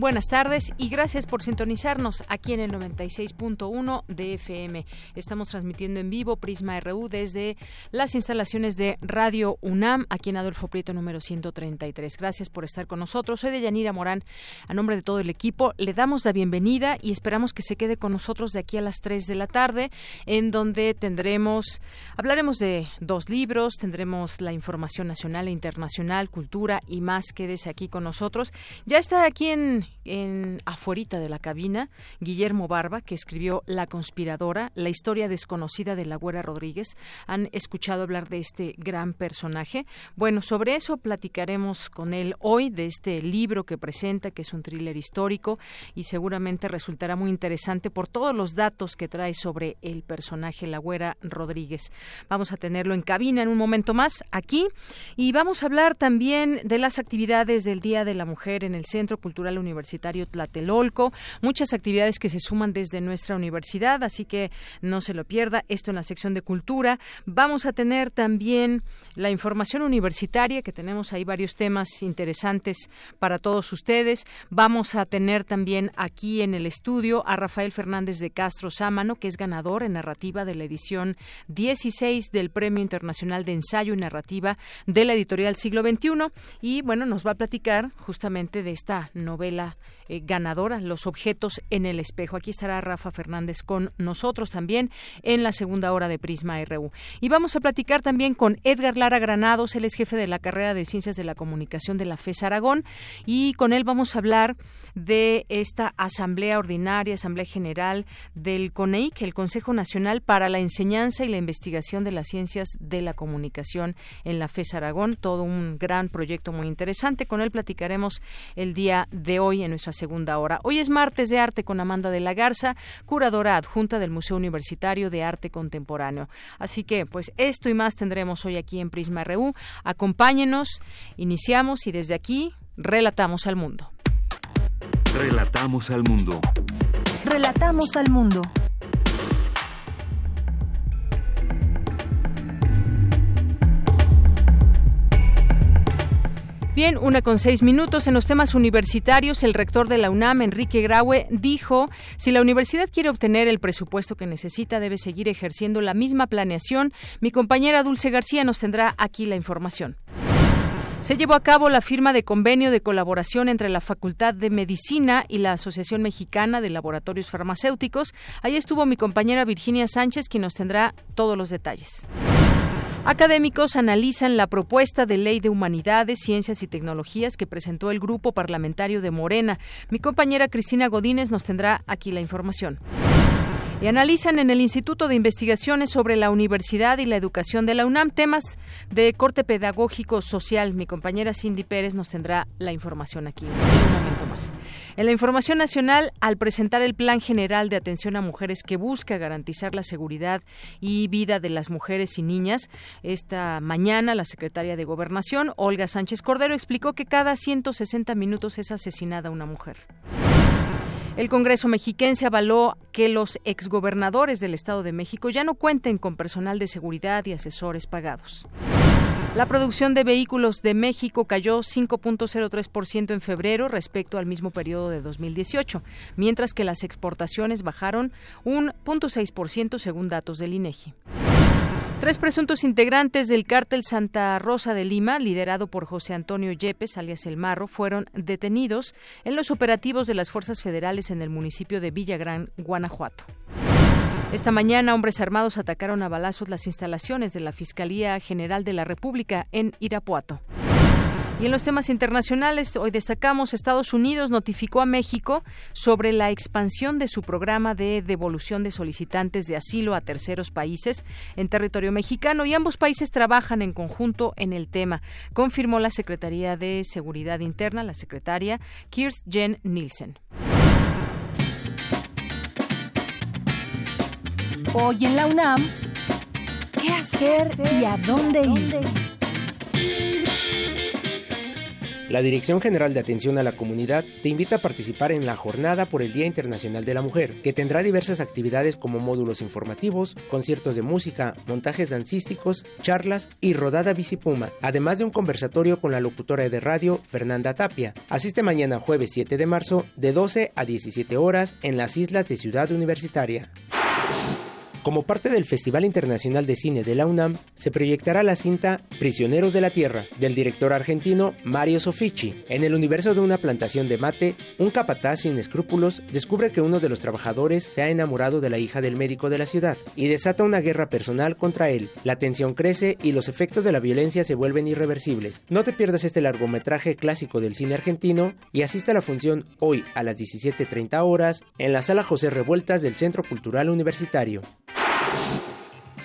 Buenas tardes y gracias por sintonizarnos aquí en el 96.1 de FM. Estamos transmitiendo en vivo Prisma RU desde las instalaciones de Radio UNAM, aquí en Adolfo Prieto número 133. Gracias por estar con nosotros. Soy de Yanira Morán. A nombre de todo el equipo, le damos la bienvenida y esperamos que se quede con nosotros de aquí a las 3 de la tarde, en donde tendremos, hablaremos de dos libros, tendremos la información nacional e internacional, cultura y más. Quédese aquí con nosotros. Ya está aquí en en afuerita de la cabina Guillermo Barba, que escribió La conspiradora, la historia desconocida de la Güera Rodríguez. ¿Han escuchado hablar de este gran personaje? Bueno, sobre eso platicaremos con él hoy, de este libro que presenta, que es un thriller histórico y seguramente resultará muy interesante por todos los datos que trae sobre el personaje La Güera Rodríguez. Vamos a tenerlo en cabina en un momento más aquí y vamos a hablar también de las actividades del Día de la Mujer en el Centro Cultural Universitario Universitario Tlatelolco, muchas actividades que se suman desde nuestra universidad, así que no se lo pierda, esto en la sección de cultura. Vamos a tener también la información universitaria, que tenemos ahí varios temas interesantes para todos ustedes. Vamos a tener también aquí en el estudio a Rafael Fernández de Castro Sámano, que es ganador en narrativa de la edición 16 del Premio Internacional de Ensayo y Narrativa de la editorial Siglo XXI. Y bueno, nos va a platicar justamente de esta novela eh, ganadora, Los objetos en el espejo. Aquí estará Rafa Fernández con nosotros también en la segunda hora de Prisma RU. Y vamos a platicar también con Edgar Lara Granados, él es jefe de la carrera de Ciencias de la Comunicación de la FES Aragón y con él vamos a hablar de esta Asamblea Ordinaria, Asamblea General del CONEIC, el Consejo Nacional para la Enseñanza y la Investigación de las Ciencias de la Comunicación en la FES Aragón, todo un gran proyecto muy interesante. Con él platicaremos el día de hoy en nuestra segunda hora. Hoy es martes de arte con Amanda de la Garza, curadora adjunta del Museo Universitario de Arte Contemporáneo. Así que, pues esto y más tendremos hoy aquí en Prisma RU. Acompáñenos, iniciamos y desde aquí relatamos al mundo. Relatamos al mundo. Relatamos al mundo. Bien, una con seis minutos. En los temas universitarios, el rector de la UNAM, Enrique Graue, dijo, si la universidad quiere obtener el presupuesto que necesita, debe seguir ejerciendo la misma planeación. Mi compañera Dulce García nos tendrá aquí la información. Se llevó a cabo la firma de convenio de colaboración entre la Facultad de Medicina y la Asociación Mexicana de Laboratorios Farmacéuticos. Ahí estuvo mi compañera Virginia Sánchez, quien nos tendrá todos los detalles. Académicos analizan la propuesta de ley de humanidades, ciencias y tecnologías que presentó el grupo parlamentario de Morena. Mi compañera Cristina Godínez nos tendrá aquí la información y analizan en el Instituto de Investigaciones sobre la Universidad y la Educación de la UNAM temas de corte pedagógico social. Mi compañera Cindy Pérez nos tendrá la información aquí en un momento más. En la información nacional, al presentar el Plan General de Atención a Mujeres que busca garantizar la seguridad y vida de las mujeres y niñas, esta mañana la secretaria de Gobernación, Olga Sánchez Cordero, explicó que cada 160 minutos es asesinada una mujer. El Congreso mexiquense avaló que los exgobernadores del Estado de México ya no cuenten con personal de seguridad y asesores pagados. La producción de vehículos de México cayó 5.03% en febrero respecto al mismo periodo de 2018, mientras que las exportaciones bajaron un 0.6% según datos del INEGI. Tres presuntos integrantes del cártel Santa Rosa de Lima, liderado por José Antonio Yepes, alias El Marro, fueron detenidos en los operativos de las fuerzas federales en el municipio de Villagrán, Guanajuato. Esta mañana, hombres armados atacaron a balazos las instalaciones de la Fiscalía General de la República en Irapuato. Y en los temas internacionales, hoy destacamos, Estados Unidos notificó a México sobre la expansión de su programa de devolución de solicitantes de asilo a terceros países en territorio mexicano y ambos países trabajan en conjunto en el tema, confirmó la Secretaría de Seguridad Interna, la secretaria Kirsten Nielsen. Hoy en la UNAM, ¿qué hacer y a dónde ir? La Dirección General de Atención a la Comunidad te invita a participar en la Jornada por el Día Internacional de la Mujer, que tendrá diversas actividades como módulos informativos, conciertos de música, montajes dancísticos, charlas y rodada bicipuma, además de un conversatorio con la locutora de radio Fernanda Tapia. Asiste mañana jueves 7 de marzo de 12 a 17 horas en las islas de Ciudad Universitaria. Como parte del Festival Internacional de Cine de la UNAM, se proyectará la cinta Prisioneros de la Tierra, del director argentino Mario Sofici. En el universo de una plantación de mate, un capataz sin escrúpulos descubre que uno de los trabajadores se ha enamorado de la hija del médico de la ciudad y desata una guerra personal contra él. La tensión crece y los efectos de la violencia se vuelven irreversibles. No te pierdas este largometraje clásico del cine argentino y asiste a la función hoy a las 17.30 horas en la sala José Revueltas del Centro Cultural Universitario.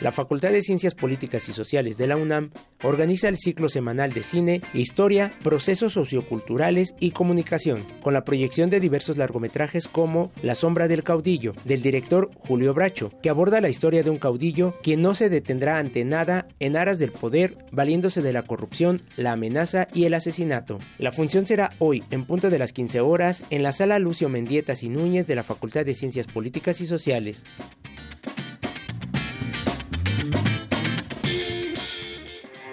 La Facultad de Ciencias Políticas y Sociales de la UNAM organiza el ciclo semanal de cine, historia, procesos socioculturales y comunicación, con la proyección de diversos largometrajes como La sombra del caudillo, del director Julio Bracho, que aborda la historia de un caudillo quien no se detendrá ante nada en aras del poder, valiéndose de la corrupción, la amenaza y el asesinato. La función será hoy, en punto de las 15 horas, en la sala Lucio Mendietas y Núñez de la Facultad de Ciencias Políticas y Sociales.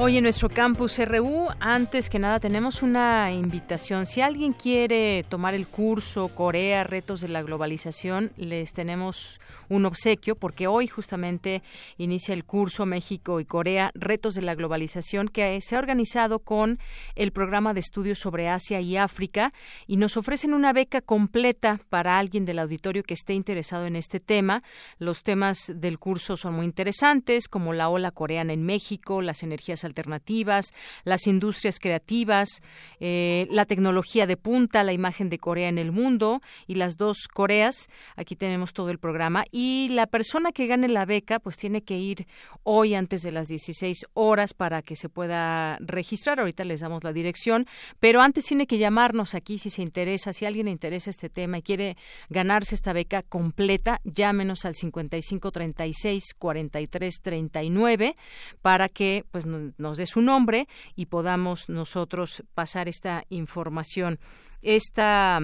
Hoy en nuestro campus RU, antes que nada, tenemos una invitación. Si alguien quiere tomar el curso Corea, Retos de la Globalización, les tenemos un obsequio porque hoy justamente inicia el curso México y Corea, Retos de la Globalización, que se ha organizado con el programa de estudios sobre Asia y África y nos ofrecen una beca completa para alguien del auditorio que esté interesado en este tema. Los temas del curso son muy interesantes, como la ola coreana en México, las energías alternativas, las industrias creativas, eh, la tecnología de punta, la imagen de Corea en el mundo y las dos Coreas. Aquí tenemos todo el programa y la persona que gane la beca pues tiene que ir hoy antes de las 16 horas para que se pueda registrar. Ahorita les damos la dirección, pero antes tiene que llamarnos aquí si se interesa, si alguien le interesa este tema y quiere ganarse esta beca completa, llámenos al 55 36 43 39 para que pues nos dé su nombre y podamos nosotros pasar esta información. Esta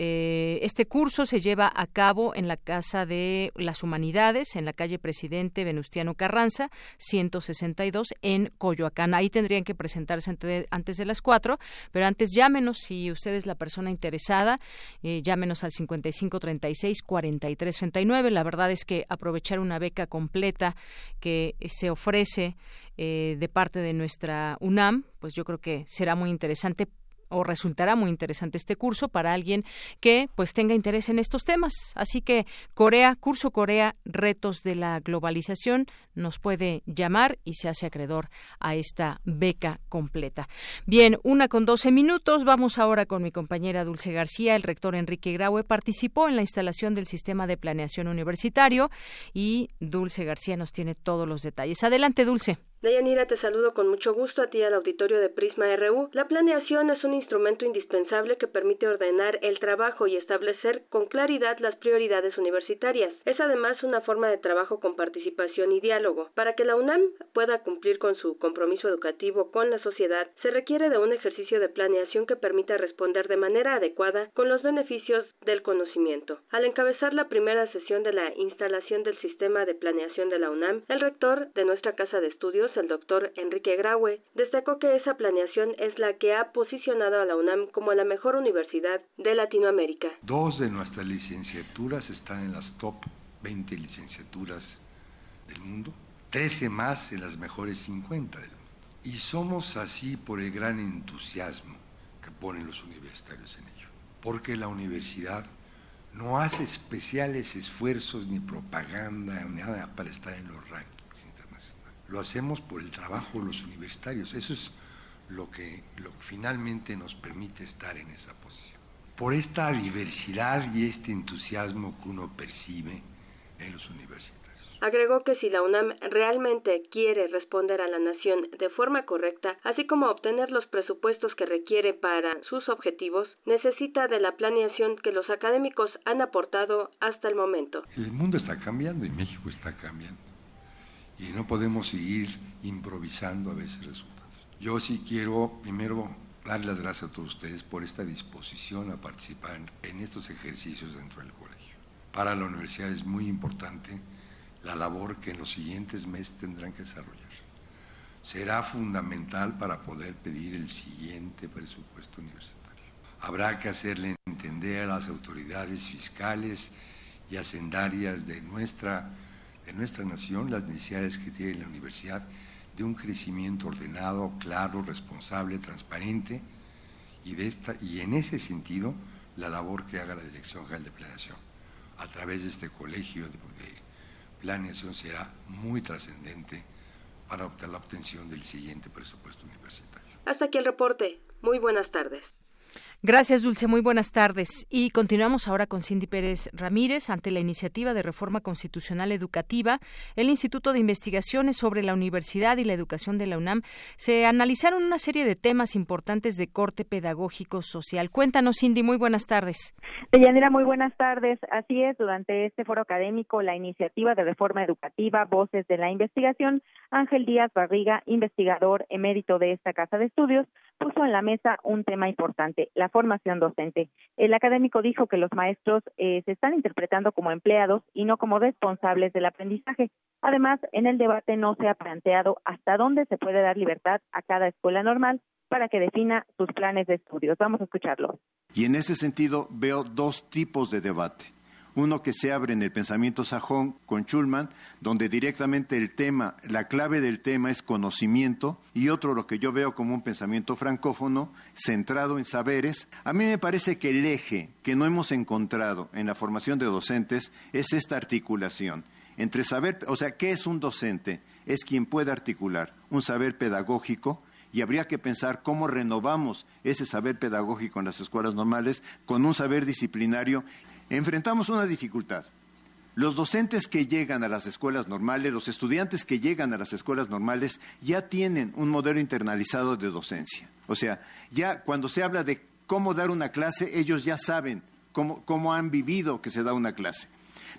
eh, este curso se lleva a cabo en la Casa de las Humanidades, en la calle Presidente Venustiano Carranza, 162, en Coyoacán. Ahí tendrían que presentarse antes de las 4, pero antes llámenos si usted es la persona interesada, eh, llámenos al 5536-4339. La verdad es que aprovechar una beca completa que se ofrece eh, de parte de nuestra UNAM, pues yo creo que será muy interesante o resultará muy interesante este curso para alguien que pues tenga interés en estos temas. Así que Corea, curso Corea, retos de la globalización, nos puede llamar y se hace acreedor a esta beca completa. Bien, una con doce minutos. Vamos ahora con mi compañera Dulce García. El rector Enrique Graue participó en la instalación del sistema de planeación universitario y Dulce García nos tiene todos los detalles. Adelante, Dulce. Deyanira, te saludo con mucho gusto a ti al auditorio de Prisma RU. La planeación es un instrumento indispensable que permite ordenar el trabajo y establecer con claridad las prioridades universitarias. Es además una forma de trabajo con participación y diálogo. Para que la UNAM pueda cumplir con su compromiso educativo con la sociedad, se requiere de un ejercicio de planeación que permita responder de manera adecuada con los beneficios del conocimiento. Al encabezar la primera sesión de la instalación del sistema de planeación de la UNAM, el rector de nuestra casa de estudios el doctor Enrique Graue, destacó que esa planeación es la que ha posicionado a la UNAM como la mejor universidad de Latinoamérica. Dos de nuestras licenciaturas están en las top 20 licenciaturas del mundo, 13 más en las mejores 50 del mundo. Y somos así por el gran entusiasmo que ponen los universitarios en ello, porque la universidad no hace especiales esfuerzos ni propaganda ni nada para estar en los rankings. Lo hacemos por el trabajo de los universitarios. Eso es lo que, lo que finalmente nos permite estar en esa posición. Por esta diversidad y este entusiasmo que uno percibe en los universitarios. Agregó que si la UNAM realmente quiere responder a la nación de forma correcta, así como obtener los presupuestos que requiere para sus objetivos, necesita de la planeación que los académicos han aportado hasta el momento. El mundo está cambiando y México está cambiando. Y no podemos seguir improvisando a veces resultados. Yo sí quiero primero dar las gracias a todos ustedes por esta disposición a participar en estos ejercicios dentro del colegio. Para la universidad es muy importante la labor que en los siguientes meses tendrán que desarrollar. Será fundamental para poder pedir el siguiente presupuesto universitario. Habrá que hacerle entender a las autoridades fiscales y hacendarias de nuestra, de nuestra nación las necesidades que tiene la universidad de un crecimiento ordenado, claro, responsable, transparente y, de esta, y en ese sentido la labor que haga la Dirección General de Planeación a través de este colegio de, planeación será muy trascendente para la obtención del siguiente presupuesto universitario. Hasta aquí el reporte. Muy buenas tardes. Gracias, Dulce. Muy buenas tardes. Y continuamos ahora con Cindy Pérez Ramírez. Ante la iniciativa de reforma constitucional educativa, el Instituto de Investigaciones sobre la Universidad y la Educación de la UNAM se analizaron una serie de temas importantes de corte pedagógico social. Cuéntanos, Cindy. Muy buenas tardes. Deyanira, muy buenas tardes. Así es, durante este foro académico, la iniciativa de reforma educativa Voces de la Investigación, Ángel Díaz Barriga, investigador emérito de esta casa de estudios, puso en la mesa un tema importante, la formación docente. El académico dijo que los maestros eh, se están interpretando como empleados y no como responsables del aprendizaje. Además, en el debate no se ha planteado hasta dónde se puede dar libertad a cada escuela normal para que defina sus planes de estudios. Vamos a escucharlo. Y en ese sentido veo dos tipos de debate uno que se abre en el pensamiento sajón con Schulman, donde directamente el tema, la clave del tema es conocimiento, y otro lo que yo veo como un pensamiento francófono, centrado en saberes. A mí me parece que el eje que no hemos encontrado en la formación de docentes es esta articulación entre saber, o sea, ¿qué es un docente? Es quien puede articular un saber pedagógico, y habría que pensar cómo renovamos ese saber pedagógico en las escuelas normales con un saber disciplinario enfrentamos una dificultad. Los docentes que llegan a las escuelas normales, los estudiantes que llegan a las escuelas normales, ya tienen un modelo internalizado de docencia. O sea, ya cuando se habla de cómo dar una clase, ellos ya saben cómo, han vivido que se da una clase.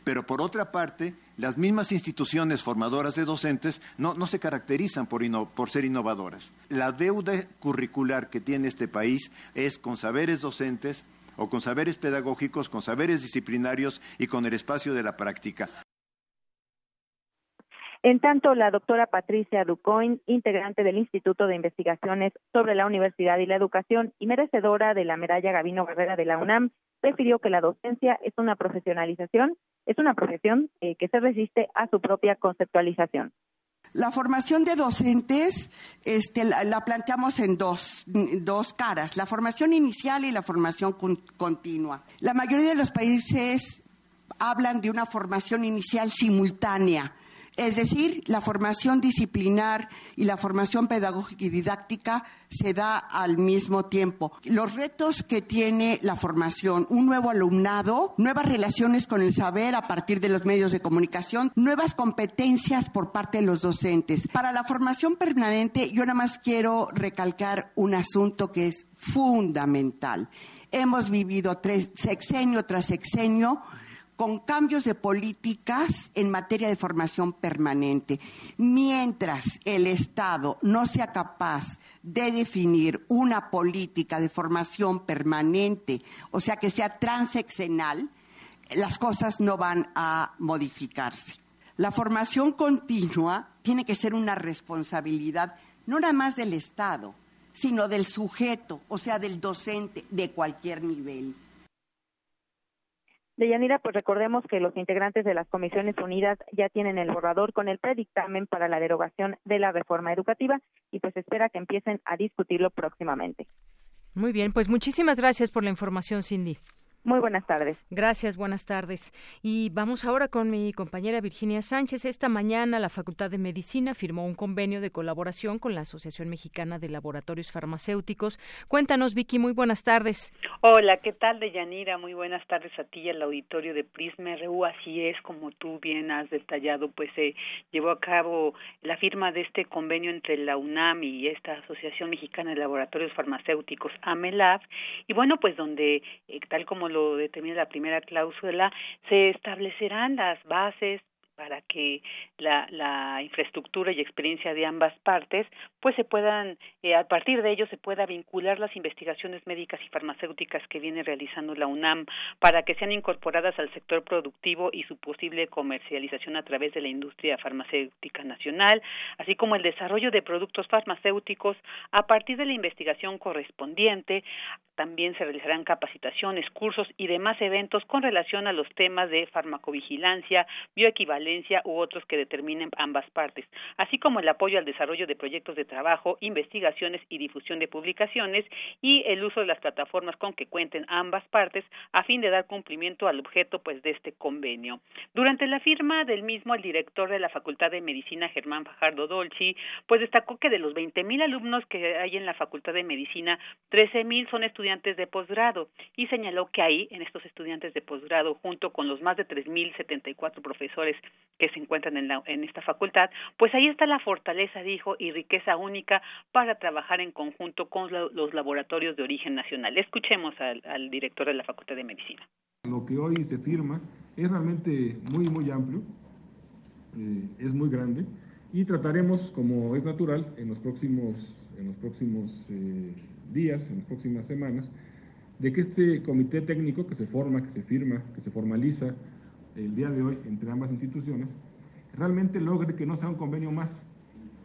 Pero por otra parte, las mismas instituciones formadoras de docentes no, se caracterizan por, por, ser innovadoras. La deuda curricular que tiene este país es con saberes docentes, o con saberes pedagógicos, con saberes disciplinarios y con el espacio de la práctica. En tanto, la doctora Patricia Ducoin, integrante del Instituto de Investigaciones sobre la Universidad y la Educación y merecedora de la medalla Gavino Guerrera de la UNAM, refirió que la docencia es una profesionalización, es una profesión eh, que se resiste a su propia conceptualización. La formación de docentes este, la, planteamos en dos, dos, caras, la formación inicial y la formación continua. La mayoría de los países hablan de una formación inicial simultánea es decir, la formación disciplinar y la formación pedagógica y didáctica se da al mismo tiempo. Los retos que tiene la formación, un nuevo alumnado, nuevas relaciones con el saber a partir de los medios de comunicación, nuevas competencias por parte de los docentes. Para la formación permanente, yo nada más quiero recalcar un asunto que es fundamental. Hemos vivido tres, sexenio tras sexenio con cambios de políticas en materia de formación permanente. Mientras el Estado no sea capaz de definir una política de formación permanente, o sea, que sea transeccional, las cosas no van a modificarse. La formación continua tiene que ser una responsabilidad no nada más del Estado, sino del sujeto, o sea, del docente de cualquier nivel. Deyanira, pues recordemos que los integrantes de las Comisiones Unidas ya tienen el borrador con el predictamen para la derogación de la reforma educativa y pues espera que empiecen a discutirlo próximamente. Muy bien, pues muchísimas gracias por la información, Cindy. Muy buenas tardes. Gracias, buenas tardes. Y vamos ahora con mi compañera Virginia Sánchez. Esta mañana la Facultad de Medicina firmó un convenio de colaboración con la Asociación Mexicana de Laboratorios Farmacéuticos. Cuéntanos, Vicky, muy buenas tardes. Hola, ¿qué tal, Deyanira? Muy buenas tardes a ti y al auditorio de Prisma RU. Así es, como tú bien has detallado, pues se llevó a cabo la firma de este convenio entre la UNAM y esta Asociación Mexicana de Laboratorios Farmacéuticos, AMELAB. Y bueno, pues donde, eh, tal como lo determina la primera cláusula, se establecerán las bases para que la, la infraestructura y experiencia de ambas partes pues se puedan eh, a partir de ello se pueda vincular las investigaciones médicas y farmacéuticas que viene realizando la UNAM para que sean incorporadas al sector productivo y su posible comercialización a través de la industria farmacéutica nacional así como el desarrollo de productos farmacéuticos. A partir de la investigación correspondiente también se realizarán capacitaciones, cursos y demás eventos con relación a los temas de farmacovigilancia, bioequivalencia u otros que determinen ambas partes, así como el apoyo al desarrollo de proyectos de trabajo, investigaciones y difusión de publicaciones y el uso de las plataformas con que cuenten ambas partes a fin de dar cumplimiento al objeto pues de este convenio. Durante la firma del mismo el director de la Facultad de Medicina Germán Fajardo Dolci pues destacó que de los 20.000 alumnos que hay en la Facultad de Medicina, 13.000 son estudiantes de posgrado y señaló que ahí, en estos estudiantes de posgrado, junto con los más de 3.074 profesores que se encuentran en, la, en esta facultad, pues ahí está la fortaleza, dijo, y riqueza única para trabajar en conjunto con los laboratorios de origen nacional. Escuchemos al, al director de la Facultad de Medicina. Lo que hoy se firma es realmente muy, muy amplio, eh, es muy grande y trataremos, como es natural, en los próximos, en los próximos eh, días, en las próximas semanas, de que este comité técnico que se forma, que se firma, que se formaliza el día de hoy entre ambas instituciones, realmente logre que no sea un convenio más,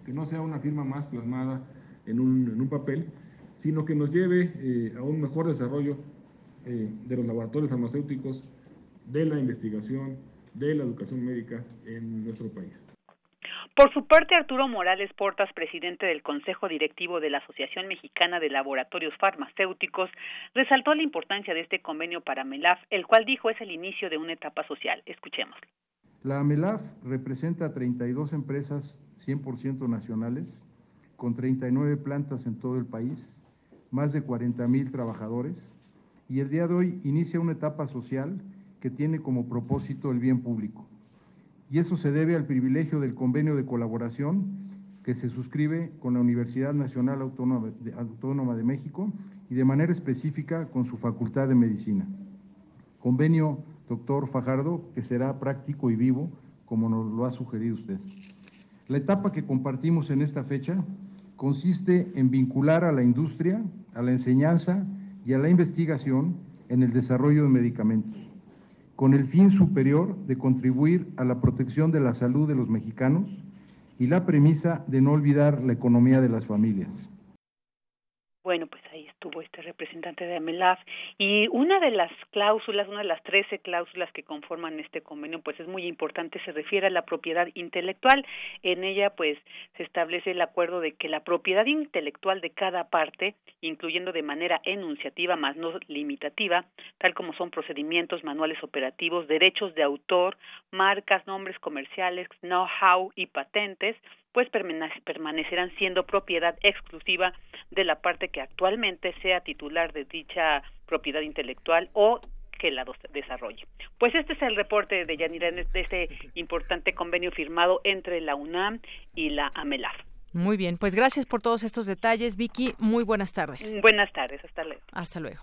que no sea una firma más plasmada en un, en un papel, sino que nos lleve eh, a un mejor desarrollo eh, de los laboratorios farmacéuticos, de la investigación, de la educación médica en nuestro país. Por su parte, Arturo Morales Portas, presidente del Consejo Directivo de la Asociación Mexicana de Laboratorios Farmacéuticos, resaltó la importancia de este convenio para MELAF, el cual dijo es el inicio de una etapa social. Escuchemos. La MELAF representa 32 empresas 100% nacionales, con 39 plantas en todo el país, más de 40 mil trabajadores, y el día de hoy inicia una etapa social que tiene como propósito el bien público y eso se debe al privilegio del convenio de colaboración que se suscribe con la Universidad Nacional Autónoma de, México y de manera específica con su Facultad de Medicina. Convenio, doctor Fajardo, que será práctico y vivo, como nos lo ha sugerido usted. La etapa que compartimos en esta fecha consiste en vincular a la industria, a la enseñanza y a la investigación en el desarrollo de medicamentos con el fin superior de contribuir a la protección de la salud de los mexicanos y la premisa de no olvidar la economía de las familias. Bueno, pues estuvo este representante de AMELAF y una de las cláusulas, una de las trece cláusulas que conforman este convenio, pues es muy importante, se refiere a la propiedad intelectual. En ella, pues, se establece el acuerdo de que la propiedad intelectual de cada parte, incluyendo de manera enunciativa, más no limitativa, tal como son procedimientos, manuales operativos, derechos de autor, marcas, nombres comerciales, know-how y patentes, pues permanecerán siendo propiedad exclusiva de la parte que actualmente sea titular de dicha propiedad intelectual o que la desarrolle. Pues este es el reporte de Yanira de este importante convenio firmado entre la UNAM y la AMELAF. Muy bien, pues gracias por todos estos detalles, Vicky. Muy buenas tardes. Buenas tardes, hasta luego. Hasta luego.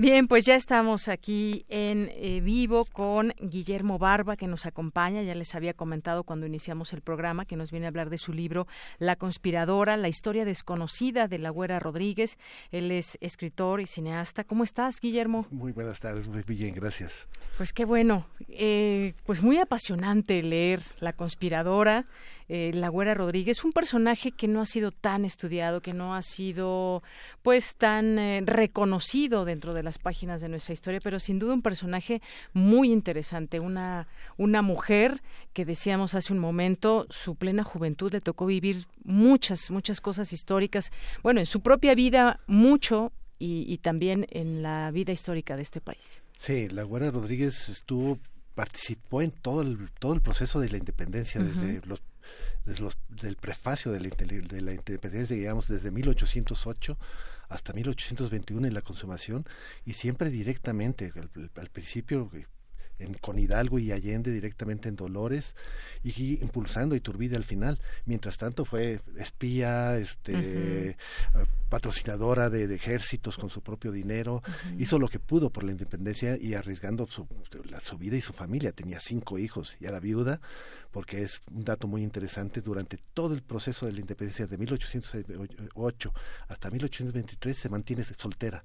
Bien, pues ya estamos aquí en eh, vivo con Guillermo Barba, que nos acompaña. Ya les había comentado cuando iniciamos el programa que nos viene a hablar de su libro La conspiradora, la historia desconocida de la Güera Rodríguez. Él es escritor y cineasta. ¿Cómo estás, Guillermo? Muy buenas tardes, muy bien, gracias. Pues qué bueno. Eh, pues muy apasionante leer La conspiradora eh, La Güera Rodríguez, un personaje que no ha sido tan estudiado, que no ha sido pues tan eh, reconocido dentro de las páginas de nuestra historia, pero sin duda un personaje muy interesante, una, una mujer que decíamos hace un momento, su plena juventud le tocó vivir muchas, muchas cosas históricas, bueno, en su propia vida mucho y, y también en la vida histórica de este país. Sí, la Güera Rodríguez estuvo participó en todo el todo el proceso de la independencia desde los desde los, del prefacio de la, de la independencia, digamos, desde 1808 hasta 1821 en la consumación y siempre directamente, al, al principio en, con Hidalgo y Allende directamente en Dolores y impulsando a Iturbide al final. Mientras tanto fue espía, este, patrocinadora de, ejércitos con su propio dinero, hizo lo que pudo por la independencia y arriesgando su, su vida y su familia. Tenía cinco hijos y era viuda porque es un dato muy interesante, durante todo el proceso de la independencia de 1808 hasta 1823 se mantiene soltera.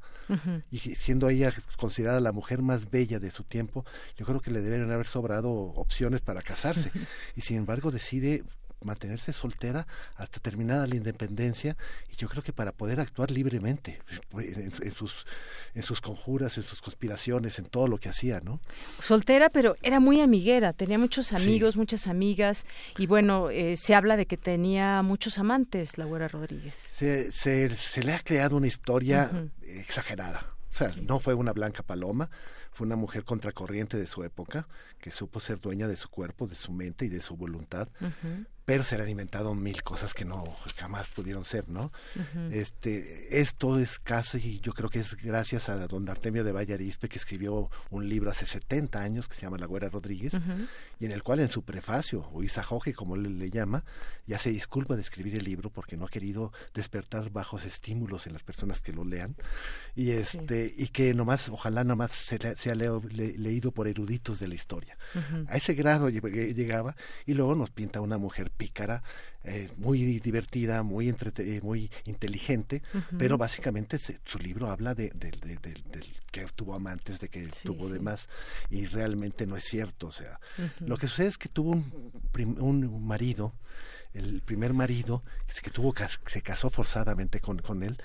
Y siendo ella considerada la mujer más bella de su tiempo, yo creo que le deben haber sobrado opciones para casarse. Y sin embargo decide mantenerse soltera hasta terminada la independencia y yo creo que para poder actuar libremente pues, en, sus en sus conjuras, en sus conspiraciones, en todo lo que hacía, ¿no? Soltera, pero era muy amiguera, tenía muchos amigos, muchas amigas y bueno, eh, se habla de que tenía muchos amantes, la Güera Rodríguez. Se, se, le ha creado una historia exagerada. O sea, no fue una blanca paloma, fue una mujer contracorriente de su época, que supo ser dueña de su cuerpo, de su mente y de su voluntad, pero se le han inventado mil cosas que no jamás pudieron ser, ¿no? Este, esto es casi, yo creo que es gracias a don Artemio de Vallarispe que escribió un libro hace 70 años que se llama La Güera Rodríguez y en el cual en su prefacio o Isajoje como él le llama, ya se disculpa de escribir el libro porque no ha querido despertar bajos estímulos en las personas que lo lean y este y que nomás ojalá nomás se sea leído por eruditos de la historia. A ese grado llegaba y luego nos pinta una mujer pícara, eh, muy divertida, muy entrete muy inteligente, pero básicamente su libro habla de, que tuvo amantes, de que tuvo demás, y realmente no es cierto. O sea, lo que sucede es que tuvo un, un marido el primer marido que tuvo se casó forzadamente con, con él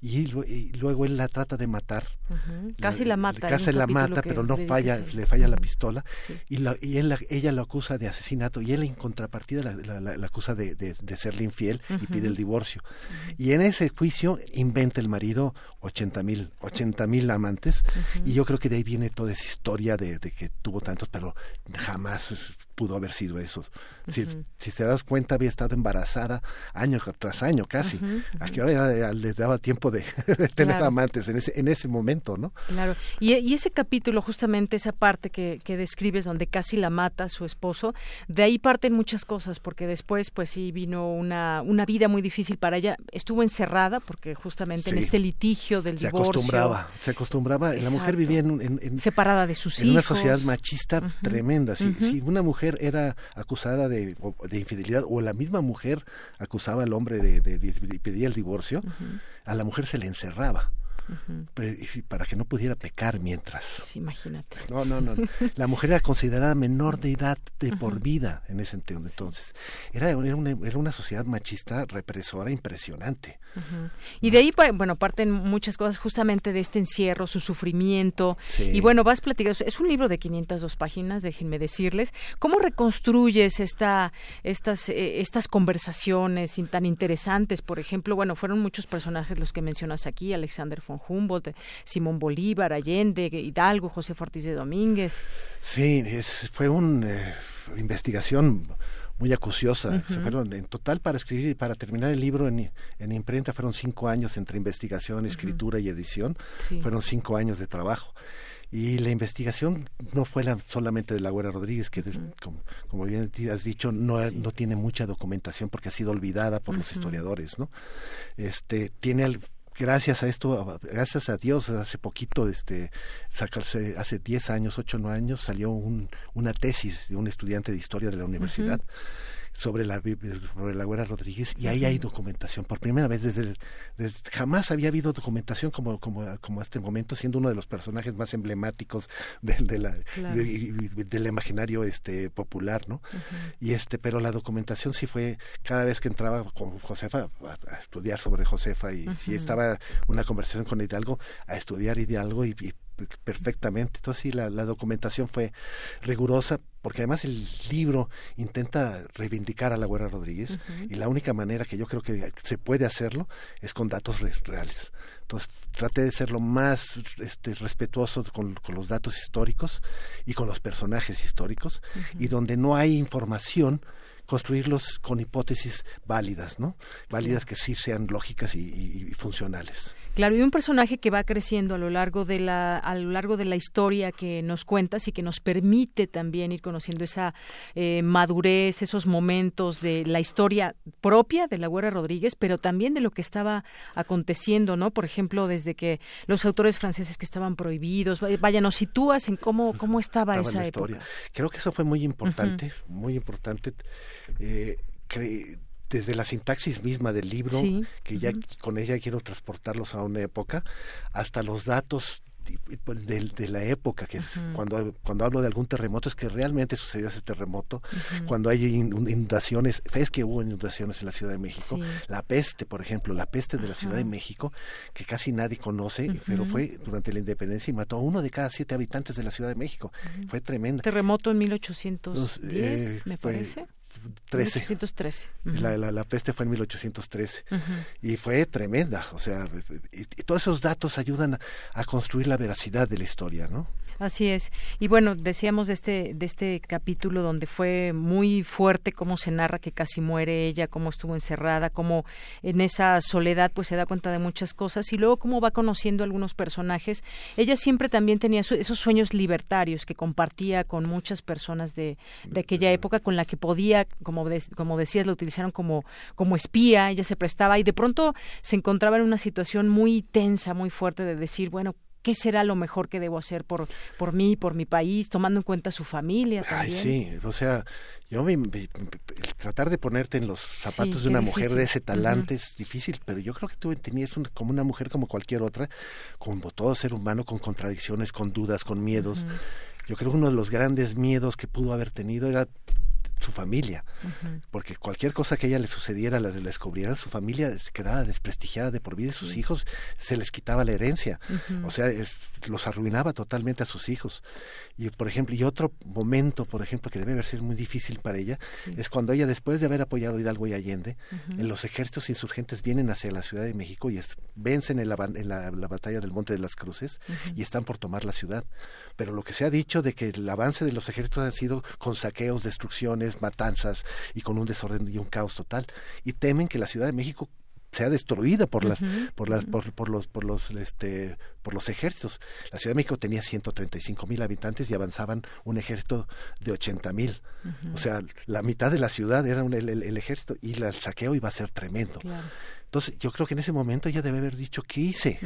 y, luego él la trata de matar. Casi la, mata casi la mata pero no falla le falla la pistola y, la, y él, ella lo acusa de asesinato y él en contrapartida la, la, acusa de, de, serle infiel y pide el divorcio. Y en ese juicio inventa el marido 80 mil 80 mil amantes y yo creo que de ahí viene toda esa historia de, de que tuvo tantos pero jamás pudo haber sido eso. si, si te das cuenta, había estado embarazada año tras año casi. A que ahora le daba tiempo de, tener amantes en ese, en ese momento, ¿no? Claro. Y, y ese capítulo, justamente esa parte que, que, describes donde casi la mata su esposo, de ahí parten muchas cosas, porque después, pues sí, vino una, una vida muy difícil para ella. Estuvo encerrada, porque justamente en este litigio del divorcio. Se acostumbraba, se acostumbraba. La mujer vivía en, separada de sus hijos. En una sociedad machista tremenda. Si, si una mujer era acusada de, de, infidelidad o la misma mujer acusaba al hombre de, de, pedir el divorcio, a la mujer se le encerraba para que no pudiera pecar mientras. imagínate. No, no, no. La mujer era considerada menor de edad de por vida en ese entonces. Era, era, una, era una sociedad machista represora impresionante. Y de ahí, bueno, parten muchas cosas justamente de este encierro, su sufrimiento. Y bueno, vas platicando, es un libro de 502 páginas, déjenme decirles. ¿Cómo reconstruyes esta, estas, eh, estas conversaciones tan interesantes? Por ejemplo, bueno, fueron muchos personajes los que mencionas aquí, Alexander von Humboldt, Simón Bolívar, Allende, Hidalgo, José Ortiz de Domínguez. Sí, fue una eh, investigación muy acuciosa. fueron, en total, para escribir y para terminar el libro en, en imprenta, fueron cinco años entre investigación, escritura y edición. Fueron cinco años de trabajo. Y la investigación no fue la, solamente de la Güera Rodríguez, que como, bien has dicho, no, no tiene mucha documentación porque ha sido olvidada por los historiadores, ¿no? Este, tiene gracias a esto, gracias a Dios, hace poquito, este, sacarse, hace 10 años, 8 o 9 años, salió un, una tesis de un estudiante de historia de la universidad sobre la, sobre la Güera Rodríguez y ahí hay documentación. Por primera vez desde, jamás había habido documentación como, como, como este momento, siendo uno de los personajes más emblemáticos del, de la, del imaginario este popular, ¿no? Y este, pero la documentación sí fue cada vez que entraba con Josefa a, estudiar sobre Josefa y si estaba una conversación con Hidalgo, a estudiar Hidalgo y, y perfectamente. Entonces sí, la, documentación fue rigurosa porque además el libro intenta reivindicar a la Güera Rodríguez y la única manera que yo creo que se puede hacerlo es con datos reales. Entonces traté de ser lo más este, respetuoso con, los datos históricos y con los personajes históricos y donde no hay información construirlos con hipótesis válidas, ¿no? Válidas que sí sean lógicas y funcionales. Claro, y un personaje que va creciendo a lo largo de la a lo largo de la historia que nos cuentas y que nos permite también ir conociendo esa eh, madurez, esos momentos de la historia propia de la Guerra Rodríguez, pero también de lo que estaba aconteciendo, ¿no? Por ejemplo, desde que los autores franceses que estaban prohibidos, vaya, nos sitúas en cómo cómo estaba, esa época. Creo que eso fue muy importante, muy importante. Eh, desde la sintaxis misma del libro, que ya con ella quiero transportarlos a una época, hasta los datos de, la época, que cuando, cuando hablo de algún terremoto es que realmente sucedió ese terremoto, cuando hay inundaciones, es que hubo inundaciones en la Ciudad de México, la peste, por ejemplo, la peste de la Ciudad de México, que casi nadie conoce, pero fue durante la independencia y mató a uno de cada siete habitantes de la Ciudad de México, fue tremenda. Terremoto en 1810, eh, me parece. 13. 1813. la, la, la, peste fue en 1813 y fue tremenda, o sea, y, todos esos datos ayudan a construir la veracidad de la historia, ¿no? Así es. Y bueno, decíamos de este, de este capítulo donde fue muy fuerte cómo se narra que casi muere ella, cómo estuvo encerrada, cómo en esa soledad pues se da cuenta de muchas cosas y luego cómo va conociendo algunos personajes. Ella siempre también tenía esos sueños libertarios que compartía con muchas personas de, de aquella época con la que podía, como, como decías, la utilizaron como, como espía, ella se prestaba y de pronto se encontraba en una situación muy tensa, muy fuerte de decir, bueno, qué será lo mejor que debo hacer por, por mí, por mi país, tomando en cuenta su familia también. Ay, sí, o sea, yo me, tratar de ponerte en los zapatos de una mujer de ese talante es difícil, pero yo creo que tú tenías como una mujer como cualquier otra, como todo ser humano, con contradicciones, con dudas, con miedos. Yo creo que uno de los grandes miedos que pudo haber tenido era su familia, porque cualquier cosa que a ella le sucediera, la, descubrieran, su familia se quedaba desprestigiada de por vida y sus hijos se les quitaba la herencia, o sea, los arruinaba totalmente a sus hijos. Y por ejemplo, y otro momento, por ejemplo, que debe haber sido muy difícil para ella, es cuando ella, después de haber apoyado Hidalgo y Allende, en los ejércitos insurgentes vienen hacia la Ciudad de México y vencen en, la, en la, batalla del Monte de las Cruces y están por tomar la ciudad. Pero lo que se ha dicho de que el avance de los ejércitos ha sido con saqueos, destrucciones, matanzas y con un desorden y un caos total. Y temen que la Ciudad de México sea destruida por las por las por, por, los por los este por los ejércitos. La Ciudad de México tenía 135 mil habitantes y avanzaban un ejército de 80 mil. O sea la mitad de la ciudad era el, ejército y el saqueo iba a ser tremendo entonces, yo creo que en ese momento ella debe haber dicho, ¿qué hice?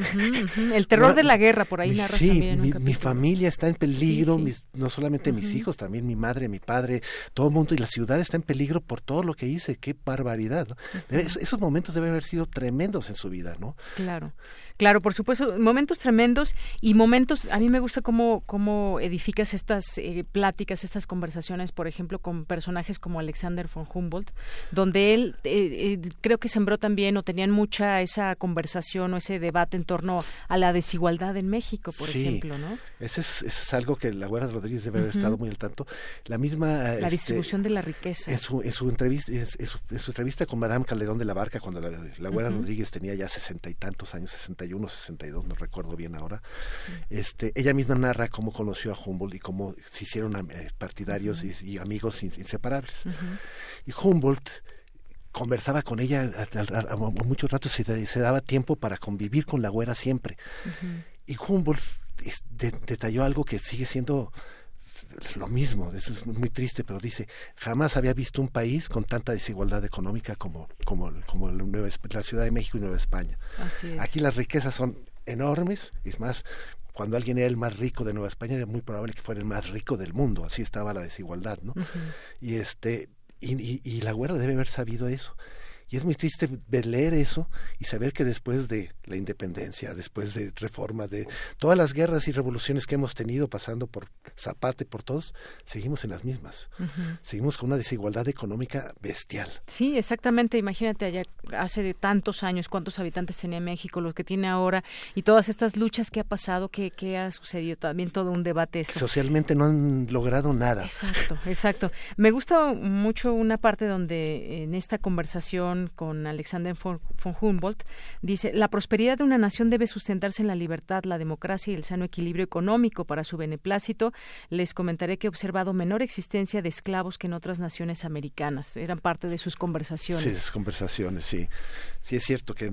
El terror de la guerra, por ahí narra sí, mi, mi, familia está en peligro, no solamente mis hijos, también mi madre, mi padre, todo el mundo, y la ciudad está en peligro por todo lo que hice, qué barbaridad. esos momentos deben haber sido tremendos en su vida, ¿no? Claro. Claro, por supuesto, momentos tremendos y momentos, a mí me gusta cómo, cómo edificas estas eh, pláticas, estas conversaciones, por ejemplo, con personajes como Alexander von Humboldt, donde él eh, eh, creo que sembró también o tenían mucha esa conversación o ese debate en torno a la desigualdad en México, por ejemplo, ¿no? Ese es, es algo que la Guardia Rodríguez debe haber estado muy al tanto. La misma... La este, distribución de la riqueza. En su, en su entrevista, en, su, entrevista con Madame Calderón de la Barca, cuando la, la Rodríguez tenía ya sesenta y tantos años, sesenta 61, no recuerdo bien ahora. Este, ella misma narra cómo conoció a Humboldt y cómo se hicieron eh, partidarios y, amigos inseparables. Y Humboldt conversaba con ella a, muchos ratos y se daba tiempo para convivir con la güera siempre. Y Humboldt detalló algo que sigue siendo lo mismo, eso es muy triste, pero dice, jamás había visto un país con tanta desigualdad económica como, como, como la Ciudad de México y Nueva España. Aquí las riquezas son enormes, es más, cuando alguien era el más rico de Nueva España era muy probable que fuera el más rico del mundo, así estaba la desigualdad, ¿no? Y este y, y, y la guerra debe haber sabido eso. Y es muy triste ver, leer eso y saber que después de la independencia, después de reforma, de todas las guerras y revoluciones que hemos tenido, pasando por Zapate, por todos, seguimos en las mismas. Seguimos con una desigualdad económica bestial. Sí, exactamente. Imagínate allá hace de tantos años cuántos habitantes tenía México, los que tiene ahora, y todas estas luchas que ha pasado, que, que ha sucedido, también todo un debate. Socialmente no han logrado nada. Exacto, exacto. Me gusta mucho una parte donde en esta conversación con Alexander von, Humboldt, dice, la prosperidad de una nación debe sustentarse en la libertad, la democracia y el sano equilibrio económico. Para su beneplácito, les comentaré que he observado menor existencia de esclavos que en otras naciones americanas. Eran parte de sus conversaciones. Sí, sus conversaciones, sí. Sí, es cierto que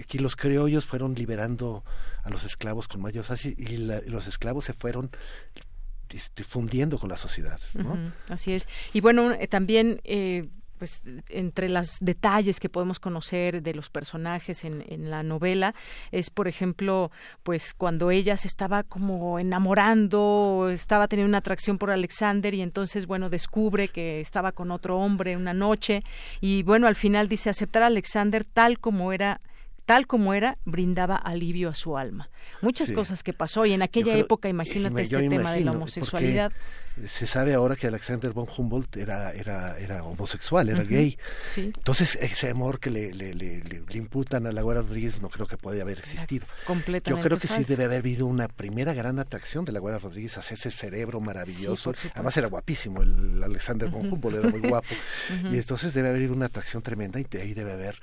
aquí los criollos fueron liberando a los esclavos con mayor fácil y, los esclavos se fueron difundiendo con la sociedad. así es. Y bueno, eh, también eh, pues entre los detalles que podemos conocer de los personajes en, en, la novela es por ejemplo pues cuando ella se estaba como enamorando estaba teniendo una atracción por Alexander y entonces bueno descubre que estaba con otro hombre una noche y bueno al final dice aceptar a Alexander tal como era tal como era, brindaba alivio a su alma. Muchas cosas que pasó y en aquella época, imagínate este tema de la homosexualidad se sabe ahora que Alexander von Humboldt era, era, era homosexual, era gay. Entonces, ese amor que le, le, le, imputan a la Guerra Rodríguez no creo que puede haber existido. Yo creo que sí debe haber habido una primera gran atracción de la Guerra Rodríguez hacia ese cerebro maravilloso. Además era guapísimo, el Alexander von Humboldt era muy guapo. Y entonces debe haber habido una atracción tremenda y de ahí debe haber,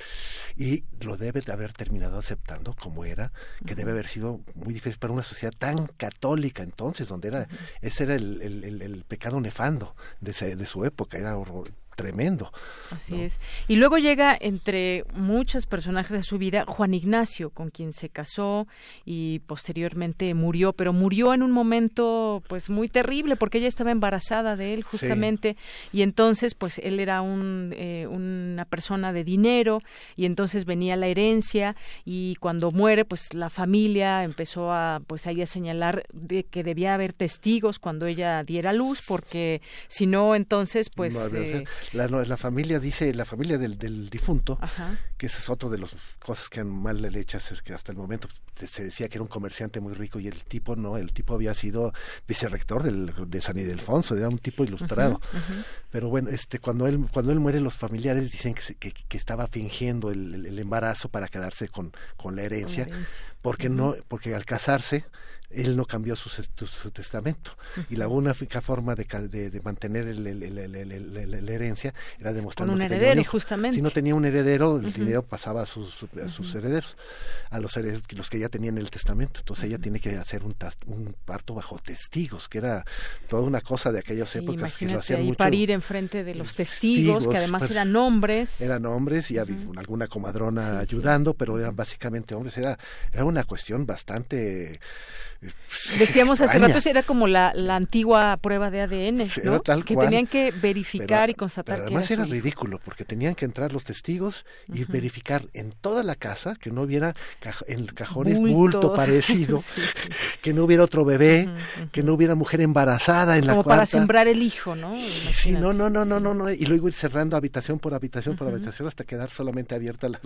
y lo debe de haber terminado aceptando como era, que debe haber sido muy difícil para una sociedad tan católica entonces, donde era, ese era el el pecado nefando de, de su época, era horror, tremendo. Así es. Y luego llega entre muchos personajes de su vida Juan Ignacio, con quien se casó y posteriormente murió, pero murió en un momento pues muy terrible porque ella estaba embarazada de él justamente y entonces pues él era un, eh, una persona de dinero y entonces venía la herencia y cuando muere pues la familia empezó a pues ahí a señalar de que debía haber testigos cuando ella diera luz porque si no entonces pues la, la familia dice, la familia del, del difunto, que ese es otro de las cosas que han mal hechas, es que hasta el momento se decía que era un comerciante muy rico y el tipo no, el tipo había sido vicerrector del, de San Ildefonso, era un tipo ilustrado. Pero bueno, este cuando él cuando él muere los familiares dicen que, que, que estaba fingiendo el, el, embarazo para quedarse con, con la herencia, porque no porque al casarse él no cambió su, su, testamento. Y la única forma de, de, mantener el, la herencia era demostrar que tenía un hijo. Justamente. Si no tenía un heredero, el dinero pasaba a sus, a sus herederos, a los herederos, los que ya tenían el testamento. Entonces ella tiene que hacer un, un, parto bajo testigos, que era toda una cosa de aquellas épocas que lo hacían y mucho. parir enfrente de los testigos, que además pues, eran hombres. Eran hombres y había alguna comadrona ayudando, pero eran básicamente hombres. Era, era una cuestión bastante Decíamos hace rato, era como la, la antigua prueba de ADN, ¿no? que tenían que verificar y constatar. Pero además era, ridículo, porque tenían que entrar los testigos y verificar en toda la casa que no hubiera en cajones bulto. parecido, que no hubiera otro bebé, que no hubiera mujer embarazada en la Como para sembrar el hijo, ¿no? Sí, no, no, no, no, no, no, y luego ir cerrando habitación por habitación por habitación hasta quedar solamente abierta la,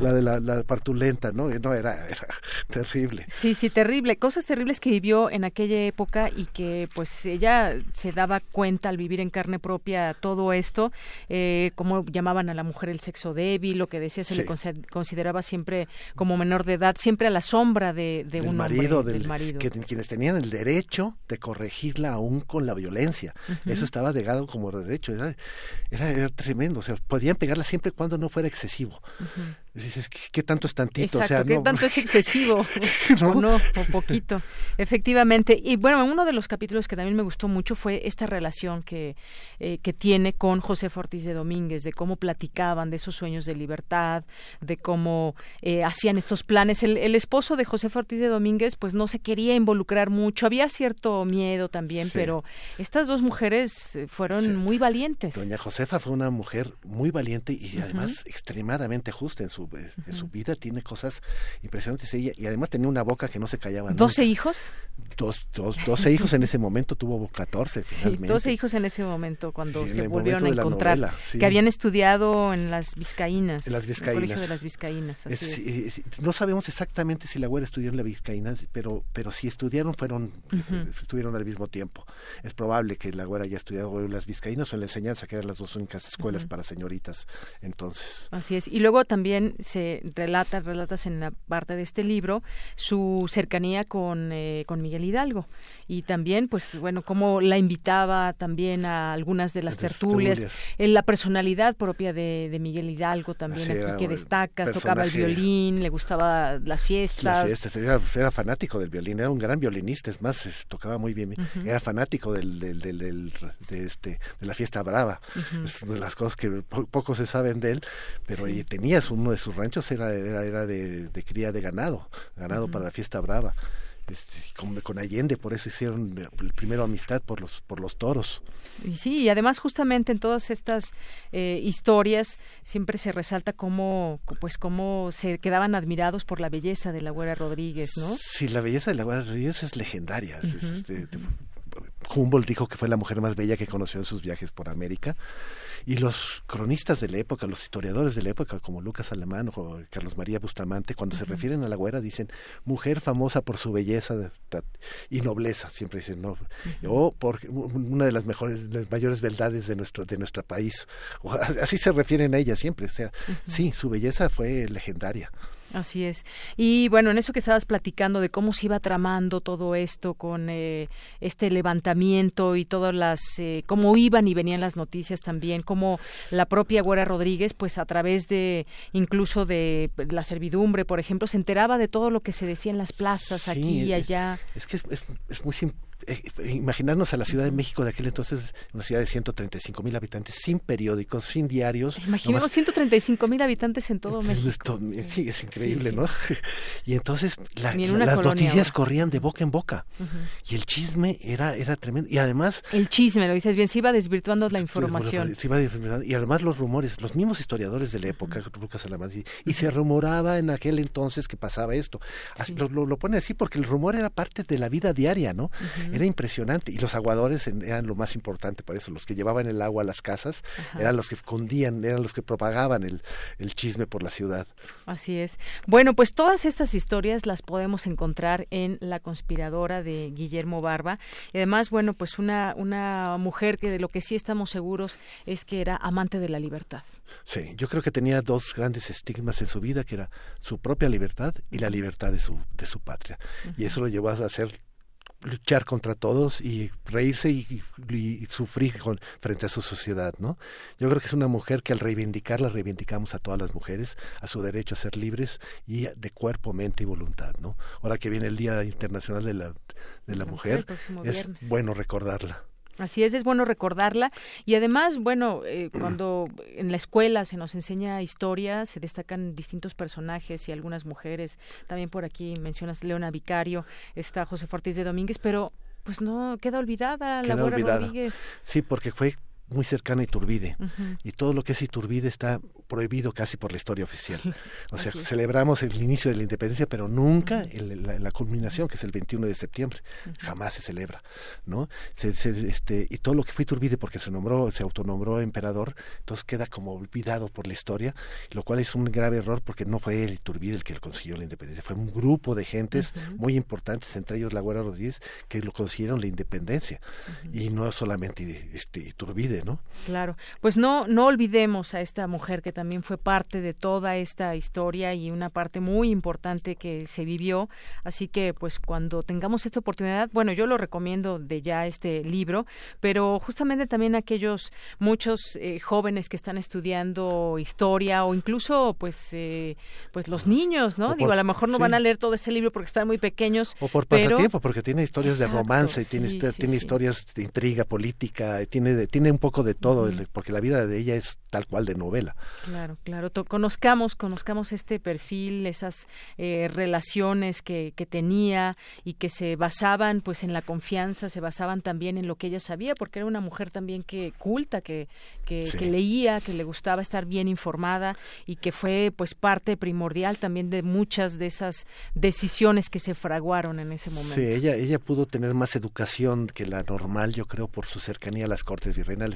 la, de la, partulenta, ¿no? No, era, era terrible. Sí, sí, terrible cosas terribles que vivió en aquella época y que pues ella se daba cuenta al vivir en carne propia todo esto, eh, como llamaban a la mujer el sexo débil, lo que decía se le consideraba siempre como menor de edad, siempre a la sombra de, un marido, hombre, del, marido. Que, quienes tenían el derecho de corregirla aún con la violencia. Eso estaba legado como derecho, era, era, tremendo, o sea, podían pegarla siempre cuando no fuera excesivo. Dices, ¿qué, tanto es tantito? Exacto, ¿qué tanto es excesivo? ¿No? O no, o poquito. Efectivamente. Y bueno, uno de los capítulos que también me gustó mucho fue esta relación que, eh, que tiene con José Ortiz de Domínguez, de cómo platicaban de esos sueños de libertad, de cómo eh, hacían estos planes. El, esposo de José Ortiz de Domínguez, pues no se quería involucrar mucho, había cierto miedo también, pero estas dos mujeres eh, fueron muy valientes. Doña Josefa fue una mujer muy valiente y además extremadamente justa en su en su vida tiene cosas impresionantes ella y además tenía una boca que no se callaba ¿Doce hijos? Dos, dos, doce hijos en ese momento, tuvo 14 finalmente. Sí, 12 hijos en ese momento cuando se volvieron a encontrar, que habían estudiado en las Vizcaínas. En las Vizcaínas. El colegio de las Vizcaínas. no sabemos exactamente si la güera estudió en las Vizcaínas, pero, pero si estudiaron fueron, estuvieron al mismo tiempo. Es probable que la güera haya estudiado en las Vizcaínas o en la enseñanza, que eran las dos únicas escuelas para señoritas entonces. Así es. Y luego también se relata, relatas en la parte de este libro, su cercanía con, eh, con Miguel Hidalgo. Y también pues bueno cómo la invitaba también a algunas de las, tertulias, en la personalidad propia de, Miguel Hidalgo también aquí que destacas tocaba el violín le gustaba las fiestas. Era, fanático del violín era un gran violinista es más tocaba muy bien era fanático del, del, del, de este de la fiesta brava. Es una de las cosas que poco se saben de él pero tenías uno de sus ranchos era era, era de, cría de ganado ganado para la fiesta brava este, con, Allende, por eso hicieron el primero amistad por los, por los toros. Y sí, y además justamente en todas estas eh, historias siempre se resalta cómo, pues cómo se quedaban admirados por la belleza de la Güera Rodríguez, ¿no? Sí, la belleza de la Güera Rodríguez es legendaria. Este, Humboldt dijo que fue la mujer más bella que conoció en sus viajes por América. Y los cronistas de la época, los historiadores de la época, como Lucas Alemán o Carlos María Bustamante, cuando se refieren a la güera, dicen mujer famosa por su belleza y nobleza, siempre dicen, no, o por una de las mejores, las mayores beldades de nuestro, de nuestro país. así se refieren a ella siempre. O sea, sí, su belleza fue legendaria. Así es. Y bueno, en eso que estabas platicando de cómo se iba tramando todo esto con eh, este levantamiento y todas las, eh, cómo iban y venían las noticias también, como la propia Güera Rodríguez, pues a través de incluso de la servidumbre, por ejemplo, se enteraba de todo lo que se decía en las plazas aquí y allá. Es que es, es muy eh, imaginarnos a la Ciudad de México de aquel entonces, una ciudad de 135 mil habitantes, sin periódicos, sin diarios. Imaginemos 135 mil habitantes en todo México. sí, es increíble, ¿no? Y entonces las noticias corrían de boca en boca. Y el chisme era, era tremendo. Y además... El chisme, lo dices bien, se iba desvirtuando la información. Se iba y además los rumores, los mismos historiadores de la época, Lucas Alamán, y, se rumoraba en aquel entonces que pasaba esto. lo, lo, pone así porque el rumor era parte de la vida diaria, ¿no? Era impresionante. Y los aguadores eran lo más importante, por eso los que llevaban el agua a las casas eran los que condían, eran los que propagaban el, el chisme por la ciudad. Así es. Bueno, pues todas estas historias las podemos encontrar en La conspiradora de Guillermo Barba. Y además, bueno, pues una, una mujer que de lo que sí estamos seguros es que era amante de la libertad. Sí, yo creo que tenía dos grandes estigmas en su vida, que era su propia libertad y la libertad de su, de su patria. Y eso lo llevó a ser luchar contra todos y reírse y, sufrir con, frente a su sociedad, ¿no? Yo creo que es una mujer que al reivindicarla reivindicamos a todas las mujeres, a su derecho a ser libres y de cuerpo, mente y voluntad, ¿no? Ahora que viene el Día Internacional de la, de la Mujer, es bueno recordarla. Así es, es bueno recordarla y además, bueno, eh, cuando en la escuela se nos enseña historia, se destacan distintos personajes y algunas mujeres. También por aquí mencionas Leona Vicario, está José Ortiz de Domínguez, pero pues no queda olvidada la Rodríguez. Sí, porque fue muy cercana a Iturbide y todo lo que es Iturbide está prohibido casi por la historia oficial. O sea, celebramos el inicio de la independencia, pero nunca la, culminación, que es el 21 de septiembre. Jamás se celebra, ¿no? este, y todo lo que fue Iturbide, porque se nombró, se autonombró emperador, entonces queda como olvidado por la historia, lo cual es un grave error porque no fue el Iturbide el que consiguió la independencia, fue un grupo de gentes muy importantes, entre ellos la Guerra Rodríguez, que lo consiguieron la independencia. Y no solamente este, Iturbide, olvide, ¿no? Claro, pues no, no olvidemos a esta mujer que también fue parte de toda esta historia y una parte muy importante que se vivió. Así que, pues, cuando tengamos esta oportunidad, bueno, yo lo recomiendo de ya este libro, pero justamente también aquellos muchos eh, jóvenes que están estudiando historia o incluso, pues, eh, pues los niños, ¿no? Digo, a lo mejor no van a leer todo este libro porque están muy pequeños. O por pasatiempo, porque tiene historias de romance, y tiene, tiene historias de intriga política, tiene, tiene un poco de todo, porque la vida de ella es tal cual de novela. Claro, claro. Conozcamos, conozcamos este perfil, esas eh, relaciones que, que tenía y que se basaban pues en la confianza, se basaban también en lo que ella sabía, porque era una mujer también que culta, que, que, leía, que le gustaba estar bien informada y que fue pues parte primordial también de muchas de esas decisiones que se fraguaron en ese momento. Sí, ella, ella pudo tener más educación que la normal, yo creo, por su cercanía a las cortes virreinales,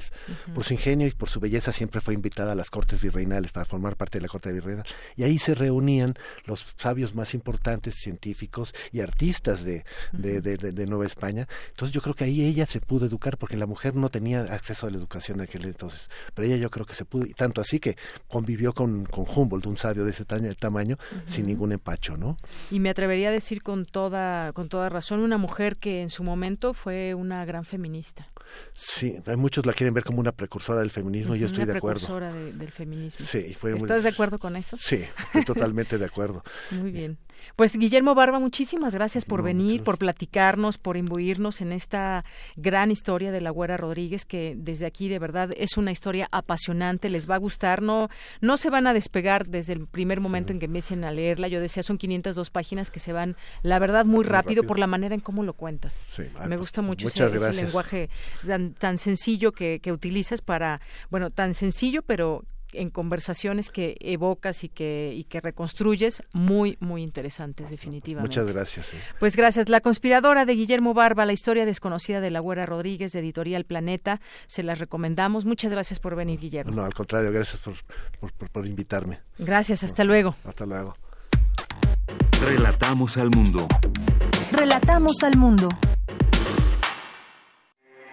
por su ingenio y por su belleza siempre fue invitada a las cortes virreinales para formar parte de la corte virreinal y ahí se reunían los sabios más importantes, científicos y artistas de, de, de, Nueva España. Entonces yo creo que ahí ella se pudo educar porque la mujer no tenía acceso a la educación en aquel entonces, pero ella yo creo que se pudo, y tanto así que convivió con, con Humboldt, un sabio de ese tamaño, sin ningún empacho, ¿no? Y me atrevería a decir con toda, con toda razón, una mujer que en su momento fue una gran feminista. Sí, hay muchos la quieren ver como una precursora del feminismo, y yo estoy de acuerdo. Precursora del feminismo. Sí, fue ¿Estás de acuerdo con eso? Sí, estoy totalmente de acuerdo. Muy bien. Pues Guillermo Barba, muchísimas gracias por venir, por platicarnos, por imbuirnos en esta gran historia de la Güera Rodríguez, que desde aquí de verdad es una historia apasionante, les va a gustar, no, no se van a despegar desde el primer momento en que empiecen a leerla. Yo decía, son 502 páginas que se van, la verdad, muy, rápido, por la manera en cómo lo cuentas. Me pues, gusta mucho ese, lenguaje tan, tan sencillo que, que utilizas para, bueno, tan sencillo, pero en conversaciones que evocas y que, y que reconstruyes muy, muy interesantes, definitivamente. Muchas gracias. Pues gracias. La conspiradora de Guillermo Barba, la historia desconocida de la Güera Rodríguez, de Editorial Planeta, se las recomendamos. Muchas gracias por venir, Guillermo. No, al contrario, gracias por, por invitarme. Gracias, hasta luego. Hasta luego. Relatamos al mundo. Relatamos al mundo.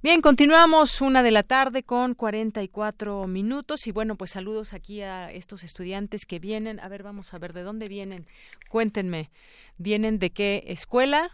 Bien, continuamos una de la tarde con 44 minutos y bueno, pues saludos aquí a estos estudiantes que vienen. A ver, vamos a ver de dónde vienen. Cuéntenme, ¿vienen de qué escuela?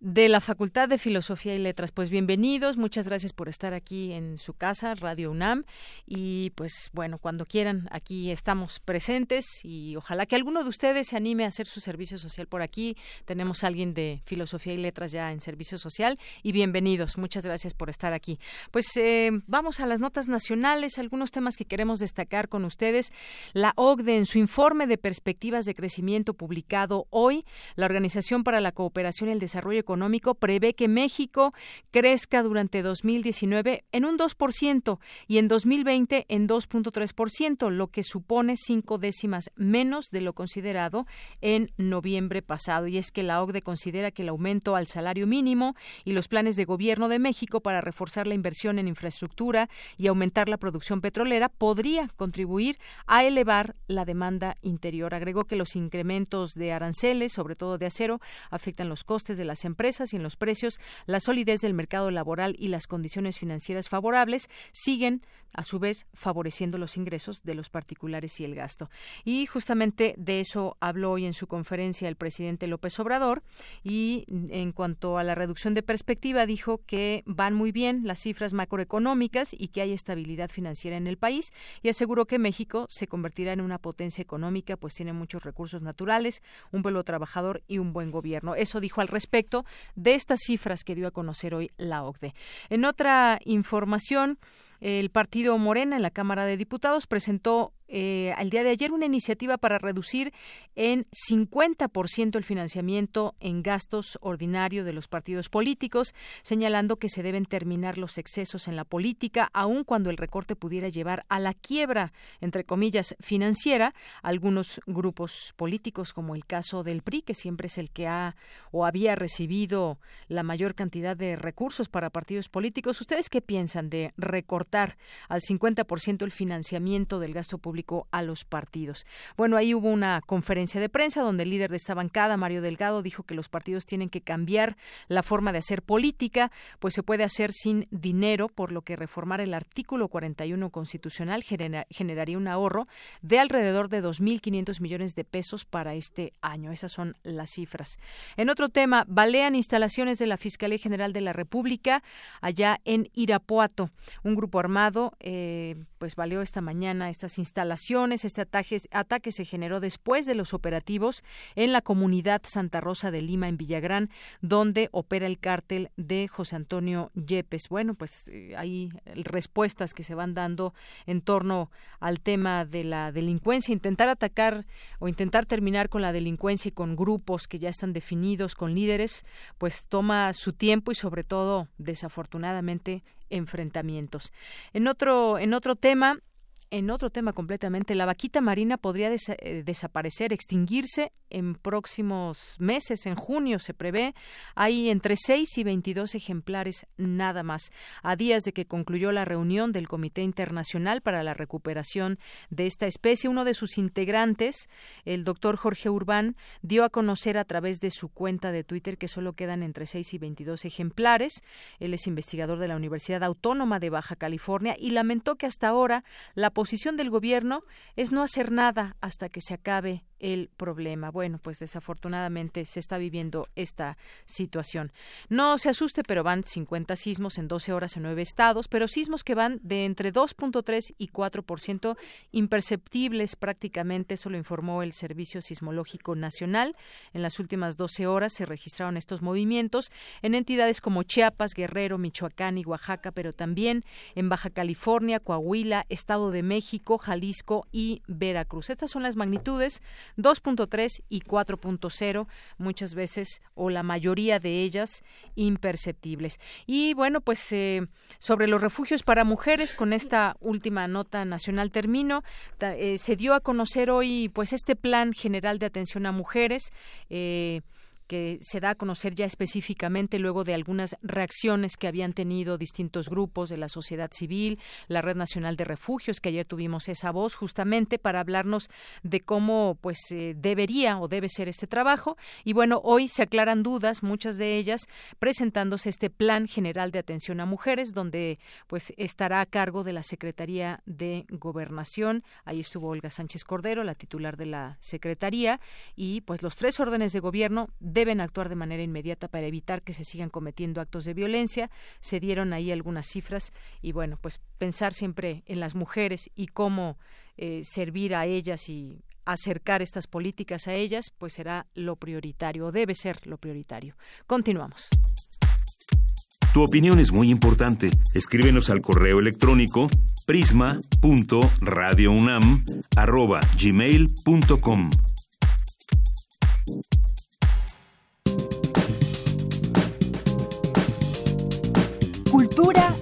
De la Facultad de Filosofía y Letras. Pues bienvenidos, muchas gracias por estar aquí en su casa, Radio UNAM. Y pues bueno, cuando quieran, aquí estamos presentes y ojalá que alguno de ustedes se anime a hacer su servicio social por aquí. Tenemos a alguien de Filosofía y Letras ya en servicio social y bienvenidos, muchas gracias por estar aquí. Pues eh, vamos a las notas nacionales, algunos temas que queremos destacar con ustedes. La OCDE en su informe de perspectivas de crecimiento publicado hoy, la Organización para la Cooperación y el Desarrollo Económico prevé que México crezca durante 2019 en un 2% y en 2020 en 2.3%, lo que supone cinco décimas menos de lo considerado en noviembre pasado. Y es que la OCDE considera que el aumento al salario mínimo y los planes de gobierno de México para reforzar la inversión en infraestructura y aumentar la producción petrolera podría contribuir a elevar la demanda interior. Agregó que los incrementos de aranceles, sobre todo de acero, afectan los costes de las empresas y en los precios, la solidez del mercado laboral y las condiciones financieras favorables siguen a su vez favoreciendo los ingresos de los particulares y el gasto. Y justamente de eso habló hoy en su conferencia el presidente López Obrador y en cuanto a la reducción de perspectiva dijo que van muy bien las cifras macroeconómicas y que hay estabilidad financiera en el país y aseguró que México se convertirá en una potencia económica pues tiene muchos recursos naturales, un pueblo trabajador y un buen gobierno. Eso dijo al respecto de estas cifras que dio a conocer hoy la OCDE. En otra información, el partido Morena en la Cámara de Diputados presentó eh, al día de ayer una iniciativa para reducir en 50% el financiamiento en gastos ordinario de los partidos políticos, señalando que se deben terminar los excesos en la política, aun cuando el recorte pudiera llevar a la quiebra, entre comillas, financiera, algunos grupos políticos, como el caso del PRI, que siempre es el que ha o había recibido la mayor cantidad de recursos para partidos políticos. ¿Ustedes qué piensan de recortar al 50% el financiamiento del gasto público a los partidos? Bueno, ahí hubo una conferencia de prensa donde el líder de esta bancada, Mario Delgado, dijo que los partidos tienen que cambiar la forma de hacer política, pues se puede hacer sin dinero, por lo que reformar el artículo 41 constitucional generaría un ahorro de alrededor de 2.500 millones de pesos para este año. Esas son las cifras. En otro tema, balean instalaciones de la Fiscalía General de la República allá en Irapuato. Un grupo armado eh, pues baleó esta mañana estas instalaciones. Este ataque, ataque se generó después de los operativos en la comunidad Santa Rosa de Lima en Villagrán, donde opera el cártel de José Antonio Yepes. Bueno, pues eh, hay respuestas que se van dando en torno al tema de la delincuencia, intentar atacar o intentar terminar con la delincuencia y con grupos que ya están definidos, con líderes, pues toma su tiempo y sobre todo, desafortunadamente, enfrentamientos. En otro, en otro tema, en otro tema completamente, la vaquita marina podría eh, desaparecer, extinguirse en próximos meses, en junio se prevé. Hay entre 6 y 22 ejemplares nada más. A días de que concluyó la reunión del Comité Internacional para la Recuperación de esta especie, uno de sus integrantes, el doctor Jorge Urbán, dio a conocer a través de su cuenta de Twitter que solo quedan entre 6 y 22 ejemplares. Él es investigador de la Universidad Autónoma de Baja California y lamentó que hasta ahora la posición del gobierno es no hacer nada hasta que se acabe el problema. Bueno, pues desafortunadamente se está viviendo esta situación. No se asuste, pero van 50 sismos en 12 horas en nueve estados, pero sismos que van de entre 2.3 y 4% imperceptibles prácticamente, eso lo informó el Servicio Sismológico Nacional. En las últimas 12 horas se registraron estos movimientos en entidades como Chiapas, Guerrero, Michoacán y Oaxaca, pero también en Baja California, Coahuila, Estado de México, Jalisco y Veracruz. Estas son las magnitudes 2.3 y 4.0, muchas veces o la mayoría de ellas imperceptibles. Y bueno, pues eh, sobre los refugios para mujeres, con esta última nota nacional termino, eh, se dio a conocer hoy pues este plan general de atención a mujeres. Eh, que se da a conocer ya específicamente luego de algunas reacciones que habían tenido distintos grupos de la sociedad civil, la Red Nacional de Refugios, que ayer tuvimos esa voz justamente para hablarnos de cómo pues eh, debería o debe ser este trabajo y bueno, hoy se aclaran dudas, muchas de ellas presentándose este Plan General de Atención a Mujeres donde pues estará a cargo de la Secretaría de Gobernación. Ahí estuvo Olga Sánchez Cordero, la titular de la Secretaría y pues los tres órdenes de gobierno deben actuar de manera inmediata para evitar que se sigan cometiendo actos de violencia. Se dieron ahí algunas cifras y bueno, pues pensar siempre en las mujeres y cómo eh, servir a ellas y acercar estas políticas a ellas, pues será lo prioritario, o debe ser lo prioritario. Continuamos. Tu opinión es muy importante. Escríbenos al correo electrónico prisma.radiounam@gmail.com.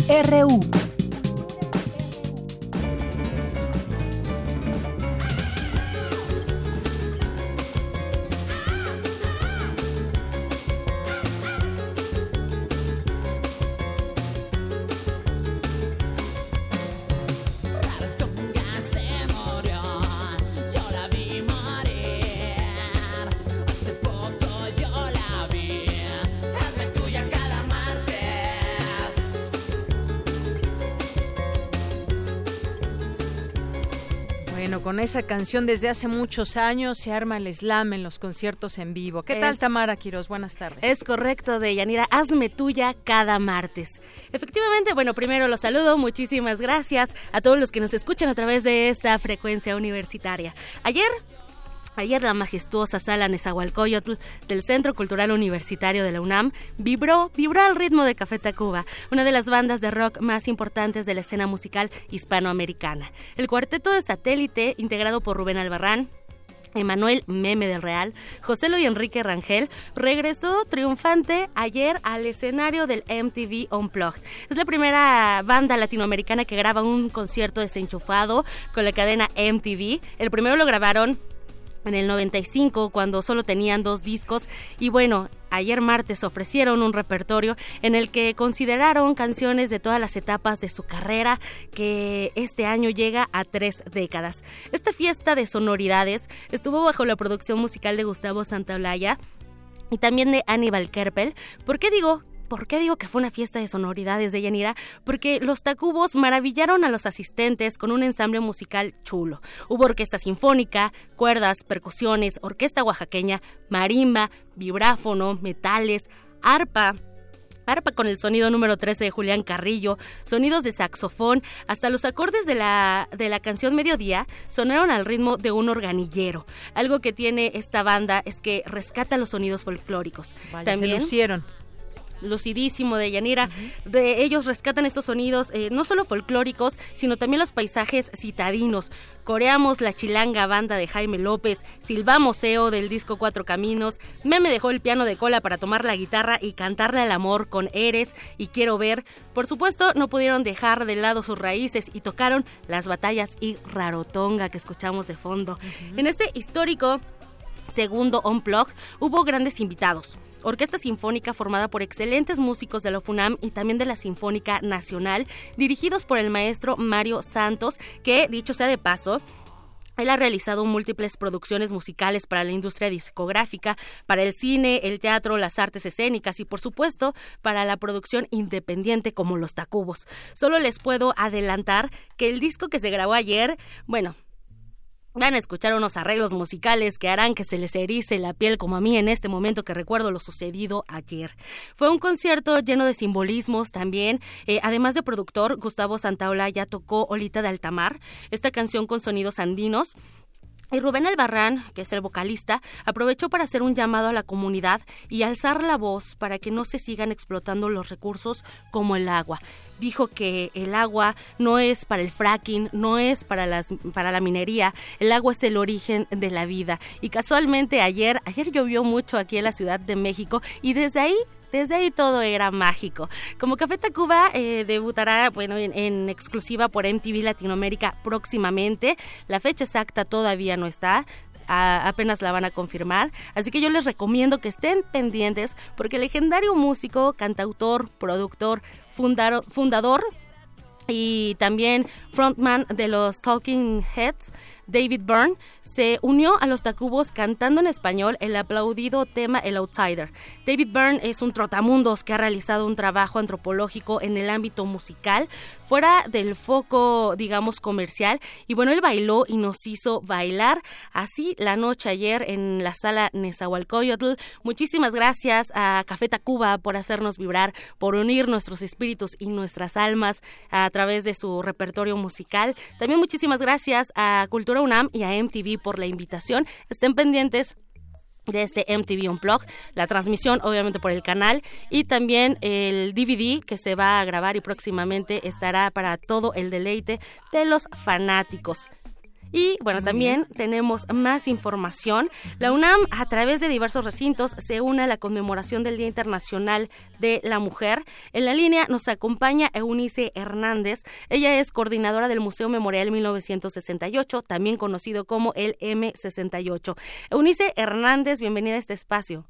Cultura Con esa canción desde hace muchos años se arma el slam en los conciertos en vivo. ¿Qué tal, Tamara Quiroz? Buenas tardes. Es correcto, de Yanira. Hazme tuya cada martes. Efectivamente, bueno, primero los saludo. Muchísimas gracias a todos los que nos escuchan a través de esta frecuencia universitaria. Ayer Ayer la majestuosa sala Nezahualcóyotl del Centro Cultural Universitario de la UNAM vibró, vibró al ritmo de Café Tacuba, una de las bandas de rock más importantes de la escena musical hispanoamericana. El cuarteto de satélite, integrado por Rubén Albarrán, Emanuel Meme del Real, José Luis Enrique Rangel, regresó triunfante ayer al escenario del MTV Unplugged. Es la primera banda latinoamericana que graba un concierto desenchufado con la cadena MTV. El primero lo grabaron en el 95 cuando solo tenían dos discos y bueno, ayer martes ofrecieron un repertorio en el que consideraron canciones de todas las etapas de su carrera que este año llega a tres décadas. Esta fiesta de sonoridades estuvo bajo la producción musical de Gustavo Santaolalla y también de Aníbal Kerpel. ¿Por qué digo ¿Por qué digo que fue una fiesta de sonoridades de Yanira? Porque los Tacubos maravillaron a los asistentes con un ensamble musical chulo. Hubo orquesta sinfónica, cuerdas, percusiones, orquesta oaxaqueña, marimba, vibráfono, metales, arpa, arpa con el sonido número 13 de Julián Carrillo, sonidos de saxofón, hasta los acordes de la, de la canción Mediodía sonaron al ritmo de un organillero. Algo que tiene esta banda es que rescata los sonidos folclóricos. También se lucieron lucidísimo de Yanira. De ellos rescatan estos sonidos eh, no solo folclóricos, sino también los paisajes citadinos. Coreamos la chilanga banda de Jaime López, silbamos EO del disco Cuatro Caminos, Meme dejó el piano de cola para tomar la guitarra y cantarle al amor con Eres y Quiero Ver. Por supuesto, no pudieron dejar de lado sus raíces y tocaron las batallas y Rarotonga que escuchamos de fondo. En este histórico segundo Unplug hubo grandes invitados orquesta sinfónica formada por excelentes músicos de la FUNAM y también de la Sinfónica Nacional, dirigidos por el maestro Mario Santos, que, dicho sea de paso, él ha realizado múltiples producciones musicales para la industria discográfica, para el cine, el teatro, las artes escénicas y, por supuesto, para la producción independiente como Los Tacubos. Solo les puedo adelantar que el disco que se grabó ayer, bueno, Van a escuchar unos arreglos musicales que harán que se les erice la piel como a mí en este momento que recuerdo lo sucedido ayer. Fue un concierto lleno de simbolismos también. Eh, además de productor, Gustavo Santaola ya tocó Olita de Altamar, esta canción con sonidos andinos y Rubén Albarrán, que es el vocalista, aprovechó para hacer un llamado a la comunidad y alzar la voz para que no se sigan explotando los recursos como el agua. Dijo que el agua no es para el fracking, no es para las para la minería, el agua es el origen de la vida. Y casualmente ayer, ayer llovió mucho aquí en la Ciudad de México y desde ahí desde ahí todo era mágico. Como Café Tacuba eh, debutará bueno, en, exclusiva por MTV Latinoamérica próximamente. La fecha exacta todavía no está. apenas la van a confirmar. Así que yo les recomiendo que estén pendientes porque el legendario músico, cantautor, productor, fundador y también frontman de los Talking Heads, David Byrne, se unió a los Tacubos cantando en español el aplaudido tema El Outsider. David Byrne es un trotamundos que ha realizado un trabajo antropológico en el ámbito musical, fuera del foco, digamos, comercial. Y bueno, él bailó y nos hizo bailar así la noche ayer en la sala Nezahualcóyotl. Muchísimas gracias a Café Tacuba por hacernos vibrar, por unir nuestros espíritus y nuestras almas a través de su repertorio musical. También muchísimas gracias a Cultura UNAM y a MTV por la invitación. Estén pendientes de este MTV Unplugged, la transmisión obviamente por el canal y también el DVD que se va a grabar y próximamente estará para todo el deleite de los fanáticos. Y bueno, también tenemos más información. La UNAM, a través de diversos recintos, se une a la conmemoración del Día Internacional de la Mujer. En la línea nos acompaña Eunice Hernández. Ella es coordinadora del Museo Memorial 1968, también conocido como el M68. Eunice Hernández, bienvenida a este espacio.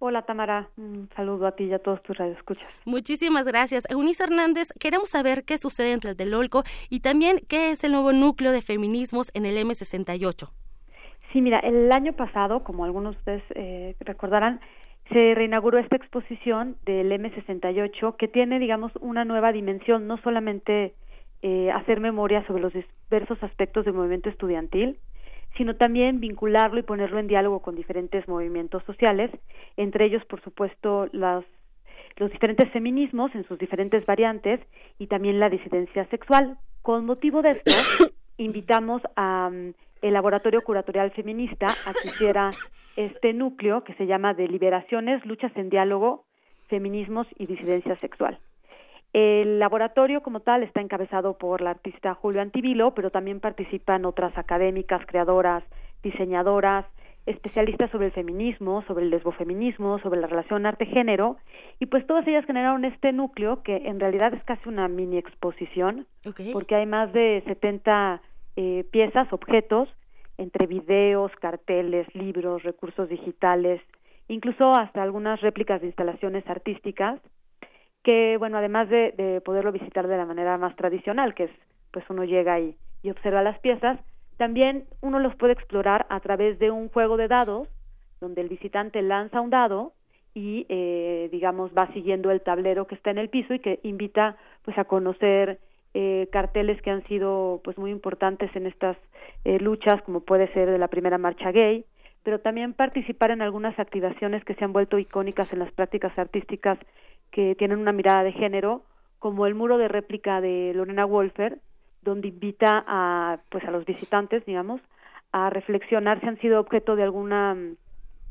Hola Tamara, un saludo a ti y a todos tus radioescuchas. Muchísimas gracias. Eunice Hernández, queremos saber qué sucede entre el y también qué es el nuevo núcleo de feminismos en el M68. Sí, mira, el año pasado, como algunos de ustedes eh, recordarán, se reinauguró esta exposición del M68 que tiene, digamos, una nueva dimensión, no solamente eh, hacer memoria sobre los diversos aspectos del movimiento estudiantil, sino también vincularlo y ponerlo en diálogo con diferentes movimientos sociales, entre ellos, por supuesto, los diferentes feminismos en sus diferentes variantes y también la disidencia sexual. Con motivo de esto, invitamos a mm, el Laboratorio Curatorial Feminista adquisiera este núcleo que se llama Deliberaciones, Luchas en Diálogo, Feminismos y Disidencia Sexual. El laboratorio como tal está encabezado por la artista Julio Antivilo, pero también participan otras académicas, creadoras, diseñadoras, especialistas sobre el feminismo, sobre el lesbofeminismo, sobre la relación arte-género, y pues todas ellas generaron este núcleo que en realidad es casi una mini exposición, porque hay más de 70 eh, piezas, objetos, entre videos, carteles, libros, recursos digitales, incluso hasta algunas réplicas de instalaciones artísticas, que bueno, además de, de poderlo visitar de la manera más tradicional, que es pues uno llega y, y observa las piezas, también uno los puede explorar a través de un juego de dados, donde el visitante lanza un dado y, eh, digamos, va siguiendo el tablero que está en el piso y que invita, pues, a conocer eh, carteles que han sido, pues, muy importantes en estas eh, luchas, como puede ser de la primera marcha gay, pero también participar en algunas activaciones que se han vuelto icónicas en las prácticas artísticas que tienen una mirada de género, como el muro de réplica de Lorena Wolfer, donde invita a pues a los visitantes digamos a reflexionar si han sido objeto de alguna mm,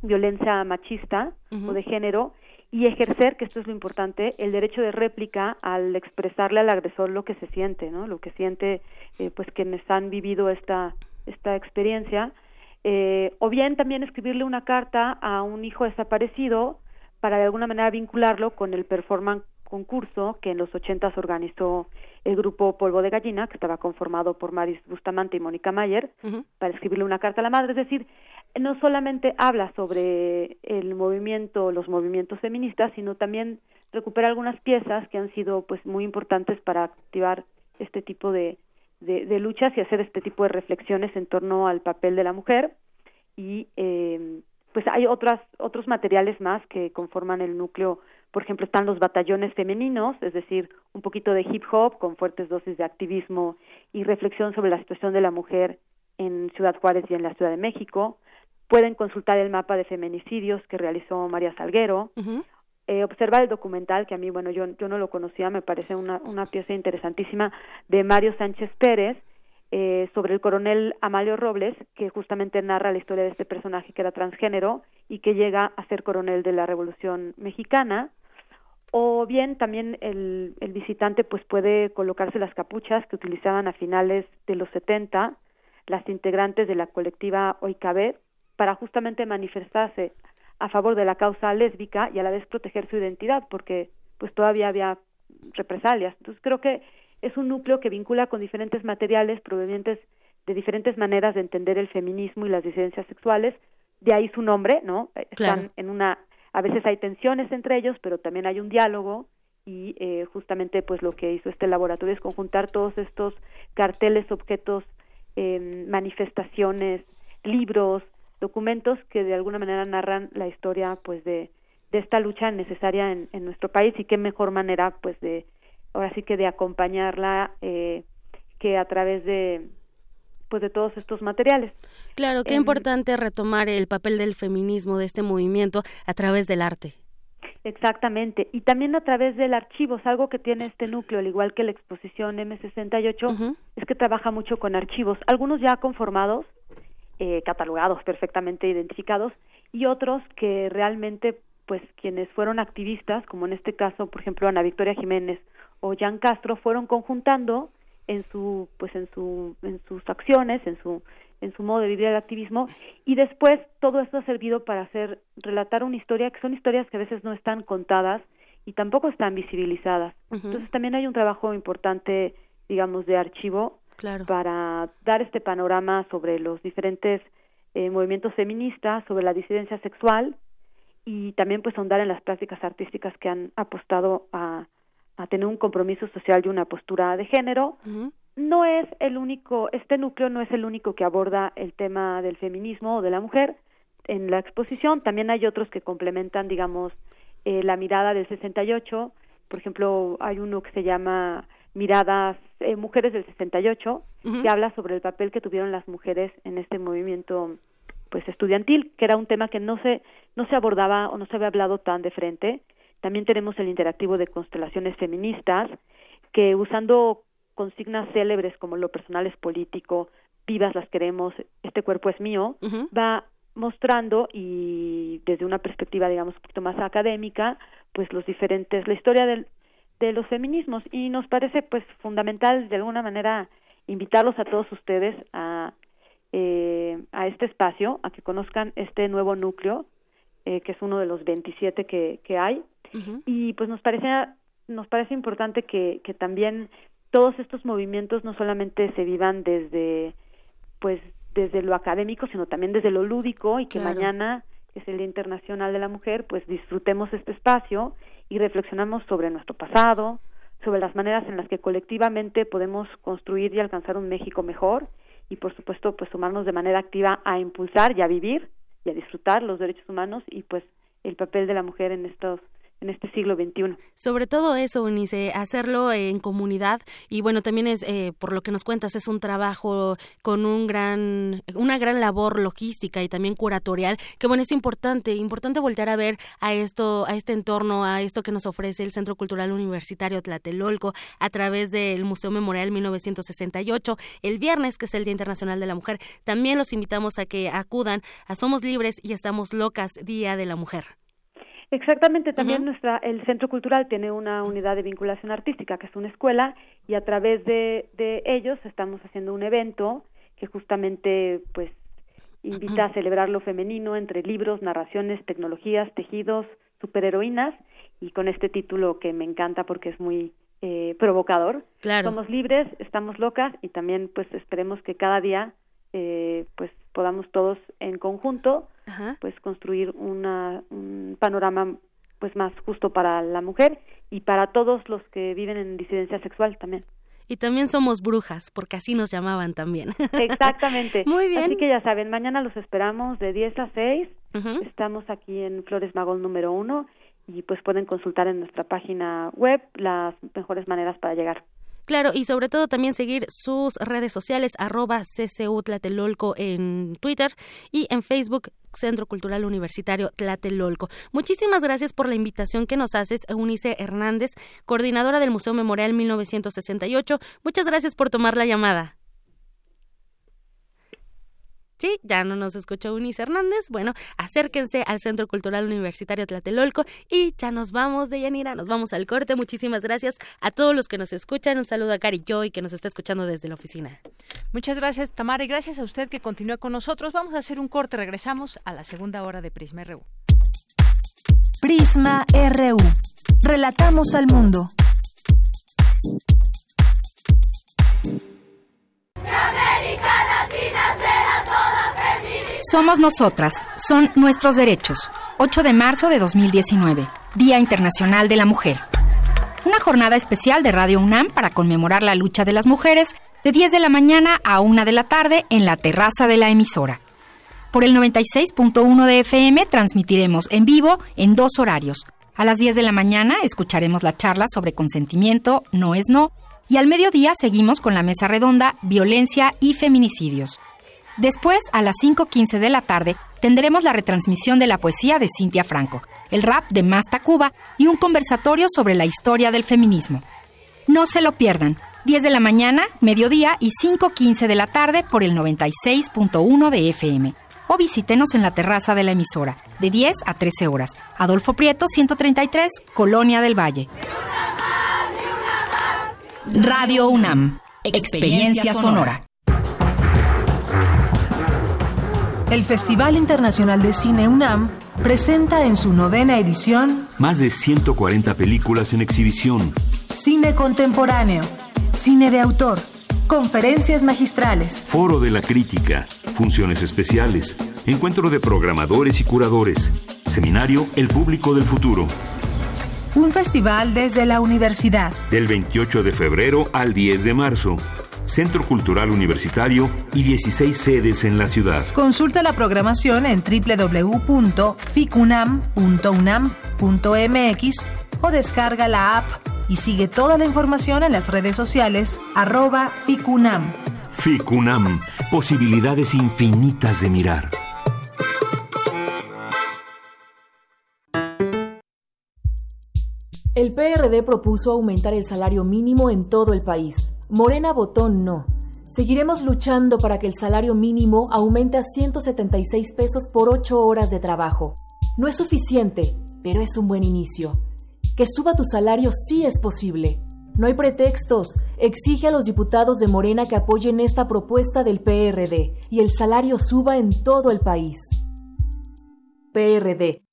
violencia machista o de género y ejercer que esto es lo importante el derecho de réplica al expresarle al agresor lo que se siente no lo que siente eh, pues quienes han vivido esta esta experiencia. Eh, o bien también escribirle una carta a un hijo desaparecido para de alguna manera vincularlo con el performance concurso que en los ochentas organizó el grupo Polvo de Gallina, que estaba conformado por Maris Bustamante y Mónica Mayer, para escribirle una carta a la madre. Es decir, no solamente habla sobre el movimiento, los movimientos feministas, sino también recupera algunas piezas que han sido pues muy importantes para activar este tipo de, de, luchas y hacer este tipo de reflexiones en torno al papel de la mujer y eh, pues hay otras otros materiales más que conforman el núcleo por ejemplo, están los batallones femeninos, es decir, un poquito de hip hop con fuertes dosis de activismo y reflexión sobre la situación de la mujer en Ciudad Juárez y en la Ciudad de México. Pueden consultar el mapa de feminicidios que realizó María Salguero. eh, observar el documental, que a mí, bueno, yo, yo no lo conocía, me parece una, una pieza interesantísima, de Mario Sánchez Pérez, eh, sobre el coronel Amalio Robles, que justamente narra la historia de este personaje que era transgénero y que llega a ser coronel de la Revolución Mexicana. O bien también el, el visitante pues puede colocarse las capuchas que utilizaban a finales de los 70 las integrantes de la colectiva Oikabet para justamente manifestarse a favor de la causa lésbica y a la vez proteger su identidad porque pues todavía había represalias. Entonces creo que es un núcleo que vincula con diferentes materiales provenientes de diferentes maneras de entender el feminismo y las disidencias sexuales, de ahí su nombre, ¿no? Están en una, a veces hay tensiones entre ellos, pero también hay un diálogo y eh, justamente pues lo que hizo este laboratorio es conjuntar todos estos carteles, objetos, eh, manifestaciones, libros, documentos que de alguna manera narran la historia pues de, de esta lucha necesaria en, en nuestro país y qué mejor manera pues de ahora sí que de acompañarla eh, que a través de pues de todos estos materiales. Claro, qué em, importante retomar el papel del feminismo de este movimiento a través del arte. Exactamente, y también a través del archivo, algo que tiene este núcleo, al igual que la exposición M68, es que trabaja mucho con archivos, algunos ya conformados, eh, catalogados, perfectamente identificados, y otros que realmente, pues quienes fueron activistas, como en este caso, por ejemplo, Ana Victoria Jiménez o Jan Castro fueron conjuntando en su pues en su en sus acciones en su en su modo de vivir el activismo y después todo esto ha servido para hacer relatar una historia que son historias que a veces no están contadas y tampoco están visibilizadas. Entonces también hay un trabajo importante digamos de archivo para dar este panorama sobre los diferentes eh, movimientos feministas sobre la disidencia sexual y también pues ahondar en las prácticas artísticas que han apostado a a tener un compromiso social y una postura de género. No es el único, este núcleo no es el único que aborda el tema del feminismo o de la mujer en la exposición. También hay otros que complementan, digamos, eh, la mirada del 68. Por ejemplo, hay uno que se llama Miradas eh, Mujeres del 68, que habla sobre el papel que tuvieron las mujeres en este movimiento pues estudiantil, que era un tema que no se no se abordaba o no se había hablado tan de frente también tenemos el interactivo de constelaciones feministas, que usando consignas célebres como lo personal es político, vivas las queremos, este cuerpo es mío, va mostrando y desde una perspectiva digamos un poquito más académica pues los diferentes la historia del, de los feminismos. Y nos parece pues fundamental de alguna manera invitarlos a todos ustedes a eh, a este espacio a que conozcan este nuevo núcleo eh, que es uno de los 27 que, que hay y pues nos parece nos parece importante que, que también todos estos movimientos no solamente se vivan desde pues desde lo académico, sino también desde lo lúdico y que mañana, que es el Día Internacional de la Mujer, pues disfrutemos este espacio y reflexionamos sobre nuestro pasado, sobre las maneras en las que colectivamente podemos construir y alcanzar un México mejor y por supuesto pues sumarnos de manera activa a impulsar y a vivir y a disfrutar los derechos humanos y pues el papel de la mujer en estos en este siglo XXI. Sobre todo eso, Unice, hacerlo en comunidad y bueno, también es, eh, por lo que nos cuentas, es un trabajo con un gran, una gran labor logística y también curatorial, que bueno, es importante, importante voltear a ver a esto, a este entorno, a esto que nos ofrece el Centro Cultural Universitario Tlatelolco a través del Museo Memorial 1968, el viernes, que es el Día Internacional de la Mujer. También los invitamos a que acudan a Somos Libres y Estamos Locas, Día de la Mujer. Exactamente, también nuestra el Centro Cultural tiene una unidad de vinculación artística que es una escuela y a través de, de ellos estamos haciendo un evento que justamente pues invita a celebrar lo femenino entre libros, narraciones, tecnologías, tejidos, superheroínas y con este título que me encanta porque es muy eh, provocador. Somos libres, estamos locas y también pues esperemos que cada día eh, pues podamos todos en conjunto pues construir una, un panorama pues más justo para la mujer y para todos los que viven en disidencia sexual también. Y también somos brujas, porque así nos llamaban también. Exactamente. Muy bien. Así que ya saben, mañana los esperamos de 10 a 6. Estamos aquí en Flores Magol número 1 y pues pueden consultar en nuestra página web las mejores maneras para llegar. Claro, y sobre todo también seguir sus redes sociales, arroba CCU Tlatelolco en Twitter y en Facebook Centro Cultural Universitario Tlatelolco. Muchísimas gracias por la invitación que nos haces, Eunice Hernández, coordinadora del Museo Memorial 1968. Muchas gracias por tomar la llamada. Sí, ya no nos escuchó Unis Hernández. Bueno, acérquense al Centro Cultural Universitario Tlatelolco y ya nos vamos de Yanira, nos vamos al corte. Muchísimas gracias a todos los que nos escuchan. Un saludo a Cari Joy que nos está escuchando desde la oficina. Muchas gracias, Tamara, y gracias a usted que continúa con nosotros. Vamos a hacer un corte, regresamos a la segunda hora de Prisma RU. Prisma RU. Relatamos al mundo. Somos nosotras, son nuestros derechos. 8 de marzo de 2019, Día Internacional de la Mujer. Una jornada especial de Radio UNAM para conmemorar la lucha de las mujeres de 10 de la mañana a 1 de la tarde en la terraza de la emisora. Por el 96.1 de FM transmitiremos en vivo en dos horarios. A las 10 de la mañana escucharemos la charla sobre consentimiento, no es no, y al mediodía seguimos con la mesa redonda Violencia y Feminicidios. Después, a las 5.15 de la tarde, tendremos la retransmisión de la poesía de Cintia Franco, el rap de Masta Cuba y un conversatorio sobre la historia del feminismo. No se lo pierdan, 10 de la mañana, mediodía y 5.15 de la tarde por el 96.1 de FM. O visítenos en la terraza de la emisora, de 10 a 13 horas. Adolfo Prieto, 133, Colonia del Valle. Radio UNAM, experiencia sonora. El Festival Internacional de Cine UNAM presenta en su novena edición más de 140 películas en exhibición. Cine contemporáneo, cine de autor, conferencias magistrales, foro de la crítica, funciones especiales, encuentro de programadores y curadores, seminario El público del futuro. Un festival desde la universidad. Del 28 de febrero al 10 de marzo. Centro Cultural Universitario y 16 sedes en la ciudad. Consulta la programación en www.ficunam.unam.mx o descarga la app y sigue toda la información en las redes sociales arroba Ficunam. Ficunam, posibilidades infinitas de mirar. El PRD propuso aumentar el salario mínimo en todo el país. Morena votó no. Seguiremos luchando para que el salario mínimo aumente a 176 pesos por 8 horas de trabajo. No es suficiente, pero es un buen inicio. Que suba tu salario sí es posible. No hay pretextos. Exige a los diputados de Morena que apoyen esta propuesta del PRD y el salario suba en todo el país. PRD.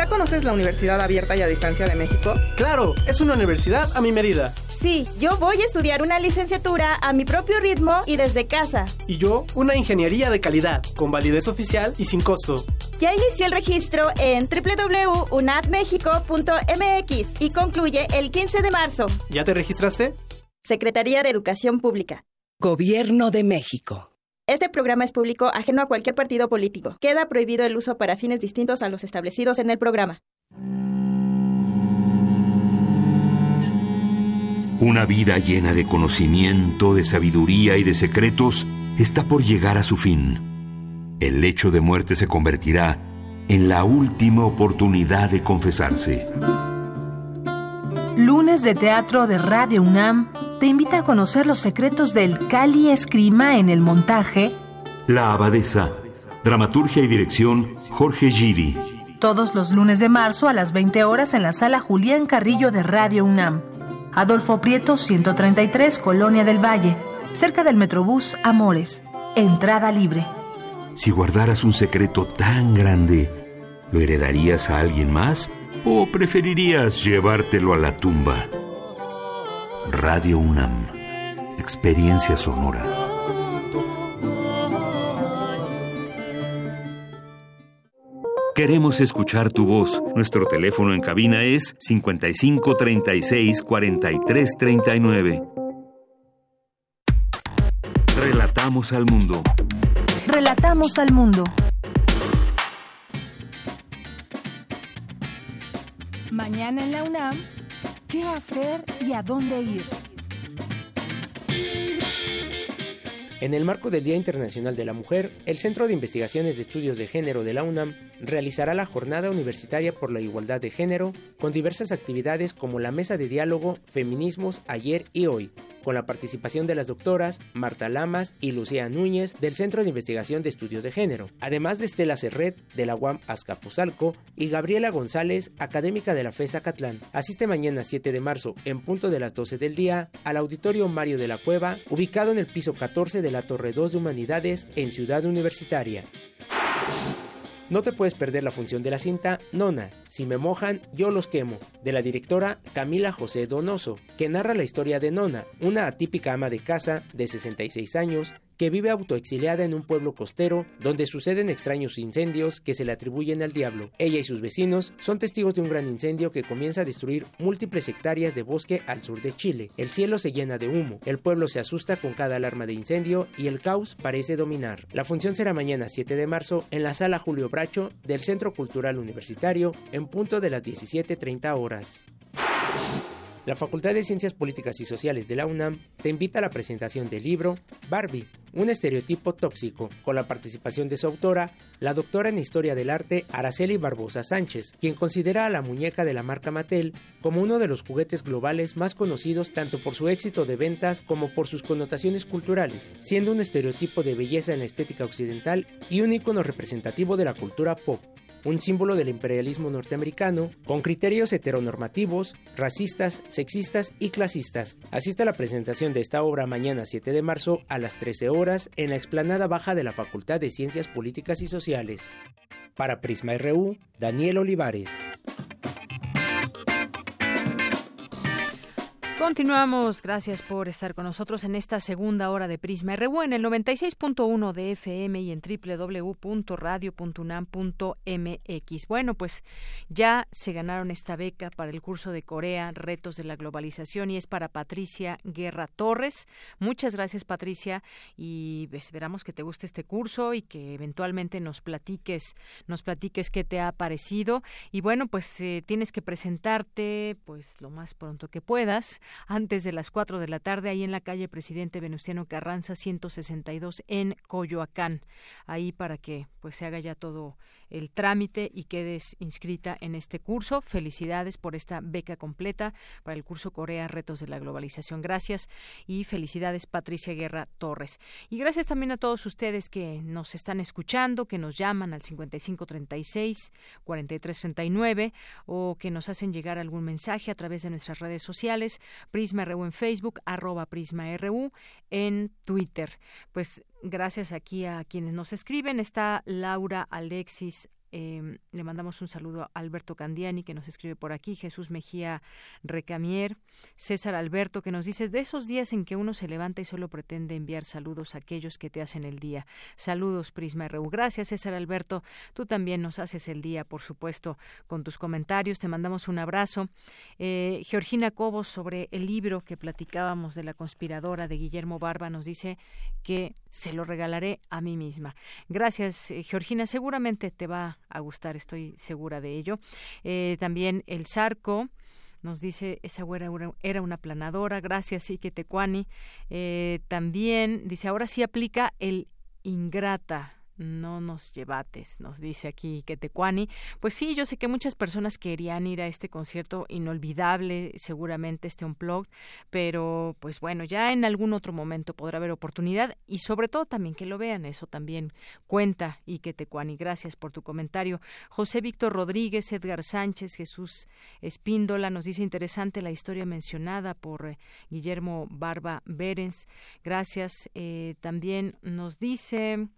¿Ya conoces la Universidad Abierta y a Distancia de México? Claro, es una universidad a mi medida. Sí, yo voy a estudiar una licenciatura a mi propio ritmo y desde casa. Y yo, una ingeniería de calidad, con validez oficial y sin costo. Ya inició el registro en www.unadmexico.mx y concluye el 15 de marzo. ¿Ya te registraste? Secretaría de Educación Pública. Gobierno de México. Este programa es público ajeno a cualquier partido político. Queda prohibido el uso para fines distintos a los establecidos en el programa. Una vida llena de conocimiento, de sabiduría y de secretos está por llegar a su fin. El lecho de muerte se convertirá en la última oportunidad de confesarse. Lunes de Teatro de Radio UNAM te invita a conocer los secretos del Cali Escrima en el montaje La Abadesa, dramaturgia y dirección Jorge Giri. Todos los lunes de marzo a las 20 horas en la sala Julián Carrillo de Radio UNAM. Adolfo Prieto, 133, Colonia del Valle, cerca del Metrobús Amores. Entrada libre. Si guardaras un secreto tan grande, ¿lo heredarías a alguien más o preferirías llevártelo a la tumba? Radio UNAM, experiencia sonora. Queremos escuchar tu voz. Nuestro teléfono en cabina es 55 36 43 39. Relatamos al mundo. Relatamos al mundo. Mañana en la UNAM, ¿qué hacer y a dónde ir? En el marco del Día Internacional de la Mujer, el Centro de Investigaciones de Estudios de Género de la UNAM realizará la Jornada Universitaria por la Igualdad de Género con diversas actividades como la Mesa de Diálogo Feminismos Ayer y Hoy, con la participación de las doctoras Marta Lamas y Lucía Núñez del Centro de Investigación de Estudios de Género, además de Estela Serret de la UAM Azcapotzalco y Gabriela González, académica de la FESA Catlán. Asiste mañana 7 de marzo, en punto de las 12 del día, al Auditorio Mario de la Cueva, ubicado en el piso 14 de la Torre 2 de Humanidades en Ciudad Universitaria. No te puedes perder la función de la cinta Nona, Si me mojan, yo los quemo, de la directora Camila José Donoso, que narra la historia de Nona, una atípica ama de casa de 66 años que vive autoexiliada en un pueblo costero donde suceden extraños incendios que se le atribuyen al diablo. Ella y sus vecinos son testigos de un gran incendio que comienza a destruir múltiples hectáreas de bosque al sur de Chile. El cielo se llena de humo, el pueblo se asusta con cada alarma de incendio y el caos parece dominar. La función será mañana 7 de marzo en la sala Julio Bracho del Centro Cultural Universitario en punto de las 17.30 horas. La Facultad de Ciencias Políticas y Sociales de la UNAM te invita a la presentación del libro Barbie, un estereotipo tóxico, con la participación de su autora, la doctora en Historia del Arte Araceli Barbosa Sánchez, quien considera a la muñeca de la marca Mattel como uno de los juguetes globales más conocidos tanto por su éxito de ventas como por sus connotaciones culturales, siendo un estereotipo de belleza en la estética occidental y un icono representativo de la cultura pop un símbolo del imperialismo norteamericano, con criterios heteronormativos, racistas, sexistas y clasistas. Asiste a la presentación de esta obra mañana 7 de marzo a las 13 horas en la explanada baja de la Facultad de Ciencias Políticas y Sociales. Para Prisma RU, Daniel Olivares. Continuamos, gracias por estar con nosotros en esta segunda hora de Prisma RU en el 96.1 de FM y en www.radio.unam.mx. Bueno, pues ya se ganaron esta beca para el curso de Corea, Retos de la Globalización y es para Patricia Guerra Torres. Muchas gracias Patricia y esperamos que te guste este curso y que eventualmente nos platiques, nos platiques qué te ha parecido y bueno, pues eh, tienes que presentarte pues lo más pronto que puedas antes de las 4 de la tarde ahí en la calle Presidente Venustiano Carranza 162 en Coyoacán. Ahí para que pues se haga ya todo el trámite y quedes inscrita en este curso. Felicidades por esta beca completa para el curso Corea Retos de la Globalización. Gracias y felicidades Patricia Guerra Torres. Y gracias también a todos ustedes que nos están escuchando, que nos llaman al 5536 4339 o que nos hacen llegar algún mensaje a través de nuestras redes sociales, Prisma RU en Facebook, arroba Prisma RU en Twitter. Pues gracias aquí a quienes nos escriben. Está Laura Alexis eh, le mandamos un saludo a Alberto Candiani, que nos escribe por aquí, Jesús Mejía Recamier, César Alberto, que nos dice, de esos días en que uno se levanta y solo pretende enviar saludos a aquellos que te hacen el día. Saludos, Prisma RU. Gracias, César Alberto. Tú también nos haces el día, por supuesto, con tus comentarios. Te mandamos un abrazo. Eh, Georgina Cobos, sobre el libro que platicábamos de la conspiradora de Guillermo Barba, nos dice que se lo regalaré a mí misma. Gracias, eh, Georgina. Seguramente te va a gustar, estoy segura de ello. Eh, también el Zarco nos dice esa güera era una planadora, gracias Ike Tecuani. Eh, también dice ahora sí aplica el ingrata no nos llevates, nos dice aquí Ketecuani. Pues sí, yo sé que muchas personas querían ir a este concierto inolvidable, seguramente este unplugged, pero pues bueno, ya en algún otro momento podrá haber oportunidad y sobre todo también que lo vean, eso también cuenta y Ketecuani. Gracias por tu comentario. José Víctor Rodríguez, Edgar Sánchez, Jesús Espíndola nos dice interesante la historia mencionada por eh, Guillermo Barba Berens. Gracias. Eh, también nos dice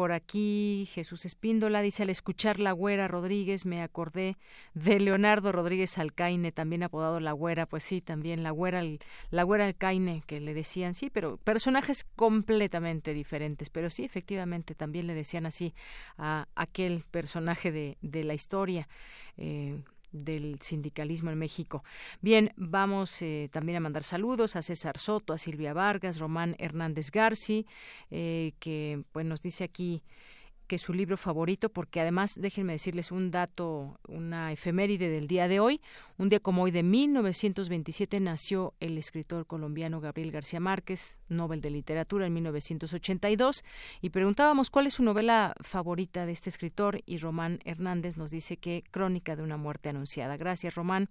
por aquí Jesús Espíndola dice al escuchar la güera Rodríguez me acordé de Leonardo Rodríguez Alcaine, también apodado la güera, pues sí, también la güera, la güera Alcaine que le decían, sí, pero personajes completamente diferentes, pero sí, efectivamente también le decían así a aquel personaje de, de la historia. Eh, del sindicalismo en México. Bien, vamos eh, también a mandar saludos a César Soto, a Silvia Vargas, Román Hernández Garci, eh, que pues nos dice aquí que es su libro favorito, porque además, déjenme decirles un dato, una efeméride del día de hoy. Un día como hoy de 1927 nació el escritor colombiano Gabriel García Márquez, Nobel de Literatura en 1982, y preguntábamos cuál es su novela favorita de este escritor, y Román Hernández nos dice que Crónica de una muerte anunciada. Gracias, Román.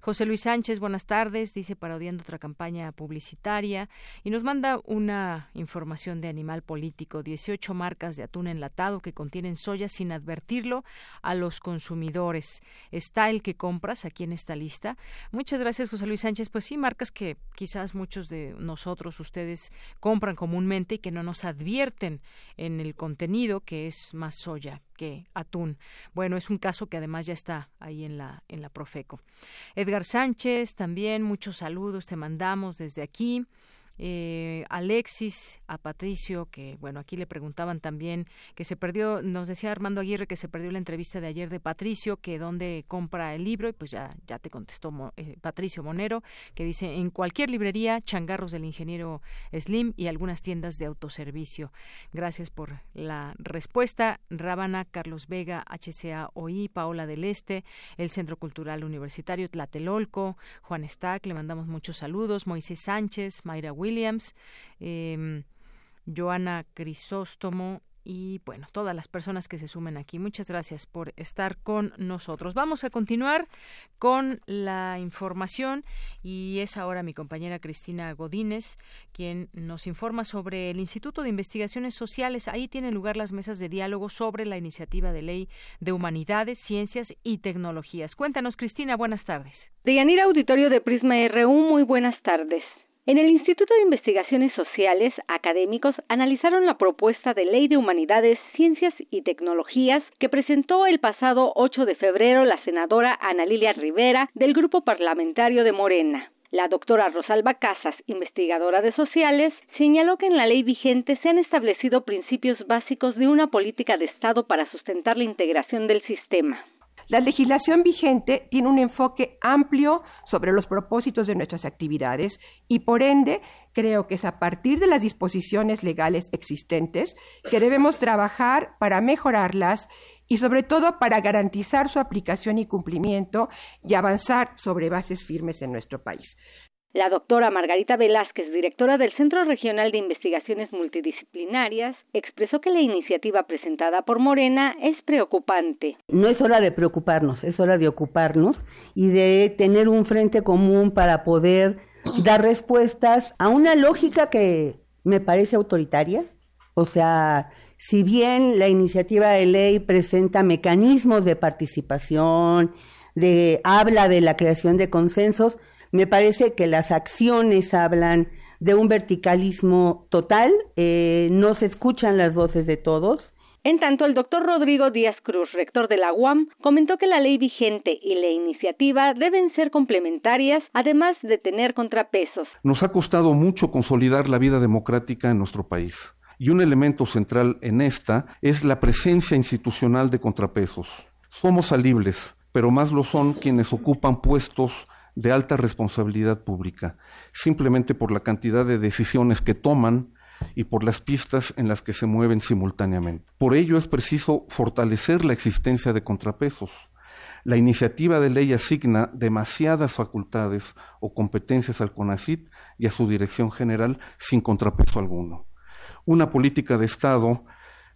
José Luis Sánchez, buenas tardes, dice parodiando otra campaña publicitaria, y nos manda una información de animal político, 18 marcas de atún enlatado que contienen soya sin advertirlo a los consumidores. Está el que compras aquí en esta lista. Muchas gracias, José Luis Sánchez. Pues sí, marcas que quizás muchos de nosotros, ustedes, compran comúnmente y que no nos advierten en el contenido que es más soya que atún. Bueno, es un caso que además ya está ahí en la en la Profeco. Edgar Sánchez, también muchos saludos te mandamos desde aquí eh, Alexis, a Patricio, que bueno, aquí le preguntaban también que se perdió, nos decía Armando Aguirre que se perdió la entrevista de ayer de Patricio, que dónde compra el libro, y pues ya, ya te contestó eh, Patricio Monero, que dice en cualquier librería, changarros del ingeniero Slim y algunas tiendas de autoservicio. Gracias por la respuesta. Rábana, Carlos Vega, HCA OI, Paola del Este, el Centro Cultural Universitario Tlatelolco, Juan Stack, le mandamos muchos saludos, Moisés Sánchez, Mayra Williams, eh, Joana Crisóstomo y bueno, todas las personas que se sumen aquí. Muchas gracias por estar con nosotros. Vamos a continuar con la información y es ahora mi compañera Cristina Godínez quien nos informa sobre el Instituto de Investigaciones Sociales. Ahí tienen lugar las mesas de diálogo sobre la iniciativa de ley de humanidades, ciencias y tecnologías. Cuéntanos, Cristina, buenas tardes. Deyanira Auditorio de Prisma RU, muy buenas tardes. En el Instituto de Investigaciones Sociales, académicos analizaron la propuesta de Ley de Humanidades, Ciencias y Tecnologías que presentó el pasado 8 de febrero la senadora Ana Lilia Rivera del Grupo Parlamentario de Morena. La doctora Rosalba Casas, investigadora de sociales, señaló que en la ley vigente se han establecido principios básicos de una política de Estado para sustentar la integración del sistema. La legislación vigente tiene un enfoque amplio sobre los propósitos de nuestras actividades y por ende creo que es a partir de las disposiciones legales existentes que debemos trabajar para mejorarlas y sobre todo para garantizar su aplicación y cumplimiento y avanzar sobre bases firmes en nuestro país. La doctora Margarita Velázquez, directora del Centro Regional de Investigaciones Multidisciplinarias, expresó que la iniciativa presentada por Morena es preocupante. No es hora de preocuparnos, es hora de ocuparnos y de tener un frente común para poder dar respuestas a una lógica que me parece autoritaria. O sea, si bien la iniciativa de ley presenta mecanismos de participación, de habla de la creación de consensos, me parece que las acciones hablan de un verticalismo total, eh, no se escuchan las voces de todos. En tanto, el doctor Rodrigo Díaz Cruz, rector de la UAM, comentó que la ley vigente y la iniciativa deben ser complementarias, además de tener contrapesos. Nos ha costado mucho consolidar la vida democrática en nuestro país. Y un elemento central en esta es la presencia institucional de contrapesos. Somos salibles, pero más lo son quienes ocupan puestos de alta responsabilidad pública, simplemente por la cantidad de decisiones que toman y por las pistas en las que se mueven simultáneamente. Por ello es preciso fortalecer la existencia de contrapesos. La iniciativa de ley asigna demasiadas facultades o competencias al CONACIT y a su dirección general sin contrapeso alguno. Una política de Estado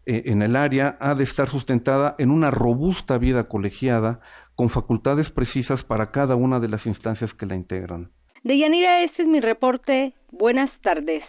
eh, en el área ha de estar sustentada en una robusta vida colegiada con facultades precisas para cada una de las instancias que la integran. Deyanira, este es mi reporte. Buenas tardes.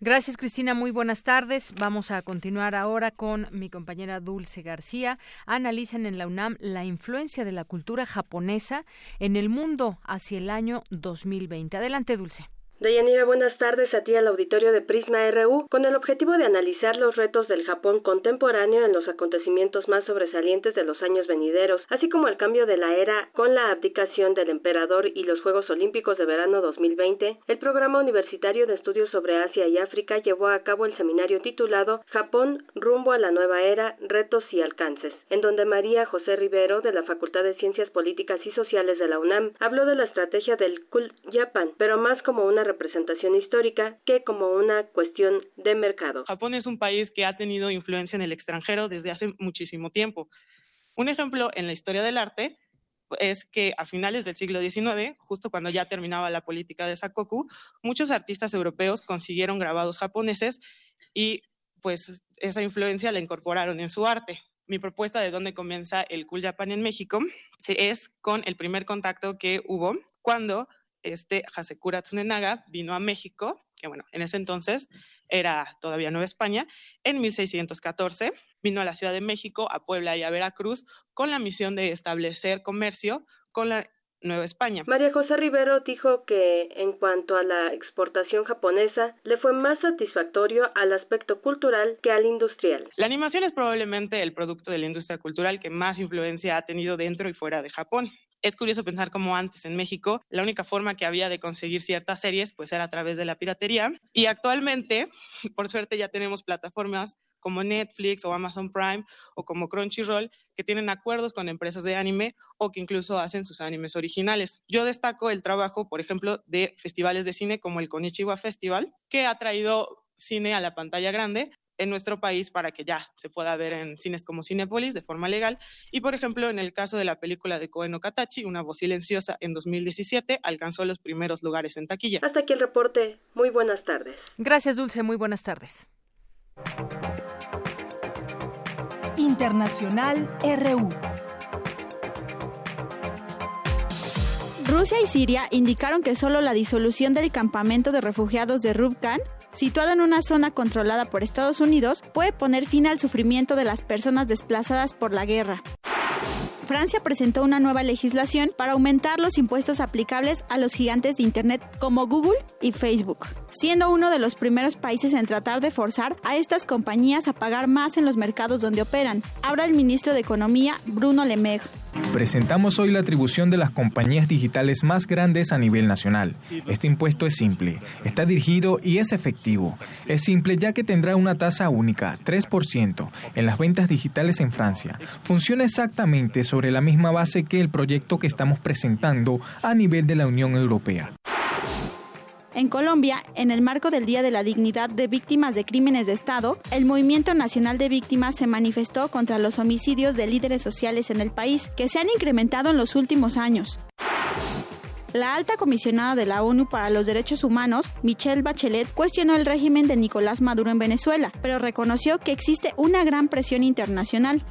Gracias, Cristina. Muy buenas tardes. Vamos a continuar ahora con mi compañera Dulce García. Analizan en la UNAM la influencia de la cultura japonesa en el mundo hacia el año 2020. Adelante, Dulce. Deyanira, buenas tardes a ti al auditorio de Prisma RU con el objetivo de analizar los retos del Japón contemporáneo en los acontecimientos más sobresalientes de los años venideros, así como el cambio de la era con la abdicación del emperador y los Juegos Olímpicos de verano 2020. El programa universitario de estudios sobre Asia y África llevó a cabo el seminario titulado Japón rumbo a la nueva era, retos y alcances, en donde María José Rivero de la Facultad de Ciencias Políticas y Sociales de la UNAM habló de la estrategia del Cool Japan, pero más como una representación histórica que como una cuestión de mercado. Japón es un país que ha tenido influencia en el extranjero desde hace muchísimo tiempo. Un ejemplo en la historia del arte es que a finales del siglo XIX, justo cuando ya terminaba la política de Sakoku, muchos artistas europeos consiguieron grabados japoneses y pues esa influencia la incorporaron en su arte. Mi propuesta de dónde comienza el Cool Japan en México es con el primer contacto que hubo cuando este Hasekura Tsunenaga vino a México, que bueno, en ese entonces era todavía Nueva España, en 1614 vino a la Ciudad de México, a Puebla y a Veracruz con la misión de establecer comercio con la Nueva España. María José Rivero dijo que en cuanto a la exportación japonesa, le fue más satisfactorio al aspecto cultural que al industrial. La animación es probablemente el producto de la industria cultural que más influencia ha tenido dentro y fuera de Japón. Es curioso pensar cómo antes en México la única forma que había de conseguir ciertas series pues era a través de la piratería y actualmente por suerte ya tenemos plataformas como Netflix o Amazon Prime o como Crunchyroll que tienen acuerdos con empresas de anime o que incluso hacen sus animes originales. Yo destaco el trabajo, por ejemplo, de festivales de cine como el Konichiwa Festival, que ha traído cine a la pantalla grande en nuestro país para que ya se pueda ver en cines como Cinepolis de forma legal. Y por ejemplo, en el caso de la película de Koen Katachi, Una voz silenciosa, en 2017 alcanzó los primeros lugares en taquilla. Hasta aquí el reporte. Muy buenas tardes. Gracias, Dulce. Muy buenas tardes. Internacional RU. Rusia y Siria indicaron que solo la disolución del campamento de refugiados de Rubkan situado en una zona controlada por Estados Unidos, puede poner fin al sufrimiento de las personas desplazadas por la guerra. Francia presentó una nueva legislación para aumentar los impuestos aplicables a los gigantes de Internet como Google y Facebook, siendo uno de los primeros países en tratar de forzar a estas compañías a pagar más en los mercados donde operan. Ahora el ministro de Economía, Bruno Le Maire. Presentamos hoy la atribución de las compañías digitales más grandes a nivel nacional. Este impuesto es simple, está dirigido y es efectivo. Es simple ya que tendrá una tasa única, 3%, en las ventas digitales en Francia. Funciona exactamente sobre la misma base que el proyecto que estamos presentando a nivel de la Unión Europea. En Colombia, en el marco del Día de la Dignidad de Víctimas de Crímenes de Estado, el Movimiento Nacional de Víctimas se manifestó contra los homicidios de líderes sociales en el país, que se han incrementado en los últimos años. La alta comisionada de la ONU para los Derechos Humanos, Michelle Bachelet, cuestionó el régimen de Nicolás Maduro en Venezuela, pero reconoció que existe una gran presión internacional.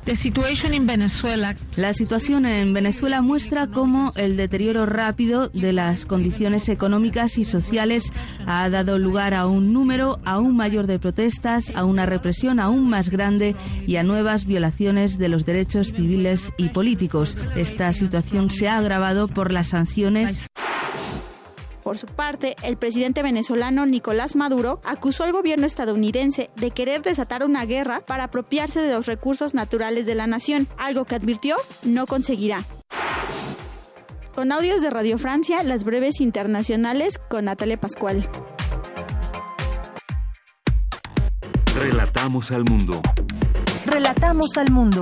La situación en Venezuela muestra cómo el deterioro rápido de las condiciones económicas y sociales ha dado lugar a un número aún mayor de protestas, a una represión aún más grande y a nuevas violaciones de los derechos civiles y políticos. Esta situación se ha agravado por las sanciones por su parte, el presidente venezolano Nicolás Maduro acusó al gobierno estadounidense de querer desatar una guerra para apropiarse de los recursos naturales de la nación, algo que advirtió no conseguirá. Con audios de Radio Francia, las breves internacionales con Natalia Pascual. Relatamos al mundo. Relatamos al mundo.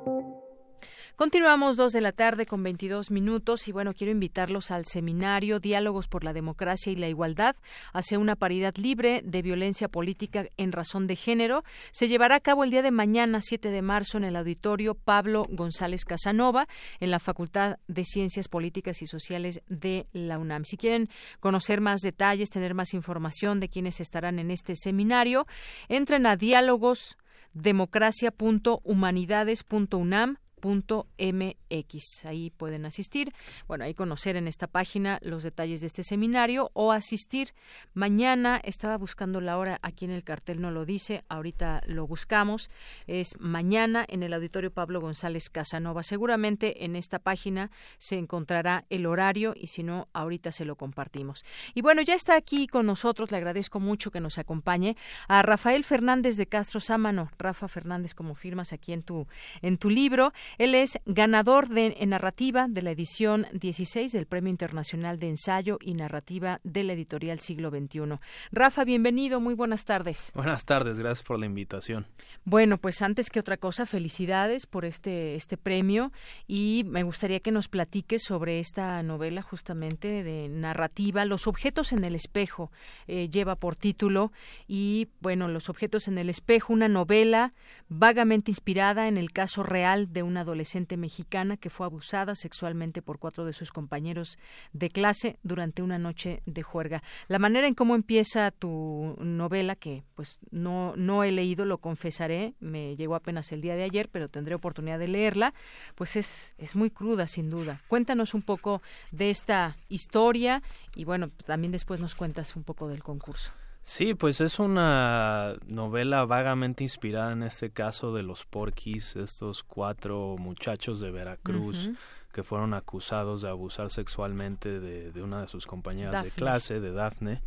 Continuamos dos de la tarde con 22 minutos y bueno, quiero invitarlos al seminario Diálogos por la Democracia y la Igualdad hacia una paridad libre de violencia política en razón de género. Se llevará a cabo el día de mañana, 7 de marzo, en el auditorio Pablo González Casanova, en la Facultad de Ciencias Políticas y Sociales de la UNAM. Si quieren conocer más detalles, tener más información de quienes estarán en este seminario, entren a diálogos democracia.humanidades.unam mx Ahí pueden asistir, bueno, ahí conocer en esta página los detalles de este seminario o asistir mañana. Estaba buscando la hora, aquí en el cartel no lo dice, ahorita lo buscamos. Es mañana en el auditorio Pablo González Casanova. Seguramente en esta página se encontrará el horario y si no, ahorita se lo compartimos. Y bueno, ya está aquí con nosotros, le agradezco mucho que nos acompañe a Rafael Fernández de Castro Sámano. Rafa Fernández, como firmas aquí en tu, en tu libro. Él es ganador de, en narrativa de la edición 16 del Premio Internacional de Ensayo y Narrativa de la editorial Siglo XXI. Rafa, bienvenido, muy buenas tardes. Buenas tardes, gracias por la invitación. Bueno, pues antes que otra cosa, felicidades por este, este premio y me gustaría que nos platiques sobre esta novela justamente de narrativa, Los objetos en el espejo, eh, lleva por título y bueno, Los objetos en el espejo, una novela vagamente inspirada en el caso real de una adolescente mexicana que fue abusada sexualmente por cuatro de sus compañeros de clase durante una noche de juerga. La manera en cómo empieza tu novela, que pues no, no he leído, lo confesaré, me llegó apenas el día de ayer, pero tendré oportunidad de leerla, pues es, es muy cruda sin duda. Cuéntanos un poco de esta historia y bueno, también después nos cuentas un poco del concurso. Sí, pues es una novela vagamente inspirada en este caso de los porquis, estos cuatro muchachos de Veracruz que fueron acusados de abusar sexualmente de, de una de sus compañeras de clase, de Dafne.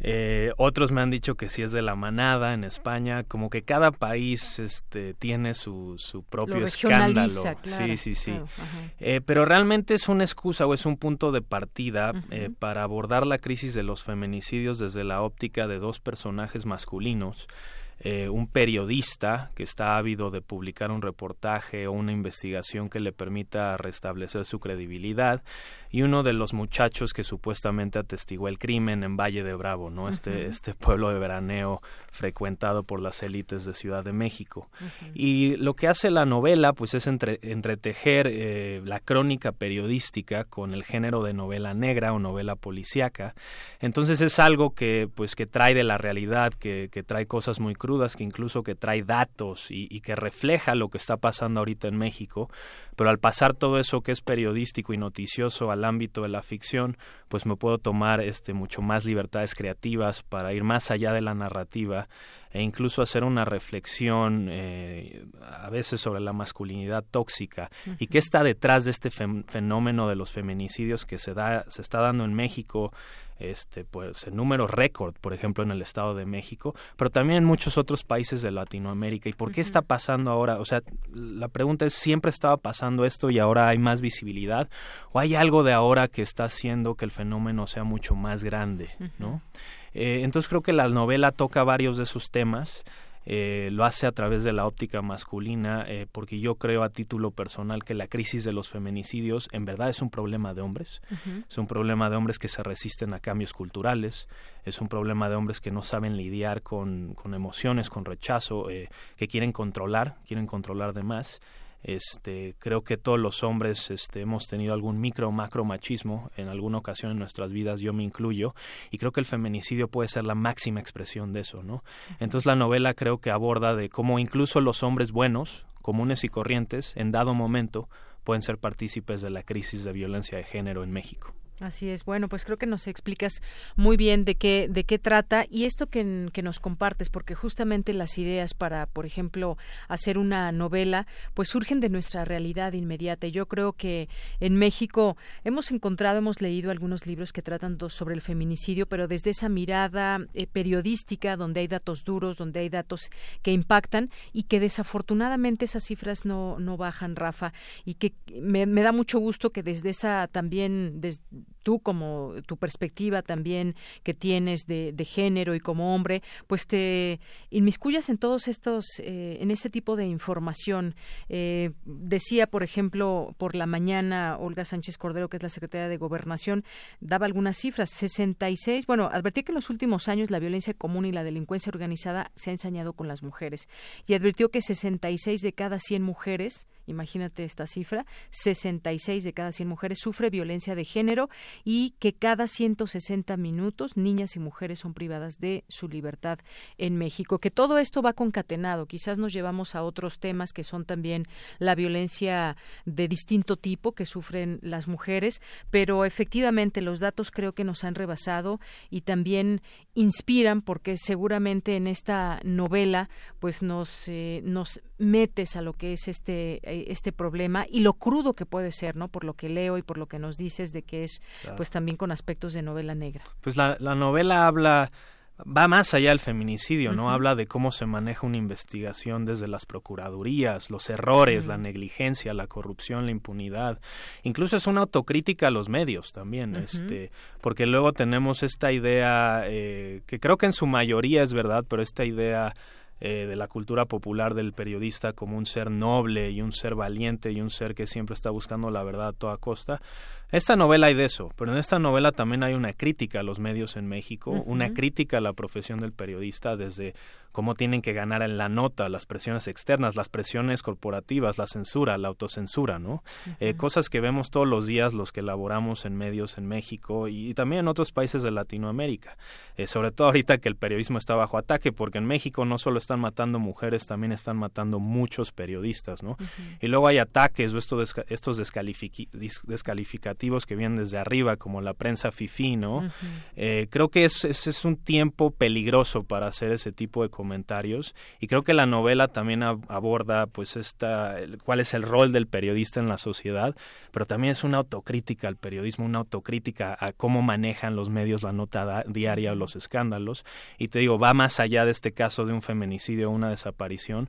Eh, otros me han dicho que si es de la manada en España, como que cada país este, tiene su, su propio escándalo. sí, sí, sí. eh, pero realmente es una excusa o es un punto de partida eh, para abordar la crisis de los feminicidios desde la óptica de dos personajes masculinos eh, un periodista que está ávido de publicar un reportaje o una investigación que le permita restablecer su credibilidad y uno de los muchachos que supuestamente atestiguó el crimen en Valle de Bravo, ¿no? Este, este pueblo de veraneo frecuentado por las élites de Ciudad de México. Y lo que hace la novela, pues es entre, entretejer eh, la crónica periodística con el género de novela negra o novela policíaca. Entonces es algo que, pues, que trae de la realidad, que, que trae cosas muy crudas, que incluso que trae datos y, y que refleja lo que está pasando ahorita en México, pero al pasar todo eso que es periodístico y noticioso al ámbito de la ficción, pues me puedo tomar este mucho más libertades creativas para ir más allá de la narrativa e incluso hacer una reflexión eh, a veces sobre la masculinidad tóxica y qué está detrás de este fenómeno de los feminicidios que se da se está dando en México este pues en números récord, por ejemplo en el Estado de México, pero también en muchos otros países de Latinoamérica. ¿Y por qué está pasando ahora? O sea, la pregunta es siempre estaba pasando esto y ahora hay más visibilidad o hay algo de ahora que está haciendo que el fenómeno sea mucho más grande, ¿no? Eh, entonces creo que la novela toca varios de esos temas eh, lo hace a través de la óptica masculina, eh, porque yo creo a título personal que la crisis de los feminicidios en verdad es un problema de hombres, es un problema de hombres que se resisten a cambios culturales, es un problema de hombres que no saben lidiar con, con emociones, con rechazo, eh, que quieren controlar, quieren controlar de más. Este, creo que todos los hombres este, hemos tenido algún micro o macro machismo en alguna ocasión en nuestras vidas, yo me incluyo, y creo que el feminicidio puede ser la máxima expresión de eso, ¿no? Entonces la novela creo que aborda de cómo incluso los hombres buenos, comunes y corrientes, en dado momento, pueden ser partícipes de la crisis de violencia de género en México. Así es. Bueno, pues creo que nos explicas muy bien de qué de qué trata y esto que, nos compartes, porque justamente las ideas para, por ejemplo, hacer una novela, pues surgen de nuestra realidad inmediata. Yo creo que en México hemos encontrado, hemos leído algunos libros que tratan sobre el feminicidio, pero desde esa mirada eh, periodística, donde hay datos duros, donde hay datos que impactan y que desafortunadamente esas cifras no, no bajan, Rafa, y que me, me da mucho gusto que desde esa también desde tú como tu perspectiva también que tienes de, género y como hombre, pues te inmiscuyas en todos estos, eh, en este tipo de información. Eh, decía, por ejemplo, por la mañana Olga Sánchez Cordero, que es la secretaria de Gobernación, daba algunas cifras, 66, bueno, advertí que en los últimos años la violencia común y la delincuencia organizada se ha ensañado con las mujeres y advirtió que 66 de cada 100 mujeres imagínate esta cifra, 66 de cada 100 mujeres sufre violencia de género y que cada 160 minutos niñas y mujeres son privadas de su libertad en México. Que todo esto va concatenado. Quizás nos llevamos a otros temas que son también la violencia de distinto tipo que sufren las mujeres, pero efectivamente los datos creo que nos han rebasado y también inspiran porque seguramente en esta novela pues nos eh, nos metes a lo que es este eh, este problema y lo crudo que puede ser no por lo que leo y por lo que nos dices de que es pues también con aspectos de novela negra. Pues la, la novela habla va más allá del feminicidio, ¿no? Habla de cómo se maneja una investigación desde las procuradurías, los errores, la negligencia, la corrupción, la impunidad. Incluso es una autocrítica a los medios también, este, porque luego tenemos esta idea eh, que creo que en su mayoría es verdad, pero esta idea eh, de la cultura popular del periodista como un ser noble y un ser valiente y un ser que siempre está buscando la verdad a toda costa. Esta novela hay de eso, pero en esta novela también hay una crítica a los medios en México, una crítica a la profesión del periodista desde cómo tienen que ganar en la nota, las presiones externas, las presiones corporativas, la censura, la autocensura, ¿no? Eh, cosas que vemos todos los días los que elaboramos en medios en México y, también en otros países de Latinoamérica. Eh, sobre todo ahorita que el periodismo está bajo ataque, porque en México no solo están matando mujeres, también están matando muchos periodistas, ¿no? Y luego hay ataques o estos, estos que vienen desde arriba, como la prensa fifí, ¿no? Eh, creo que es, es, es, un tiempo peligroso para hacer ese tipo de comentarios y creo que la novela también aborda pues esta cuál es el rol del periodista en la sociedad, pero también es una autocrítica al periodismo, una autocrítica a cómo manejan los medios la nota diaria o los escándalos y te digo, va más allá de este caso de un feminicidio o una desaparición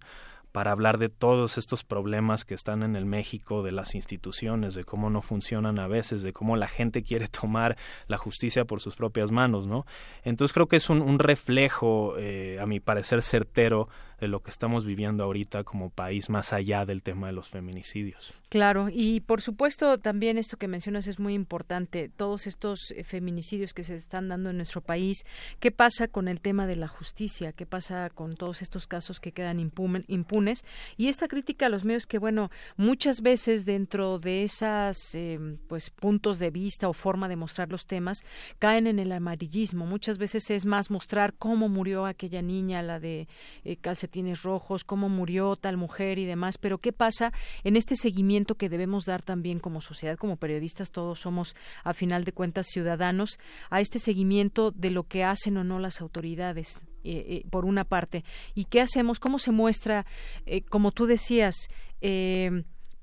para hablar de todos estos problemas que están en el México, de las instituciones, de cómo no funcionan a veces, de cómo la gente quiere tomar la justicia por sus propias manos, ¿no? Entonces creo que es un, reflejo, eh, a mi parecer, certero de lo que estamos viviendo ahorita como país más allá del tema de los feminicidios. Claro, y por supuesto también esto que mencionas es muy importante, todos estos eh, feminicidios que se están dando en nuestro país, ¿qué pasa con el tema de la justicia? ¿Qué pasa con todos estos casos que quedan impunes? Y esta crítica a los medios que, bueno, muchas veces dentro de esas em, pues puntos de vista o forma de mostrar los temas caen en el amarillismo. Muchas veces es más mostrar cómo murió aquella niña, la de eh, calcetines rojos, cómo murió tal mujer y demás, pero ¿qué pasa en este seguimiento que debemos dar también como sociedad, como periodistas, todos somos a final de cuentas ciudadanos, a este seguimiento de lo que hacen o no las autoridades? Eh, eh, por una parte. ¿Y qué hacemos? ¿Cómo se muestra, eh, como tú decías,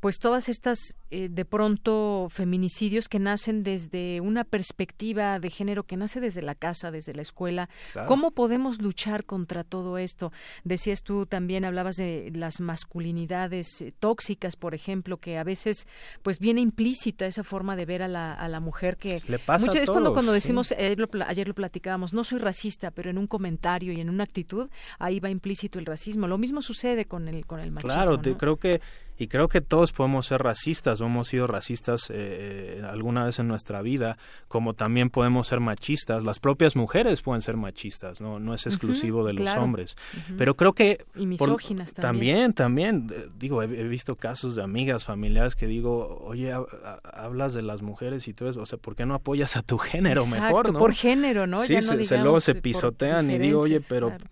pues todas estas eh, de pronto feminicidios que nacen desde una perspectiva de género que nace desde la casa, desde la escuela. ¿Cómo podemos luchar contra todo esto? Decías tú también, hablabas de las masculinidades eh, tóxicas, por ejemplo, que a veces pues viene implícita esa forma de ver a la, a la mujer que Le pasa muchas veces a cuando, cuando decimos, ayer lo, ayer lo platicábamos, no soy racista, pero en un comentario y en una actitud, ahí va implícito el racismo. Lo mismo sucede con el, con el machismo. Claro, te- ¿no? creo que y creo que todos podemos ser racistas o hemos sido racistas eh, eh, alguna vez en nuestra vida, como también podemos ser machistas. Las propias mujeres pueden ser machistas, no no es exclusivo de los claro. hombres. Pero creo que Y por- misóginas también. también, también, eh, digo, he, he visto casos de amigas familiares que digo, oye, ha- ha- hablas de las mujeres y todo eso, o sea, ¿por qué no apoyas a tu género Exacto, mejor, no? por género, ¿no? Sí, Ya no se, se- digamos luego se pisotean y digo, oye, pero claro.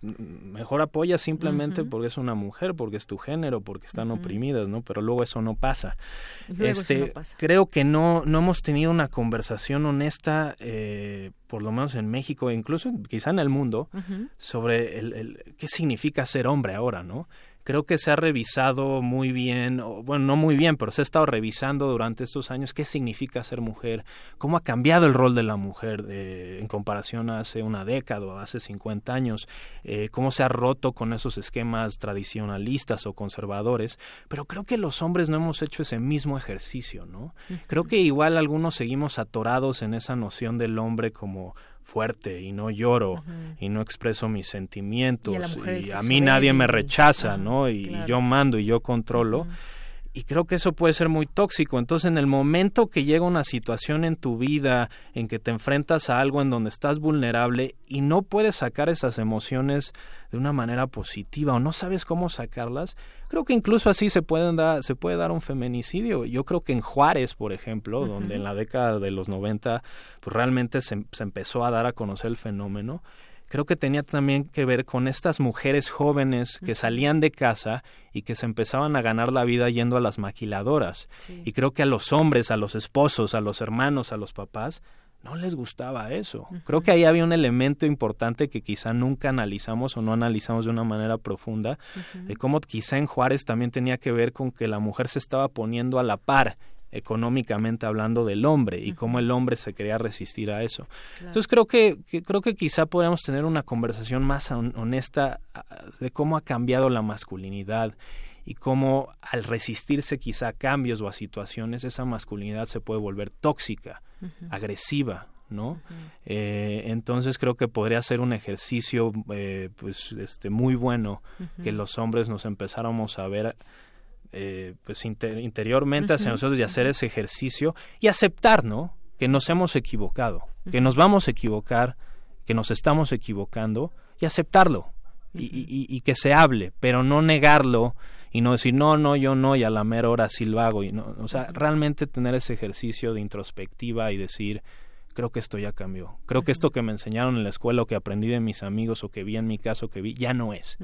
mejor apoya simplemente porque es una mujer, porque es tu género, porque están oprimidas, ¿no? Pero luego eso no pasa. Luego eso este, no pasa. creo que no no hemos tenido una conversación honesta, eh, por lo menos en México, incluso quizá en el mundo, sobre el, el- qué significa ser hombre ahora, ¿no? Creo que se ha revisado muy bien, o, bueno, no muy bien, pero se ha estado revisando durante estos años qué significa ser mujer, cómo ha cambiado el rol de la mujer eh, en comparación a hace una década o hace 50 años, eh, cómo se ha roto con esos esquemas tradicionalistas o conservadores, pero creo que los hombres no hemos hecho ese mismo ejercicio, ¿no? Creo que igual algunos seguimos atorados en esa noción del hombre como fuerte y no lloro y no expreso mis sentimientos Y a y a mí nadie me rechaza, Ajá, ¿no? Y, yo mando y yo controlo. Y creo que eso puede ser muy tóxico. Entonces, en el momento que llega una situación en tu vida en que te enfrentas a algo en donde estás vulnerable y no puedes sacar esas emociones de una manera positiva o no sabes cómo sacarlas, creo que incluso así se pueden dar, se puede dar un feminicidio. Yo creo que en Juárez, por ejemplo, donde en la década de los 90 pues realmente se, se empezó a dar a conocer el fenómeno, creo que tenía también que ver con estas mujeres jóvenes que salían de casa y que se empezaban a ganar la vida yendo a las maquiladoras. Y creo que a los hombres, a los esposos, a los hermanos, a los papás, no les gustaba eso. Creo que ahí había un elemento importante que quizá nunca analizamos o no analizamos de una manera profunda, de cómo quizá en Juárez también tenía que ver con que la mujer se estaba poniendo a la par económicamente hablando del hombre y cómo el hombre se quería resistir a eso. Entonces creo que, que- creo que quizá podríamos tener una conversación más hon- honesta ah, de cómo ha cambiado la masculinidad y cómo al resistirse quizá a cambios o a situaciones esa masculinidad se puede volver tóxica, agresiva, ¿no? Eh, entonces creo que podría ser un ejercicio eh, pues este muy bueno que los hombres nos empezáramos a ver eh, pues inter- interiormente hacia Ujú, nosotros y hacer ese ejercicio y aceptar, ¿no? Que nos hemos equivocado, que nos vamos a equivocar, que nos estamos equivocando y aceptarlo y, y- y- y que se hable, pero no negarlo y no decir no, no, yo no y a la mera hora sí lo hago y no, o sea, realmente tener ese ejercicio de introspectiva y decir creo que esto ya cambió, creo que esto que me enseñaron en la escuela o que aprendí de mis amigos o que vi en mi caso que vi ya no es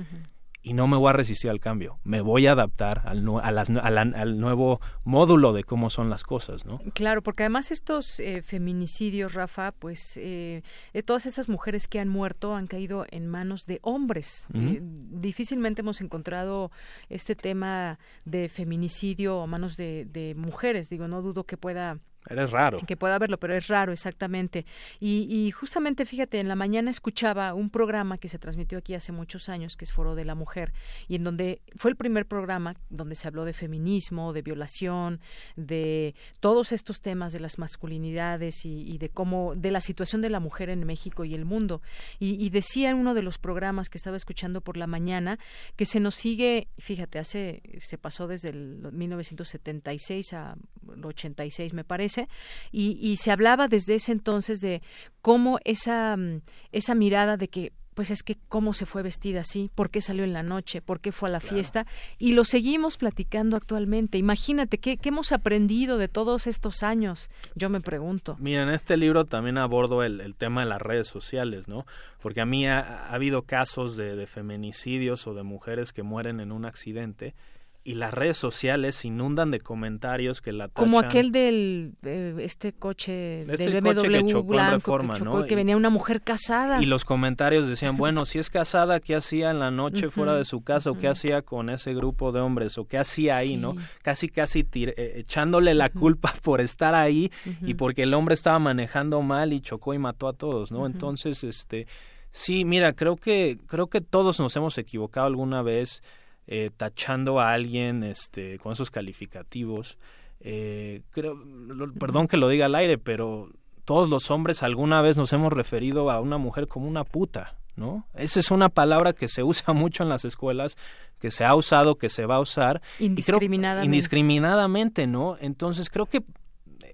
y no me voy a resistir al cambio. Me voy a adaptar al, nu- a las a la- al nuevo módulo de cómo son las cosas, ¿no? Claro, porque además estos eh, feminicidios, Rafa, pues eh, eh, todas esas mujeres que han muerto han caído en manos de hombres. Eh, difícilmente hemos encontrado este tema de feminicidio a manos de, de mujeres. Digo, no dudo que pueda Eres raro. que pueda haberlo, pero es raro, exactamente. Y, y justamente, fíjate, en la mañana escuchaba un programa que se transmitió aquí hace muchos años, que es Foro de la Mujer, y en donde fue el primer programa donde se habló de feminismo, de violación, de todos estos temas de las masculinidades y, y de cómo, de la situación de la mujer en México y el mundo. Y, y decía en uno de los programas que estaba escuchando por la mañana que se nos sigue, fíjate, hace, se pasó desde el 1976 a 86 me parece, y, y se hablaba desde ese entonces de cómo esa, mm, esa mirada de que pues es que cómo se fue vestida así, por qué salió en la noche, por qué fue a la fiesta, y lo seguimos platicando actualmente. Imagínate, ¿qué, qué hemos aprendido de todos estos años? Yo me pregunto. Mira, en este libro también abordo el, el tema de las redes sociales, ¿no? Porque a mí ha, ha habido casos de, de feminicidios o de mujeres que mueren en un accidente y las redes sociales se inundan de comentarios que la tachan. Como aquel del eh, este coche Este de coche que BMW chocó en blanco Reforma, que, chocó que venía una mujer casada. Y los comentarios decían, bueno, si es casada, ¿qué hacía en la noche fuera de su casa? ¿O qué hacía con ese grupo de hombres? ¿O qué hacía ahí, no? Casi, casi tir- eh, echándole la culpa por estar ahí y porque el hombre estaba manejando mal y chocó y mató a todos, ¿no? Entonces, este, sí, mira, creo que, creo que todos nos hemos equivocado alguna vez eh, tachando a alguien, este, con esos calificativos. Eh, creo, lo- perdón que lo diga al aire, pero todos los hombres alguna vez nos hemos referido a una mujer como una puta, ¿no? Esa es una palabra que se usa mucho en las escuelas, que se ha usado, que se va a usar. y creo- Indiscriminadamente. indiscriminadamente, ¿no? Entonces creo que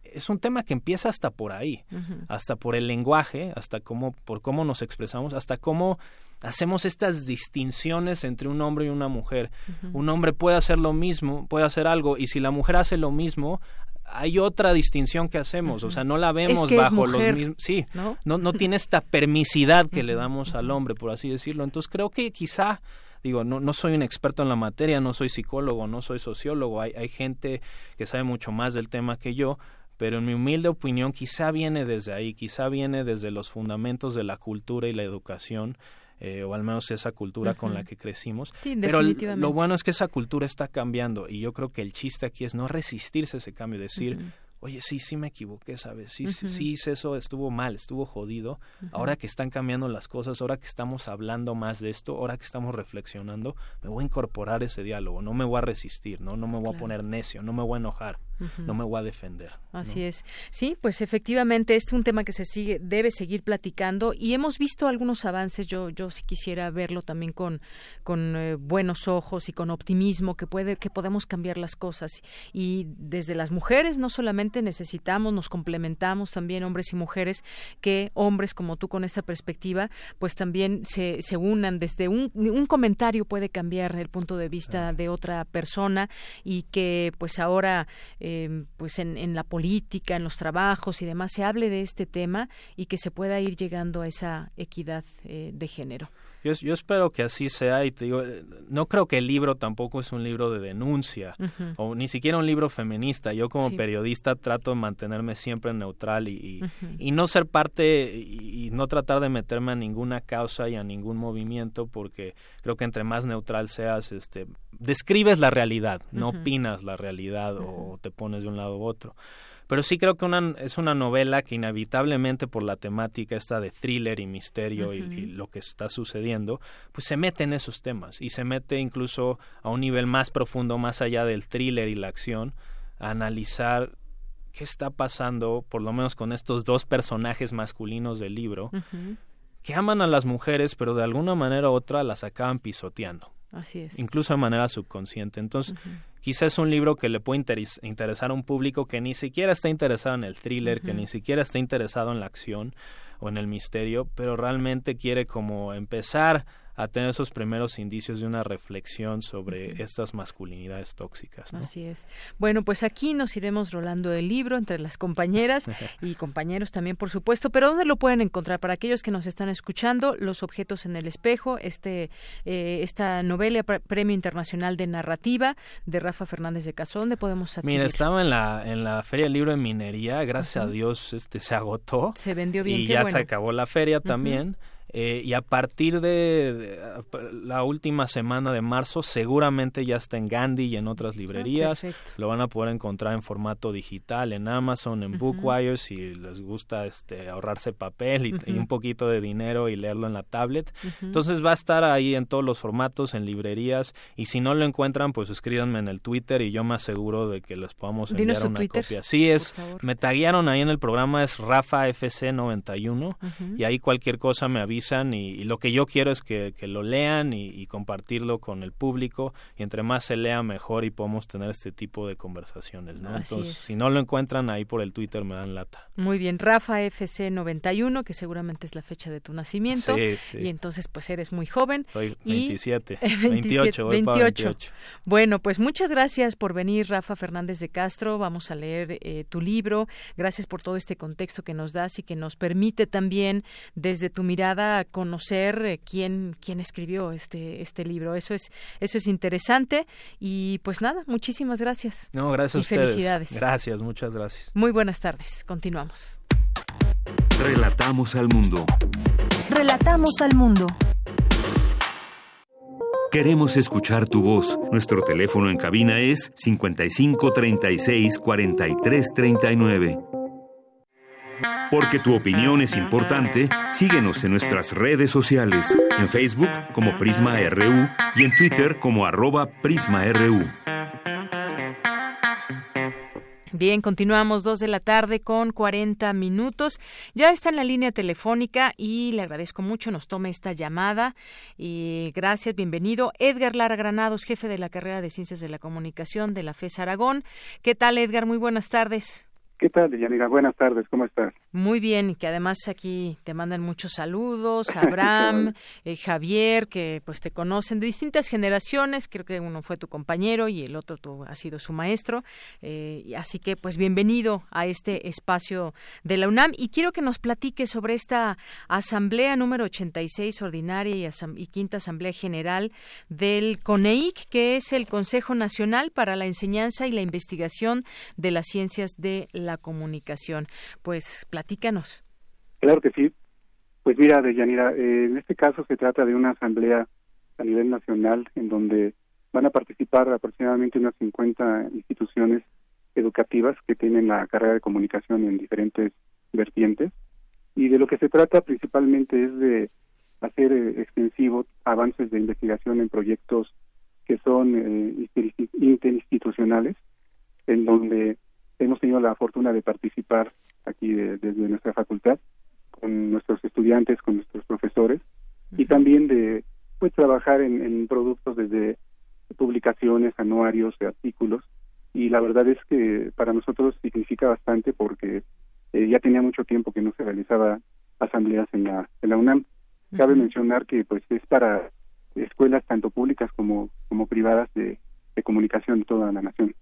es un tema que empieza hasta por ahí, hasta por el lenguaje, hasta cómo, por cómo nos expresamos, hasta cómo hacemos estas distinciones entre un hombre y una mujer. Un hombre puede hacer lo mismo, puede hacer algo, y si la mujer hace lo mismo, hay otra distinción que hacemos, o sea, no la vemos que bajo mujer, los mismos, sí, ¿no? no, no tiene esta permisidad que le damos al hombre, por así decirlo. Entonces creo que quizá, digo, no, no soy un experto en la materia, no soy psicólogo, no soy sociólogo, hay, hay gente que sabe mucho más del tema que yo, pero en mi humilde opinión quizá viene desde ahí, quizá viene desde los fundamentos de la cultura y la educación. Eh, o al menos esa cultura con la que crecimos. Sí, Pero lo bueno es que esa cultura está cambiando y yo creo que el chiste aquí es no resistirse a ese cambio, decir, oye, sí, sí me equivoqué, ¿sabes? Sí, sí, Ujú. sí hice eso, estuvo mal, estuvo jodido. Ahora que están cambiando las cosas, ahora que estamos hablando más de esto, ahora que estamos reflexionando, me voy a incorporar ese diálogo, no me voy a resistir, no, no me voy a poner necio, no me voy a enojar, No me voy a defender. Así es. Sí, pues efectivamente este es un tema que se sigue debe seguir platicando y hemos visto algunos avances. Yo yo sí quisiera verlo también con con eh, buenos ojos y con optimismo que puede que podemos cambiar las cosas y desde las mujeres no solamente necesitamos nos complementamos también hombres y mujeres que hombres como tú con esta perspectiva pues también se se unan desde un un comentario puede cambiar el punto de vista de otra persona y que pues ahora eh, pues en, en la política, en los trabajos y demás se hable de este tema y que se pueda ir llegando a esa equidad eh, de género. Yo, yo espero que así sea y te digo, eh, no creo que el libro tampoco es un libro de denuncia o ni siquiera un libro feminista. Yo como Sí. periodista trato de mantenerme siempre neutral y, y, y no ser parte y, y no tratar de meterme a ninguna causa y a ningún movimiento porque creo que entre más neutral seas, este, describes la realidad, no opinas la realidad o te pones de un lado u otro. Pero sí creo que una, es una novela que inevitablemente por la temática esta de thriller y misterio y- lo que está sucediendo, pues se mete en esos temas y se mete incluso a un nivel más profundo, más allá del thriller y la acción, a analizar qué está pasando, por lo menos con estos dos personajes masculinos del libro, que aman a las mujeres, pero de alguna manera u otra las acaban pisoteando Así es. incluso de manera subconsciente. Entonces, quizás es un libro que le puede interes- interesar a un público que ni siquiera está interesado en el thriller, que ni siquiera está interesado en la acción o en el misterio, pero realmente quiere como empezar a tener esos primeros indicios de una reflexión sobre estas masculinidades tóxicas. ¿no? Así es. Bueno, pues aquí nos iremos rolando el libro entre las compañeras y compañeros también, por supuesto. Pero ¿dónde lo pueden encontrar? Para aquellos que nos están escuchando, Los objetos en el espejo, este, eh, esta novela pre- Premio Internacional de Narrativa de Rafa Fernández de Castro. ¿Dónde podemos adquirir? Mira, estaba en la, en la Feria del Libro de Minería, gracias a Dios este, se agotó. Se vendió bien, Y qué ya bueno. se acabó la feria también. Eh, y a partir de, de- la última semana de marzo seguramente ya está en Gandhi y en otras librerías. Ah, perfecto. Lo van a poder encontrar en formato digital, en Amazon, en Ujú. Bookwire, si les gusta este, ahorrarse papel y, un poquito de dinero y leerlo en la tablet. Entonces va a estar ahí en todos los formatos, en librerías. Y si no lo encuentran, pues escríbanme en el Twitter y yo me aseguro de que les podamos enviar una Twitter, copia. Sí, es, me taguearon ahí en el programa, es RafaFC91 Ujú. y ahí cualquier cosa me avisan y, y lo que yo quiero es que, que lo lean y, y compartirlo con el público y entre más se lea mejor y podemos tener este tipo de conversaciones, ¿no? Así Entonces, es. si no lo encuentran ahí por el Twitter me dan lata. Muy bien, Rafa FC 91, que seguramente es la fecha de tu nacimiento. Sí, sí. Y entonces, pues eres muy joven. Estoy Y- 27, 27, 28, voy para 28. Bueno, pues muchas gracias por venir, Rafa Fernández de Castro. Vamos a leer eh, tu libro. Gracias por todo este contexto que nos das y que nos permite también, desde tu mirada, conocer eh, quién quién escribió este este libro. Eso es eso es interesante y pues nada, muchísimas gracias. No, gracias y a ustedes. felicidades. Gracias, muchas gracias. Muy buenas tardes. Continuamos. Relatamos al mundo. Relatamos al mundo. Queremos escuchar tu voz. Nuestro teléfono en cabina es 55 36 43 39. Porque tu opinión es importante, síguenos en nuestras redes sociales, en Facebook como Prisma RU y en Twitter como arroba PrismaRU. Bien, continuamos dos de la tarde con 40 minutos. Ya está en la línea telefónica y le agradezco mucho nos tome esta llamada. Y gracias, bienvenido. Edgar Lara Granados, jefe de la carrera de Ciencias de la Comunicación de la FES Aragón. ¿Qué tal, Edgar? Muy buenas tardes. ¿Qué tal, Yanira? Buenas tardes, ¿cómo estás? Muy bien, que además aquí te mandan muchos saludos, Abraham, eh, Javier, que pues te conocen de distintas generaciones, creo que uno fue tu compañero y el otro tú has sido su maestro, eh, y así que pues bienvenido a este espacio de la UNAM y quiero que nos platique sobre esta asamblea número 86 ordinaria y, asam- y quinta asamblea general del CONEIC, que es el Consejo Nacional para la Enseñanza y la Investigación de las Ciencias de la Comunicación. Pues platícanos. Claro que sí. Pues mira, Deyanira, eh, en este caso se trata de una asamblea a nivel nacional en donde van a participar aproximadamente unas 50 instituciones educativas que tienen la carrera de comunicación en diferentes vertientes. Y de lo que se trata principalmente es de hacer eh, extensivo avances de investigación en proyectos que son eh, inter- interinstitucionales, en donde hemos tenido la fortuna de participar aquí de- desde nuestra facultad con nuestros estudiantes, con nuestros profesores y también de pues trabajar en, en productos desde publicaciones, anuarios, artículos y la verdad es que para nosotros significa bastante porque eh, ya tenía mucho tiempo que no se realizaba asambleas en la, en la UNAM. Cabe mencionar que pues es para escuelas tanto públicas como, como privadas de, de comunicación de toda la nación.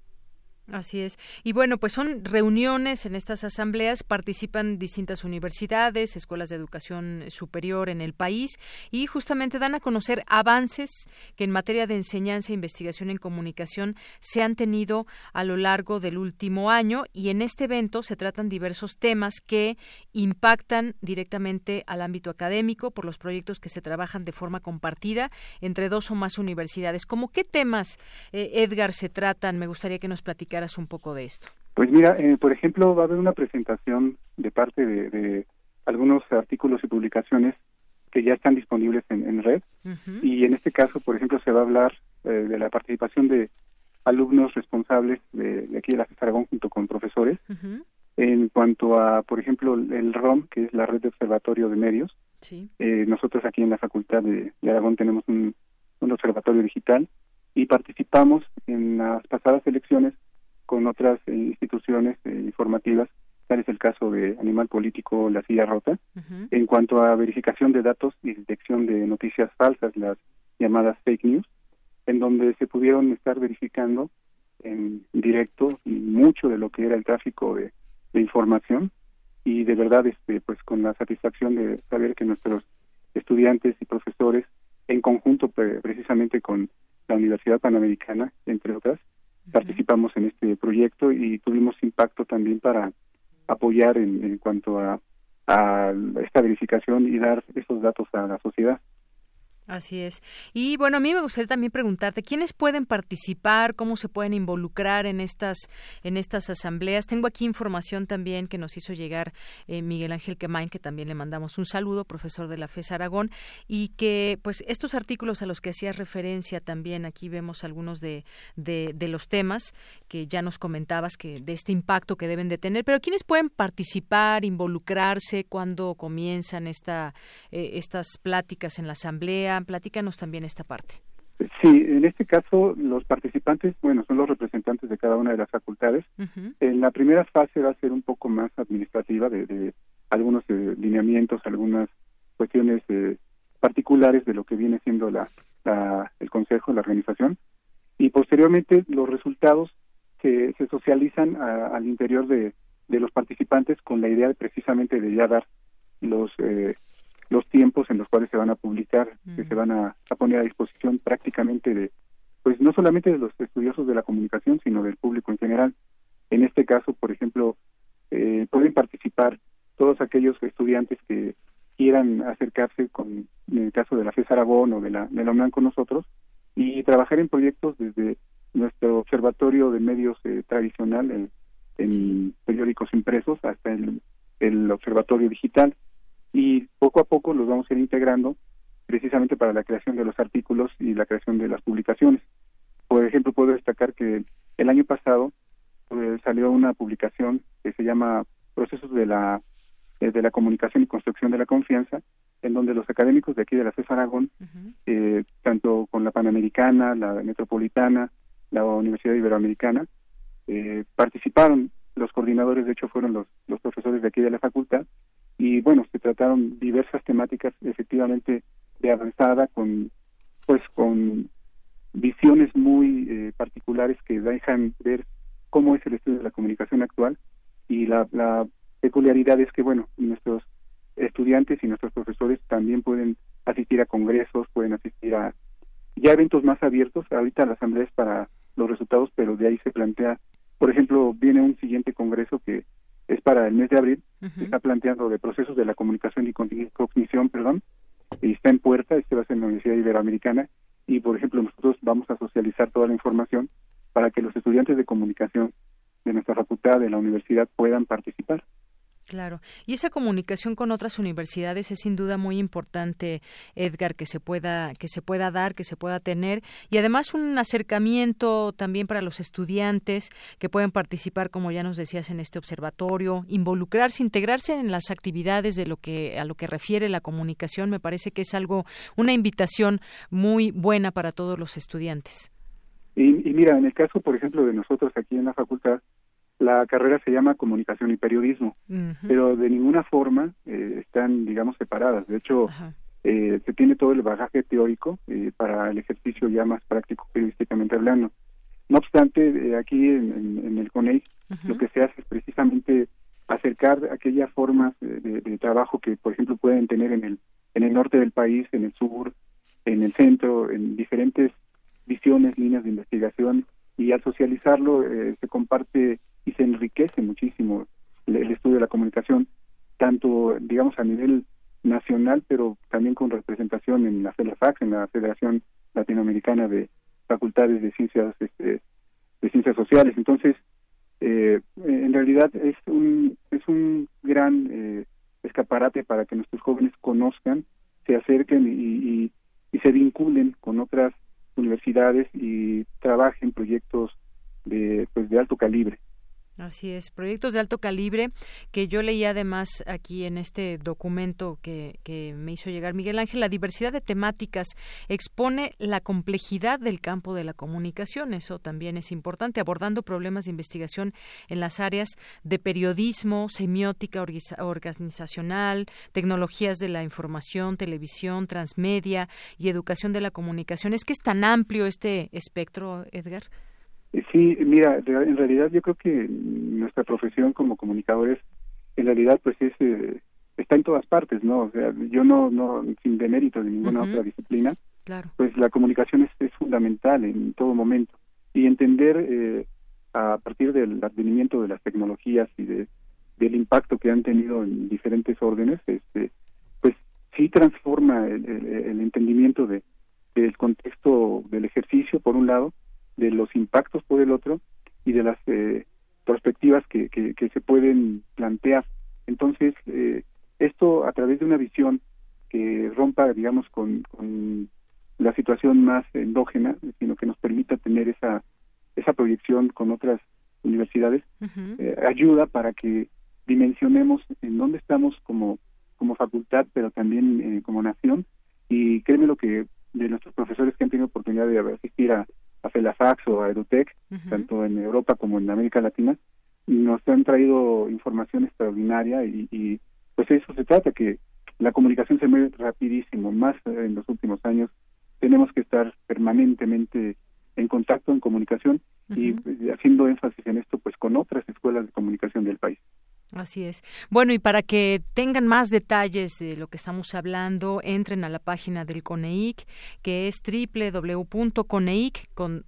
Así es. Y bueno, pues son reuniones en estas asambleas, participan distintas universidades, escuelas de educación superior en el país y justamente dan a conocer avances que en materia de enseñanza e investigación en comunicación se han tenido a lo largo del último año y en este evento se tratan diversos temas que impactan directamente al ámbito académico por los proyectos que se trabajan de forma compartida entre dos o más universidades. ¿Cómo qué temas, eh, Edgar, se tratan? Me gustaría que nos platicaras un poco de esto. Pues mira, eh, por ejemplo, va a haber una presentación de parte de, de algunos artículos y publicaciones que ya están disponibles en, en red y en este caso, por ejemplo, se va a hablar eh, de la participación de alumnos responsables de, de aquí de la Aragón junto con profesores en cuanto a, por ejemplo, el ROM, que es la red de observatorio de medios. Sí. Eh, nosotros aquí en la Facultad de, de Aragón tenemos un, un observatorio digital y participamos en las pasadas elecciones con otras eh, instituciones eh, informativas, tal es el caso de Animal Político La Silla Rota, en cuanto a verificación de datos y detección de noticias falsas, las llamadas fake news, en donde se pudieron estar verificando en directo y mucho de lo que era el tráfico de, de información y de verdad este pues con la satisfacción de saber que nuestros estudiantes y profesores en conjunto pre- precisamente con la Universidad Panamericana entre otras participamos en este proyecto y tuvimos impacto también para apoyar en, en cuanto a, a esta verificación y dar esos datos a la sociedad. Así es. Y bueno, a mí me gustaría también preguntarte, ¿quiénes pueden participar? ¿Cómo se pueden involucrar en estas, en estas asambleas? Tengo aquí información también que nos hizo llegar eh, Miguel Ángel Quemain, que también le mandamos un saludo, profesor de la FES Aragón, y que pues estos artículos a los que hacías referencia también, aquí vemos algunos de, de, los temas que ya nos comentabas, que de este impacto que deben de tener, pero ¿quiénes pueden participar, involucrarse cuando comienzan esta, eh, estas pláticas en la asamblea? Platícanos también esta parte. Sí, en este caso los participantes, bueno, son los representantes de cada una de las facultades. En la primera fase va a ser un poco más administrativa de, de algunos eh, lineamientos, algunas cuestiones eh, particulares de lo que viene siendo la, la- el consejo, la organización, y posteriormente los resultados se, se socializan a- al interior de, de los participantes con la idea de, precisamente de ya dar los eh, los tiempos en los cuales se van a publicar, que se van a, poner a disposición prácticamente de, pues no solamente de los estudiosos de la comunicación, sino del público en general. En este caso, por ejemplo, eh, pueden participar todos aquellos estudiantes que quieran acercarse con, en el caso de la FES Aragón o de la, de la UNAM con nosotros, y trabajar en proyectos desde nuestro observatorio de medios eh, tradicional en, periódicos impresos hasta el, el observatorio digital y poco a poco los vamos a ir integrando precisamente para la creación de los artículos y la creación de las publicaciones. Por ejemplo, puedo destacar que el año pasado eh, salió una publicación que se llama Procesos de la eh, de la comunicación y construcción de la confianza, en donde los académicos de aquí de la CES Aragón, eh, tanto con la Panamericana, la Metropolitana, la Universidad Iberoamericana, participaron. Los coordinadores, de hecho, fueron los, los profesores de aquí de la facultad y bueno se trataron diversas temáticas efectivamente de avanzada con pues con visiones muy eh, particulares que dejan ver cómo es el estudio de la comunicación actual y la, la peculiaridad es que bueno nuestros estudiantes y nuestros profesores también pueden asistir a congresos pueden asistir a ya eventos más abiertos. Ahorita la asamblea es para los resultados pero de ahí se plantea por ejemplo viene un siguiente congreso que es para el mes de abril, está planteando de procesos de la comunicación y cognición, perdón, y está en puerta, este va a ser en la Universidad Iberoamericana, y por ejemplo nosotros vamos a socializar toda la información para que los estudiantes de comunicación de nuestra facultad, de la universidad, puedan participar. Claro. Y esa comunicación con otras universidades es sin duda muy importante, Edgar, que se pueda que se pueda dar, que se pueda tener y además un acercamiento también para los estudiantes que pueden participar, como ya nos decías, en este observatorio, involucrarse, integrarse en las actividades de lo que a lo que refiere la comunicación, me parece que es algo una invitación muy buena para todos los estudiantes. Y, y mira, en el caso, por ejemplo, de nosotros aquí en la facultad, la carrera se llama comunicación y periodismo, pero de ninguna forma eh, están, digamos, separadas. De hecho, eh, se tiene todo el bagaje teórico eh, para el ejercicio ya más práctico periodísticamente hablando. No obstante, aquí en, el CONEI lo que se hace es precisamente acercar aquellas formas de, de, trabajo que, por ejemplo, pueden tener en el, en el norte del país, en el sur, en el centro, en diferentes visiones, líneas de investigación, y al socializarlo se comparte y se enriquece muchísimo el, estudio de la comunicación, tanto, digamos, a nivel nacional, pero también con representación en la FELAFAX, en la Federación Latinoamericana de Facultades de Ciencias este, de Ciencias Sociales. Entonces, eh, en realidad es un, es un gran eh, escaparate para que nuestros jóvenes conozcan, se acerquen y, y se vinculen con otras universidades y trabajen proyectos de, pues, de alto calibre. Así es, proyectos de alto calibre que yo leí además aquí en este documento que, que, me hizo llegar Miguel Ángel, la diversidad de temáticas expone la complejidad del campo de la comunicación, eso también es importante, abordando problemas de investigación en las áreas de periodismo, semiótica organizacional, tecnologías de la información, televisión, transmedia y educación de la comunicación. Es que es tan amplio este espectro, Edgar. Sí, mira, en realidad yo creo que nuestra profesión como comunicadores, en realidad pues es eh, está en todas partes, ¿no? O sea, yo no, no sin demérito de ninguna otra disciplina, pues la comunicación es, es, fundamental en todo momento. Y entender eh, a partir del advenimiento de las tecnologías y de del impacto que han tenido en diferentes órdenes, este, pues sí transforma el, el entendimiento de del contexto del ejercicio por un lado de los impactos por el otro y de las eh, perspectivas que, que, se pueden plantear. Entonces, eh, esto a través de una visión que rompa, digamos, con, con la situación más endógena, sino que nos permita tener esa, esa proyección con otras universidades, eh, ayuda para que dimensionemos en dónde estamos como, como facultad, pero también como nación. Y créeme lo que de nuestros profesores que han tenido oportunidad de asistir a, a FELAFAX o a EduTech, tanto en Europa como en América Latina, nos han traído información extraordinaria y, y, pues eso se trata, que la comunicación se mueve rapidísimo, más en los últimos años tenemos que estar permanentemente en contacto, en comunicación y haciendo énfasis en esto pues con otras escuelas de comunicación del país. Así es. Bueno, y para que tengan más detalles de lo que estamos hablando, entren a la página del CONEIC, que es www.coneic, con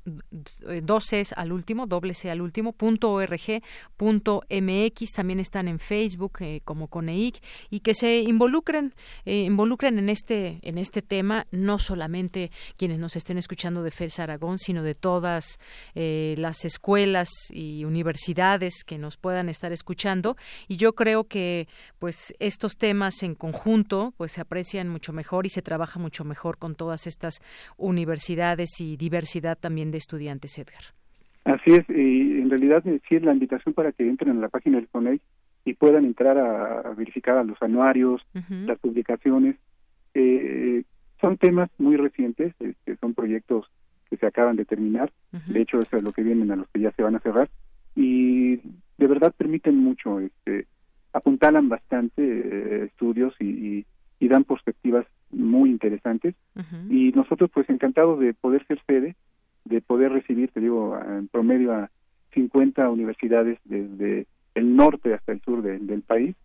eh, dos Cs al último, doble C al último, punto .org, punto .mx. También están en Facebook eh, como CONEIC y que se involucren, eh, involucren en este, en este tema, no solamente quienes nos estén escuchando de FES Aragón, sino de todas las escuelas y universidades que nos puedan estar escuchando y yo creo que pues estos temas en conjunto pues se aprecian mucho mejor y se trabaja mucho mejor con todas estas universidades y diversidad también de estudiantes, Edgar. Así es, y en realidad sí es la invitación para que entren a la página del CONEI y puedan entrar a, verificar a los anuarios, las publicaciones. Eh, son temas muy recientes, este, son proyectos que se acaban de terminar, de hecho eso es lo que vienen a los que ya se van a cerrar, y de verdad permiten mucho, este, apuntalan bastante eh, estudios y, y, dan perspectivas muy interesantes. Y nosotros pues encantados de poder ser sede, de poder recibir, te digo, en promedio a 50 universidades desde el norte hasta el sur del país.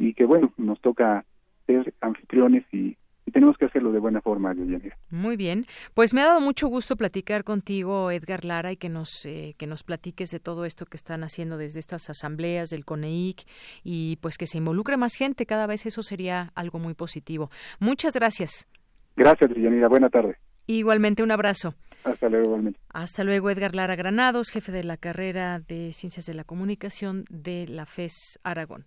Y que bueno, nos toca ser anfitriones y y tenemos que hacerlo de buena forma, Liliana. Muy bien, pues me ha dado mucho gusto platicar contigo, Edgar Lara, y que nos eh, que nos platiques de todo esto que están haciendo desde estas asambleas del CONEIC y pues que se involucre más gente. Cada vez eso sería algo muy positivo. Muchas gracias. Gracias, Liliana. Buena tarde. Igualmente, un abrazo. Hasta luego, igualmente. Hasta luego, Edgar Lara Granados, jefe de la carrera de Ciencias de la Comunicación de la FES Aragón.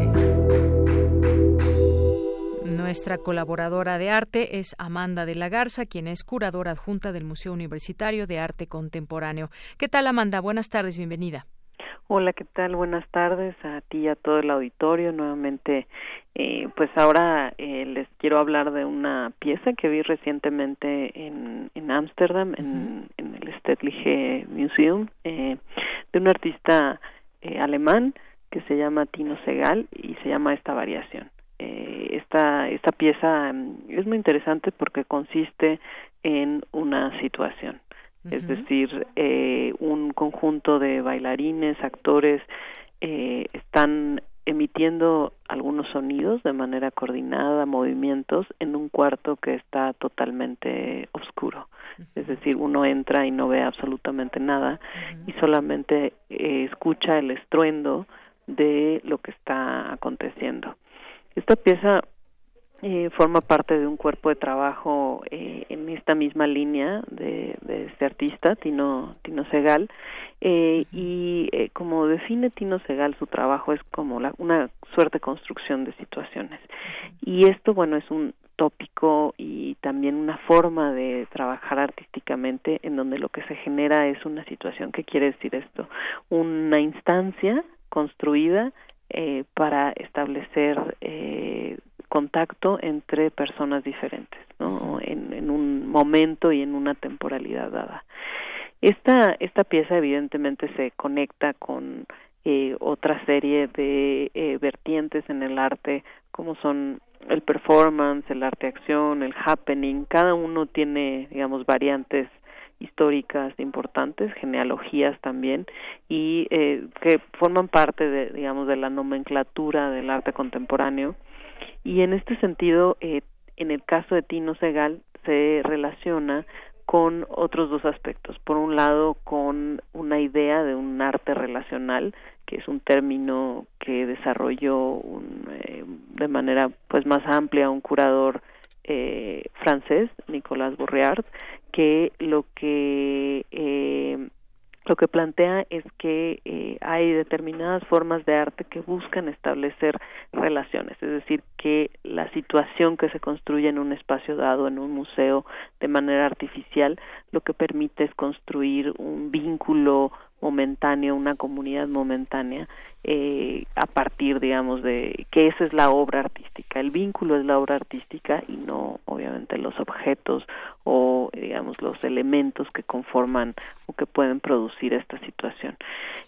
Nuestra colaboradora de arte es Amanda de la Garza, quien es curadora adjunta del Museo Universitario de Arte Contemporáneo. ¿Qué tal, Amanda? Buenas tardes, bienvenida. Hola, ¿qué tal? Buenas tardes a ti y a todo el auditorio. Nuevamente, eh, pues ahora eh, les quiero hablar de una pieza que vi recientemente en Ámsterdam, en, en, el Stedtliche Museum, eh, de un artista alemán que se llama Tino Segal y se llama esta variación. Eh, esta, esta pieza mm, es muy interesante porque consiste en una situación. Es decir, eh, un conjunto de bailarines, actores, eh, están emitiendo algunos sonidos de manera coordinada, movimientos, en un cuarto que está totalmente oscuro. Es decir, uno entra y no ve absolutamente nada y solamente escucha el estruendo de lo que está aconteciendo. Esta pieza eh, forma parte de un cuerpo de trabajo eh, en esta misma línea de, de, este artista, Tino, Tino Segal, eh, y eh, como define Tino Segal su trabajo es como la, una suerte de construcción de situaciones. Y esto, bueno, es un tópico y también una forma de trabajar artísticamente en donde lo que se genera es una situación. ¿Qué quiere decir esto? Una instancia construida eh, para establecer eh, contacto entre personas diferentes, ¿no? En, un momento y en una temporalidad dada. Esta, esta pieza evidentemente se conecta con eh, otra serie de eh, vertientes en el arte, como son el performance, el arte acción, el happening, cada uno tiene, digamos, variantes históricas importantes, genealogías también, y eh, que forman parte de, digamos, de la nomenclatura del arte contemporáneo. Y en este sentido, eh, en el caso de Tino Segal, se relaciona con otros dos aspectos. Por un lado, con una idea de un arte relacional, que es un término que desarrolló un, eh, de manera pues más amplia un curador eh, francés, Nicolas Bourriard, que lo que eh, lo que plantea es que eh, hay determinadas formas de arte que buscan establecer relaciones, es decir, que la situación que se construye en un espacio dado, en un museo, de manera artificial, lo que permite es construir un vínculo momentáneo, una comunidad momentánea, eh, a partir, digamos, de que esa es la obra artística. El vínculo es la obra artística y no, obviamente, los objetos o, digamos, los elementos que conforman o que pueden producir esta situación.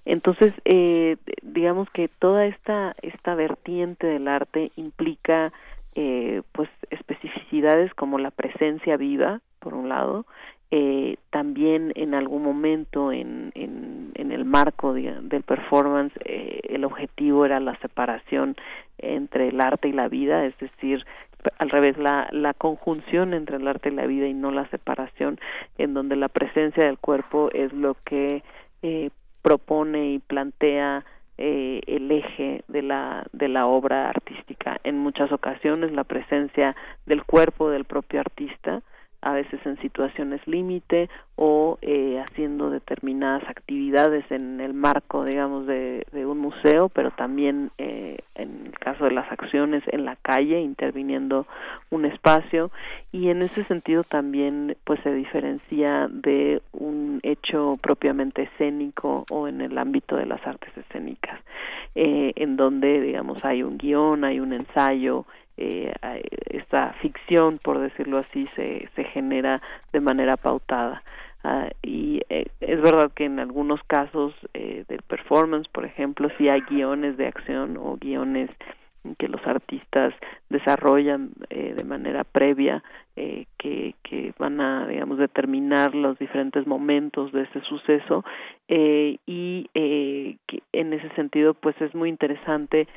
Entonces, eh, digamos que toda esta, esta vertiente del arte implica eh, pues especificidades como la presencia viva, por un lado, eh, también en algún momento en, en, el marco del performance eh, el objetivo era la separación entre el arte y la vida, es decir, al revés, la, la conjunción entre el arte y la vida y no la separación, en donde la presencia del cuerpo es lo que eh, propone y plantea eh, el eje de la de la obra artística. En muchas ocasiones la presencia del cuerpo del propio artista a veces en situaciones límite o eh, haciendo determinadas actividades en el marco, digamos, de, un museo, pero también eh, en el caso de las acciones en la calle, interviniendo un espacio. Y en ese sentido también pues se diferencia de un hecho propiamente escénico o en el ámbito de las artes escénicas, eh, en donde, digamos, hay un guion, hay un ensayo, eh, esta ficción, por decirlo así, se, se genera de manera pautada. Ah, y eh, es verdad que en algunos casos eh, del performance, por ejemplo, si hay guiones de acción o guiones que los artistas desarrollan eh, de manera previa eh, que, van a digamos determinar los diferentes momentos de ese suceso eh, y eh, que en ese sentido pues es muy interesante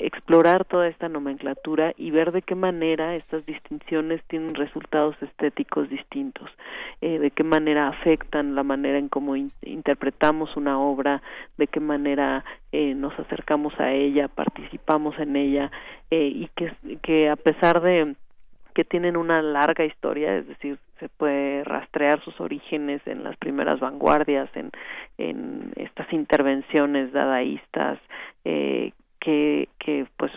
explorar toda esta nomenclatura y ver de qué manera estas distinciones tienen resultados estéticos distintos, eh, de qué manera afectan la manera en cómo interpretamos una obra, de qué manera eh, nos acercamos a ella, participamos en ella eh, y que, que a pesar de que tienen una larga historia, es decir, se puede rastrear sus orígenes en las primeras vanguardias, en, en estas intervenciones dadaístas eh, que, que pues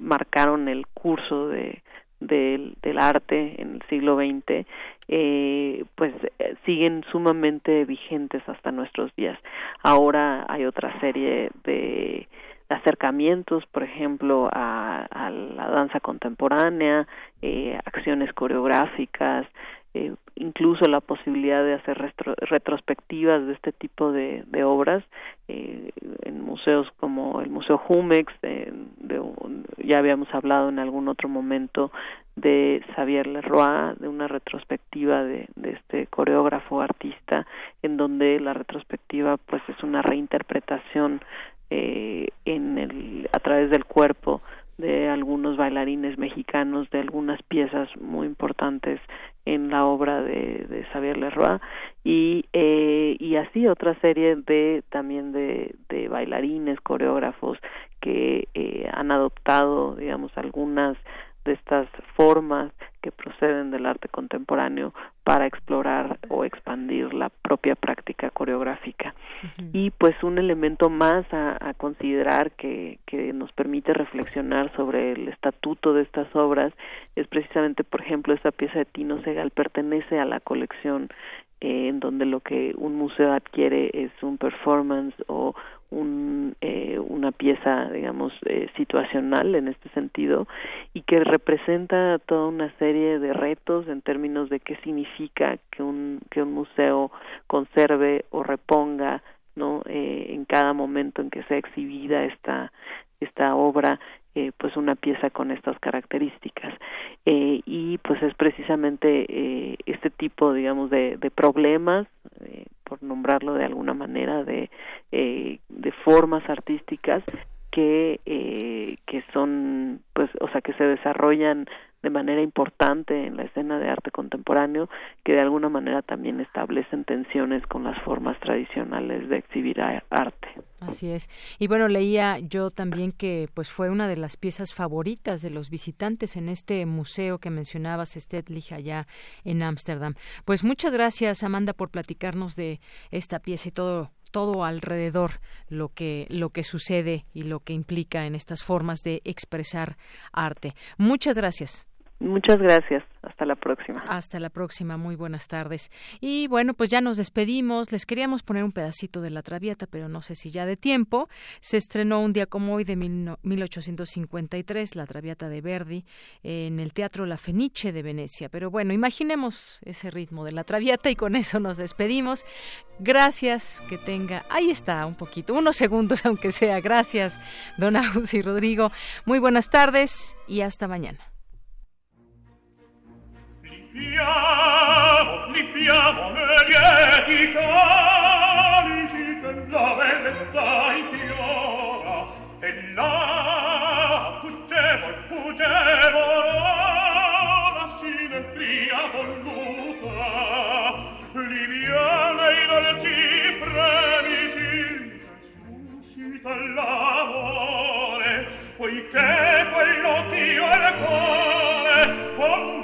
marcaron el curso de, del, arte en el siglo XX, eh, pues eh, siguen sumamente vigentes hasta nuestros días. Ahora hay otra serie de acercamientos, por ejemplo, a, la danza contemporánea, eh, acciones coreográficas, eh, incluso la posibilidad de hacer retrospectivas de este tipo de, obras eh, en museos como el Museo Jumex, de, ya habíamos hablado en algún otro momento de Xavier Leroy, de una retrospectiva de, de este coreógrafo artista, en donde la retrospectiva pues es una reinterpretación eh, en el, a través del cuerpo de algunos bailarines mexicanos de algunas piezas muy importantes en la obra de, de Xavier Leroy y eh, y así otra serie de también de, de bailarines coreógrafos que eh, han adoptado digamos algunas de estas formas que proceden del arte contemporáneo para explorar o expandir la propia práctica coreográfica. Y pues un elemento más a, considerar que, que nos permite reflexionar sobre el estatuto de estas obras es precisamente, por ejemplo, esta pieza de Tino Segal pertenece a la colección eh, en donde lo que un museo adquiere es un performance o un, eh, una pieza, digamos, eh, situacional en este sentido y que representa toda una serie de retos en términos de qué significa que un, que un museo conserve o reponga no eh, en cada momento en que sea exhibida esta esta obra eh, pues una pieza con estas características. Eh, y pues es precisamente eh, este tipo digamos de, problemas eh, por nombrarlo de alguna manera de eh, de formas artísticas que eh, que son pues o sea que se desarrollan de manera importante en la escena de arte contemporáneo que de alguna manera también establecen tensiones con las formas tradicionales de exhibir arte. Así es. Y bueno, leía yo también que pues fue una de las piezas favoritas de los visitantes en este museo que mencionabas, Stetlich, allá en Ámsterdam. Pues muchas gracias, Amanda, por platicarnos de esta pieza y todo todo alrededor lo que lo que sucede y lo que implica en estas formas de expresar arte. Muchas gracias. Muchas gracias. Hasta la próxima. Hasta la próxima. Muy buenas tardes. Y bueno, pues ya nos despedimos. Les queríamos poner un pedacito de La Traviata, pero no sé si ya de tiempo. Se estrenó un día como hoy de 1853, La Traviata de Verdi, en el Teatro La Fenice de Venecia. Pero bueno, imaginemos ese ritmo de La Traviata y con eso nos despedimos. Gracias, que tenga. Ahí está, un poquito, unos segundos, aunque sea. Gracias, Don y Rodrigo. Muy buenas tardes y hasta mañana. Lippiamo, lippiamo le lieti calici che la bellezza infiora e là fuggevol, fuggevol ora si voluta. Liviana in alci fremiti suscita l'amore poiché quello ch'io e il cuore con